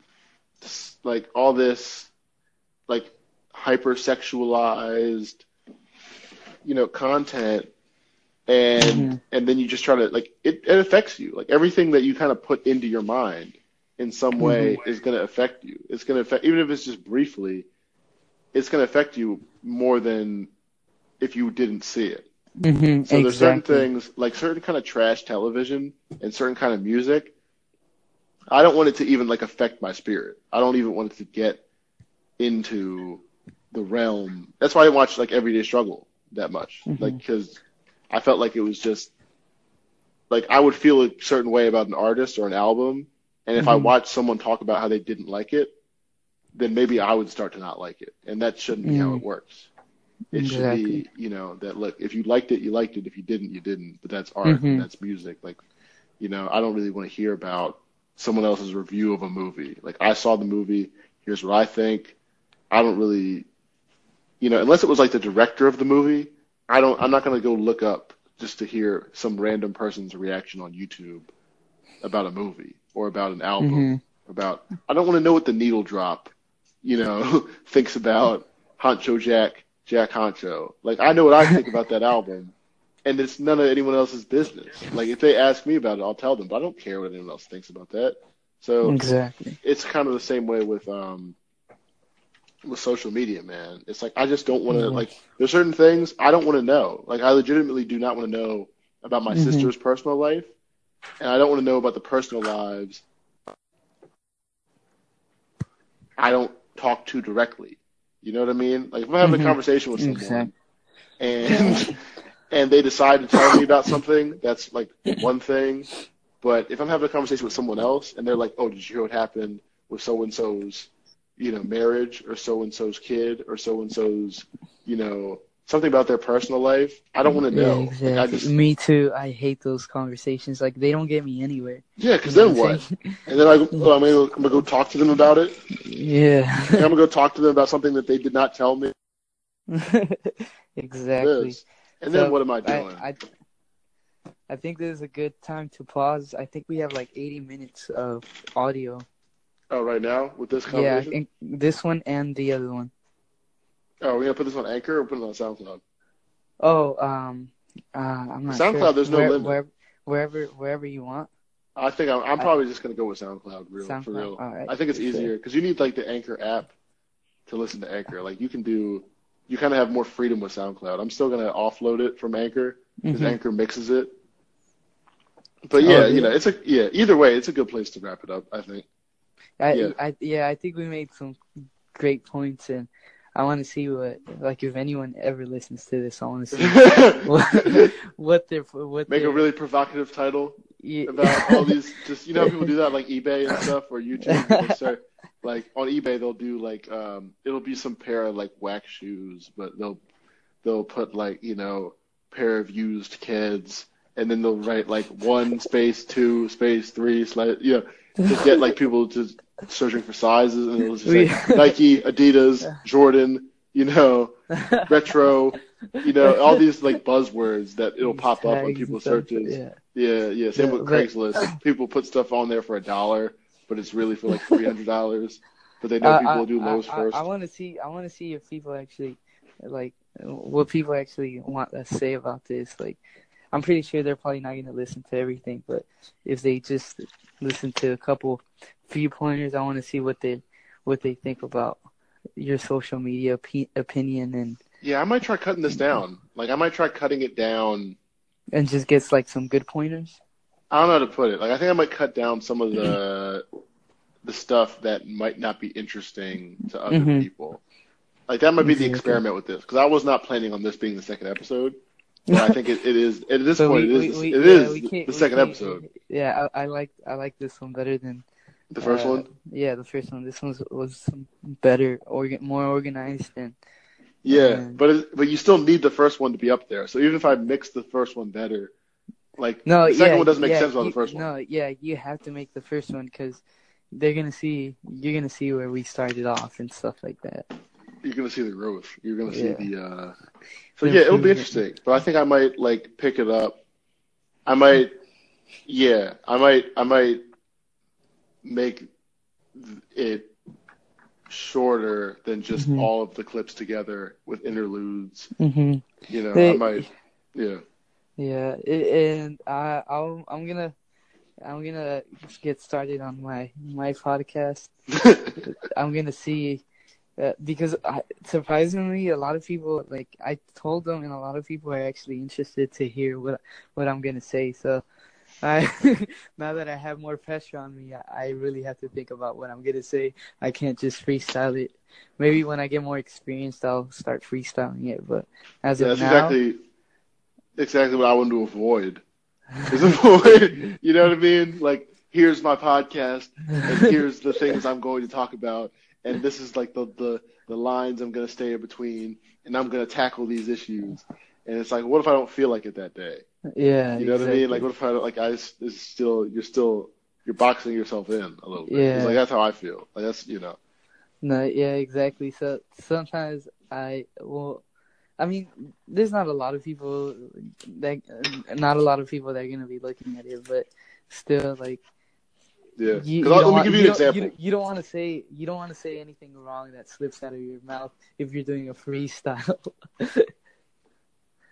like all this like hypersexualized you know content and Mm-hmm. and then you just try to like it, it affects you like everything that you kind of put into your mind in some way Mm-hmm. is going to affect you it's going to affect even if it's just briefly it's going to affect you more than if you didn't see it hmm so there's certain things like certain kind of trash television and certain kind of music. I don't want it to even like affect my spirit. I don't even want it to get into the realm. That's why I didn't watch like Everyday Struggle that much, Mhm. like because I felt like it was just like I would feel a certain way about an artist or an album, and if I Mhm. watched someone talk about how they didn't like it, then maybe I would start to not like it, and that shouldn't be how Mm. it works. It should be, you know, that look, if you liked it, you liked it. If you didn't, you didn't. But that's art Mhm. and that's music. Like, you know, I don't really want to hear about someone else's review of a movie. Like, I saw the movie. Here's what I think. I don't really, you know, unless it was like the director of the movie. I don't. I'm not gonna go look up just to hear some random person's reaction on YouTube about a movie or about an album. Mhm. About. I don't want to know what the needle drop, you know, thinks about Huncho Jack, Jack Huncho. Like I know what I think about that album, and it's none of anyone else's business. Like if they ask me about it, I'll tell them, but I don't care what anyone else thinks about that. So Exactly. it's kind of the same way with um with social media, man. It's like I just don't want to Mhm. like. There's certain things I don't want to know. Like I legitimately do not want to know about my Mhm. sister's personal life, and I don't want to know about the personal lives. I don't talk to directly. You know what I mean? Like if I'm having Mhm. a conversation with someone Exactly. and and they decide to tell me about something, that's like one thing. But if I'm having a conversation with someone else and they're like, "Oh, did you hear what happened with so and so's, you know, marriage or so and so's kid or so and so's, you know, something about their personal life?" I don't want to Yeah, know. exactly. Like I just Me too. I hate those conversations. Like they don't get me anywhere. yeah, because then what I'm what? saying? And then I, I'm, gonna, I'm gonna go talk to them about it. yeah. I'm gonna go talk to them about something that they did not tell me. exactly. And then So, what am I I, doing? I I think this is a good time to pause. I think we have like 80 minutes of audio. oh, right now with this Yeah, I conversation. think this one and the other one. Oh, we're gonna put this on Anchor or put it on SoundCloud. Oh, um, uh, I'm not SoundCloud, sure. there's no Where, limit. Wherever, wherever, wherever you want. I think I'm, I'm I- probably just gonna go with SoundCloud, real for real. Right. I think it's easier because you need like the Anchor app to listen to Anchor. Like you can do, you kind of have more freedom with SoundCloud. I'm still gonna offload it from Anchor because Mhm. Anchor mixes it. But Oh, yeah, yeah. you know, it's a yeah. Either way, it's a good place to wrap it up. I think. I, Yeah. I, yeah, I think we made some great points, and I want to see what, like, if anyone ever listens to this, I want to see what, what their, what Make their, a really provocative title yeah. about all these. Just you know how people do that like eBay and stuff or YouTube. They start like on eBay they'll do like um it'll be some pair of like wax shoes, but they'll they'll put like you know pair of used kids, and then they'll write like one space two space three slash you know to get like people to searching for sizes, and it'll just say We- Nike, Adidas, Jordan, you know, retro, you know, all these like buzzwords that it'll pop up when people searches. Yeah. Yeah, yeah. Same Yeah, with Craigslist. People put stuff on there for a dollar, but it's really for like three hundred dollars. But they know Uh, people I- will do I- Lowe's I, first. I, want to see. I want to see if people actually like what people actually want to say about this. Like, I'm pretty sure they're probably not going to listen to everything, but if they just listen to a couple few pointers, I want to see what they what they think about your social media opi- opinion and yeah, I might try cutting this down. Like I might try cutting it down. and just gets like some good pointers. I don't know how to put it. Like I think I might cut down some of the the stuff that might not be interesting to other Mhm. people. Like that might be the experiment with this because I was not planning on this being the second episode. But I think it, it is at this So point we- it we- we- it yeah, is the, can't- the we second episode. Yeah, I, I like I like this one better than The first uh, one. Yeah, the first one. This one was better, organ, more organized, and Yeah, Um, but it, but you still need the first one to be up there. So even if I mix the first one better, like no, the second yeah, one doesn't make yeah, sense without you, the first one. No, yeah, you have to make the first one because they're gonna see you're gonna see where we started off and stuff like that. You're gonna see the growth. You're gonna Yeah. see the. uh So The yeah, it'll be interesting. But I think I might like pick it up. I might, yeah, I might, I might make it shorter than just Mhm. all of the clips together with interludes. Mm-hmm. You know, I might, yeah. Yeah, and I I'll, I'm gonna I'm gonna get started on my my podcast. I'm gonna see uh, because I, surprisingly, a lot of people like I told them, and a lot of people are actually interested to hear what what I'm gonna say. So, I now that I have more pressure on me, I, I really have to think about what I'm gonna say. I can't just freestyle it. Maybe when I get more experienced, I'll start freestyling it. But as Yeah, of that's now, exactly exactly what I want to avoid. Is avoid, you know what I mean? Like, here's my podcast, and here's the things I'm going to talk about, and this is like the the, the lines I'm going to stay in between, and I'm going to tackle these issues. And it's like, what if I don't feel like it that day? yeah, You know what I mean? Like, what if I don't like? I this is still you're still you're boxing yourself in a little bit. Yeah. Like that's how I feel. Like that's you know. No, yeah, exactly. So sometimes I well, I mean, there's not a lot of people that, not a lot of people that are gonna be looking at it, but still, like, Yeah. you, you 'Cause I'll- don't let me want, give you you an example. You, you don't want to say you don't want to say anything wrong that slips out of your mouth if you're doing a freestyle.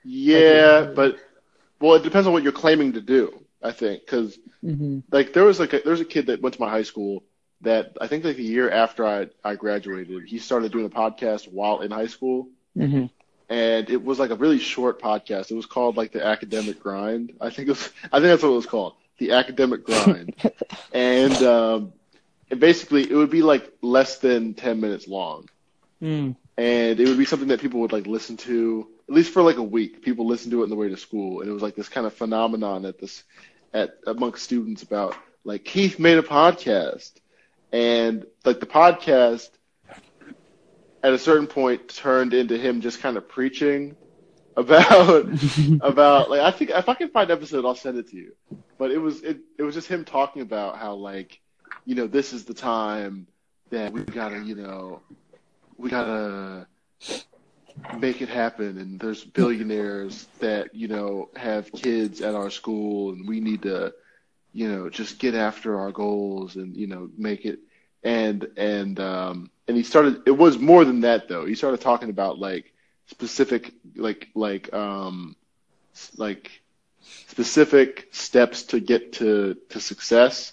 Yeah, but well, it depends on what you're claiming to do. I think because hmm like there was like a, there was a kid that went to my high school that I think like a year after I I graduated, he started doing a podcast while in high school, hmm and it was like a really short podcast. It was called like the Academic Grind. I think it was I think that's what it was called, the Academic Grind, and um, and basically it would be like less than ten minutes long, Mm. and it would be something that people would like listen to at least for like a week. People listened to it on the way to school, and it was like this kind of phenomenon at this at amongst students about like Keith made a podcast, and like the podcast at a certain point turned into him just kind of preaching about about like I think if I can find an episode, I'll send it to you. But it was it it was just him talking about how like you know this is the time that we gotta you know we gotta make it happen and there's billionaires that you know have kids at our school and we need to you know just get after our goals and you know make it and and um and he started it was more than that though he started talking about like specific like like um like specific steps to get to to success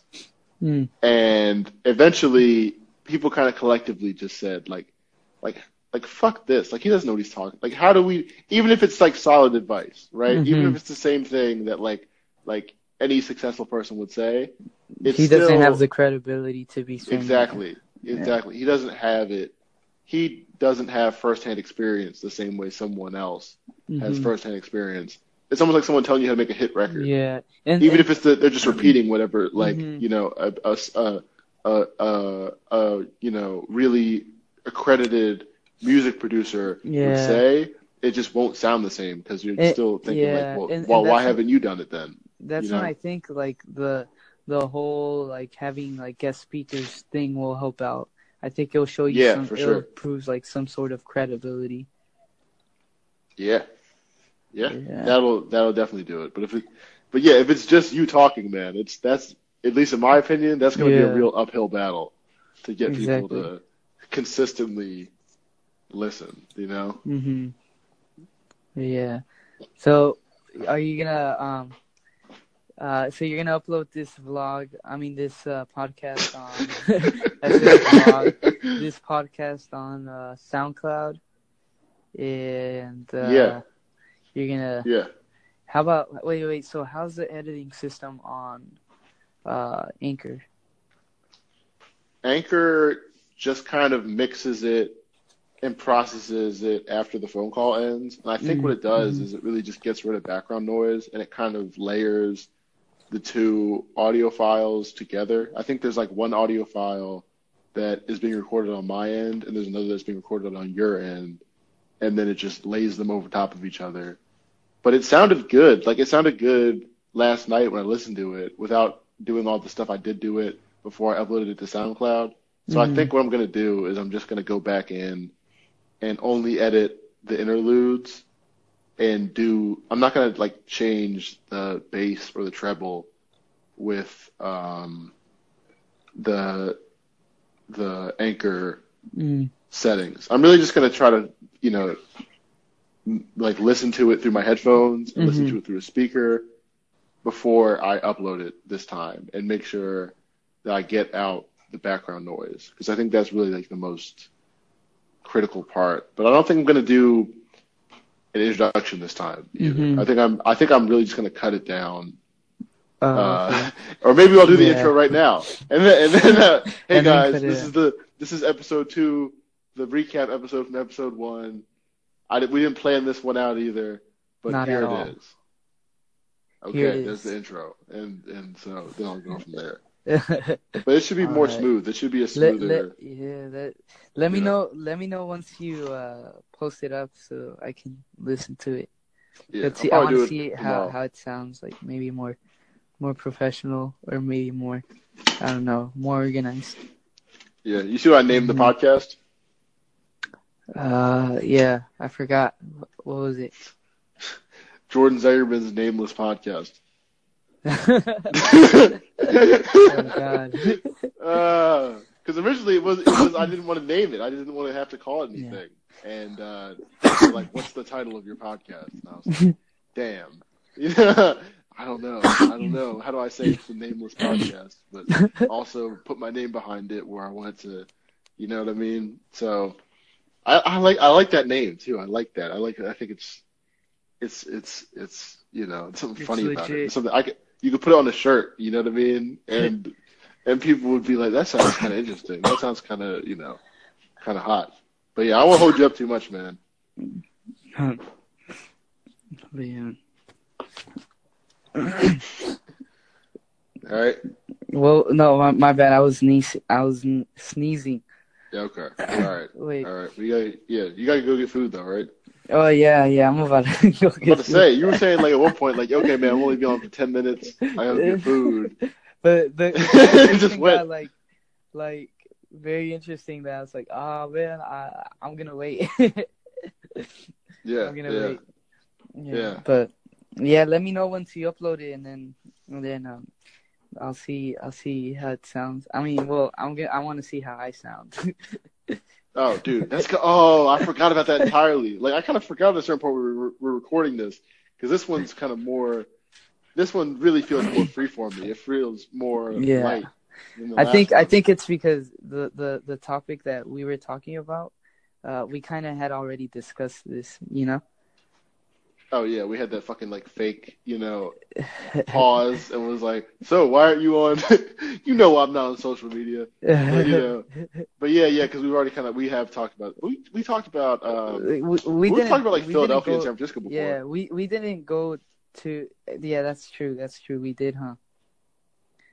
Mm. and eventually people kind of collectively just said like like like fuck this like he doesn't know what he's talking like how do we even if it's like solid advice right even Mhm. if it's the same thing that like like any successful person would say it's he doesn't still- have the credibility to be saying exactly. Yeah. exactly. He doesn't have it. He doesn't have firsthand experience the same way someone else that. has firsthand experience. It's almost like someone telling you how to make a hit record. Yeah, and even and- if it's the, they're just repeating whatever like Mhm. you know a a a a you know really accredited music producer would say it just won't sound the same because you're It- still thinking yeah, like well, and- and well why haven't you done it then? That's you when? I think like the the whole like having like guest speakers thing will help out. I think it'll show you Yeah, some for it'll sure. proves like some sort of credibility. yeah yeah Yeah. that'll that'll definitely do it but if it but yeah if it's just you talking man it's that's at least in my opinion that's going to be a real uphill battle to get Exactly. people to consistently listen you know Mhm. Yeah. So are you gonna um uh so you're gonna upload this vlog I mean this uh podcast on vlog, this podcast on uh SoundCloud and uh Yeah. you're gonna yeah How about wait wait? So how's the editing system on uh Anchor? Anchor just kind of mixes it and processes it after the phone call ends. And I think what it does Mhm. is it really just gets rid of background noise and it kind of layers the two audio files together. I think there's like one audio file that is being recorded on my end and there's another that's being recorded on your end and then it just lays them over top of each other. But it sounded good. Like it sounded good last night when I listened to it without doing all the stuff I did do it before I uploaded it to SoundCloud. So I Mhm. think what I'm gonna do is I'm just gonna go back in and only edit the interludes and do. I'm not gonna like change the bass or the treble with um the the anchor Mm. settings. I'm really just gonna try to, you know, m- like listen to it through my headphones and listen to it through a speaker before I upload it this time, and make sure that I get out the background noise because I think that's really like the most critical part. But I don't think I'm gonna do an introduction this time. Mhm. I think I'm I think I'm really just gonna cut it down Uh, uh, or maybe I'll do the Yeah. intro right now. And then, and then uh, hey And guys, it this is the this is episode two, the recap episode from episode one. I did, we didn't plan this one out either, but Not here it Okay, Here it there's is. the intro, and and so then I'll go from there. But it should be more Alright. smooth. It should be a let, smoother. yeah, that, let me Yeah. know. Let me know once you uh, post it up so I can listen to it. yeah, Let's see. I want to it see how, how it sounds. Like maybe more, more professional, or maybe more. I don't know, more organized. Yeah, you see what I named the Mhm. podcast? Uh, yeah, I forgot. What was it? Jordan Zayerman's Nameless Podcast. oh God. Because originally it was, it was I didn't want to name it. I didn't want to have to call it anything. And uh, like, "What's the title of your podcast?" And I was like, "Damn, yeah, I don't know. I don't know. How do I say it's the nameless podcast, but also put my name behind it where I want it to, you know what I mean? So I, I like I like that name too. I like that. I like. I think it's it's it's it's you know it's something It's funny about it. It's something I could you could put it on a shirt. You know what I mean? And and people would be like, "That sounds kind of interesting. That sounds kind of you know kind of hot." But yeah, I won't hold you up too much, man. But yeah. All right. Well, no, my, my bad. I was sneeze, I was sneezing. Yeah. Okay. All right. Wait. All right. We got yeah. You got to go get food though, right? Oh yeah, yeah. I'm about to go get about to food. say you were saying like at one point like okay man I'm only be on for ten minutes I gotta get food But the, the just went. like like very interesting that I was like, oh man, I I'm gonna wait. yeah I'm gonna yeah wait. Yeah. Yeah. But yeah, let me know once you upload it, and then and then um, I'll see I'll see how it sounds. I mean, well, I'm gonna I want to see how I sound. oh dude that's oh I forgot about that entirely like I kind of forgot at a certain point we were, we're recording this because this one's kind of more this one really feels more free for me. it feels more Yeah. light I think I think it's because the the the topic that we were talking about, uh, we kind of had already discussed this, you know. oh yeah we had that fucking like fake you know pause and was like so why aren't you on you know I'm not on social media But, you know, but yeah, yeah, because we've already kind of we have talked about we we talked about um, we, we, we, didn't talked about like Philadelphia go- and San Francisco before. Yeah, we we didn't go to. Yeah, that's true. That's true. We did, huh?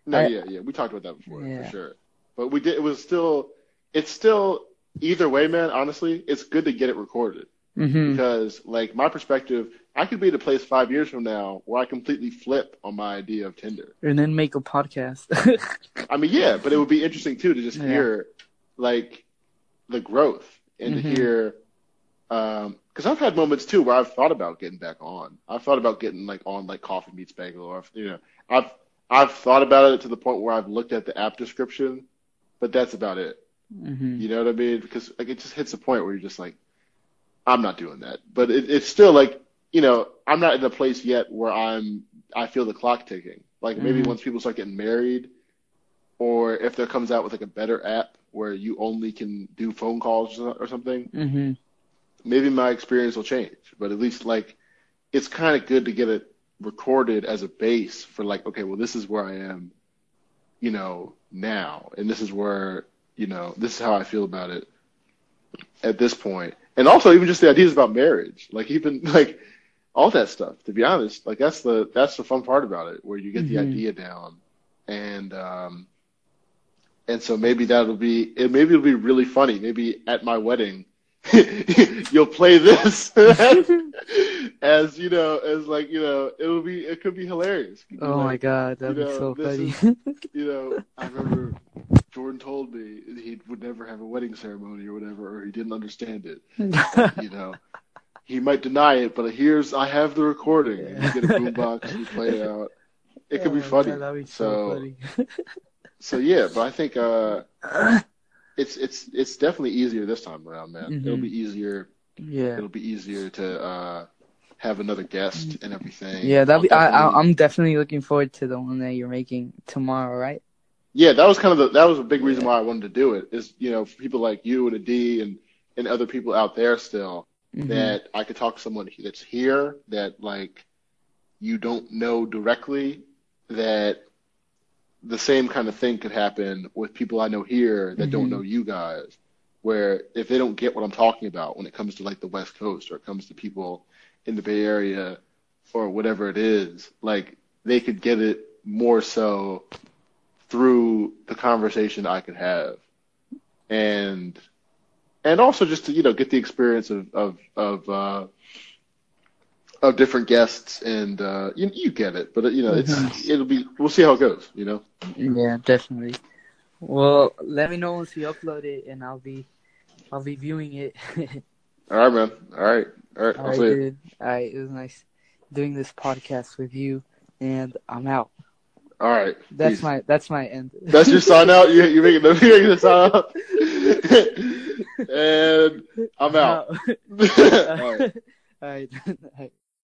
No, I- yeah, yeah, we talked about that before Yeah. for sure. But we did. It was still. It's still either way, man. Honestly, it's good to get it recorded Mm-hmm. because, like, my perspective, I could be at a place five years from now where I completely flip on my idea of Tinder. And then make a podcast. I mean, yeah, but it would be interesting too to just Yeah. hear like the growth and Mhm. to hear because I've had moments too where I've thought about getting back on. I've thought about getting like on like Coffee Meets Bagel, or you know, I've I've thought about it to the point where I've looked at the app description, but that's about it. hmm You know what I mean? Because like it just hits a point where you're just like, I'm not doing that. But it, it's still like, you know, I'm not in a place yet where I'm I feel the clock ticking. Like maybe Mhm. once people start getting married, or if there comes out with like a better app where you only can do phone calls or something, hmm maybe my experience will change. But at least like it's kind of good to get it recorded as a base for like, okay, well this is where I am, you know, now, and this is where you know this is how I feel about it at this point, and also even just the ideas about marriage, like even like all that stuff. To be honest, like that's the that's the fun part about it, where you get the Mhm. idea down, and um, and so maybe that'll be it. Maybe it'll be really funny. Maybe at my wedding, you'll play this as you know, as like you know, it will be it could be hilarious. Oh like, my god, that'd you be know, so funny. you know, I remember Jordan told me he would never have a wedding ceremony or whatever, or he didn't understand it. You know, he might deny it, but here's I have the recording. And you get a boombox, and you play it out. It could Oh be funny. God, be so, funny. so yeah, but I think uh, it's it's it's definitely easier this time around, man. Mhm. It'll be easier. yeah. It'll be easier to uh, have another guest and everything. Yeah, be. I'll I, I, I'm definitely looking forward to the one that you're making tomorrow, right? Yeah, that was kind of the that was a big reason why I wanted to do it. Is you know people like you and a D and and other people out there still Mhm. that I could talk to someone that's here that like you don't know directly that the same kind of thing could happen with people I know here that don't Mhm. know you guys where if they don't get what I'm talking about when it comes to like the West Coast or it comes to people in the Bay Area or whatever it is, like they could get it more so through the conversation I could have. And and also just to, you know, get the experience of of of uh of different guests and uh you you get it, but you know, it's Mhm. it'll be we'll see how it goes, you know. Yeah, definitely. Well, let me know once you upload it, and I'll be, I'll be viewing it. All right, man. All right. All right. All I'll right, see you. dude. All right, it was nice doing this podcast with you, and I'm out. All right. That's Peace. my, that's my end. That's your sign out. You you're making the you're making the sign out. and I'm out. All right. All right. All right.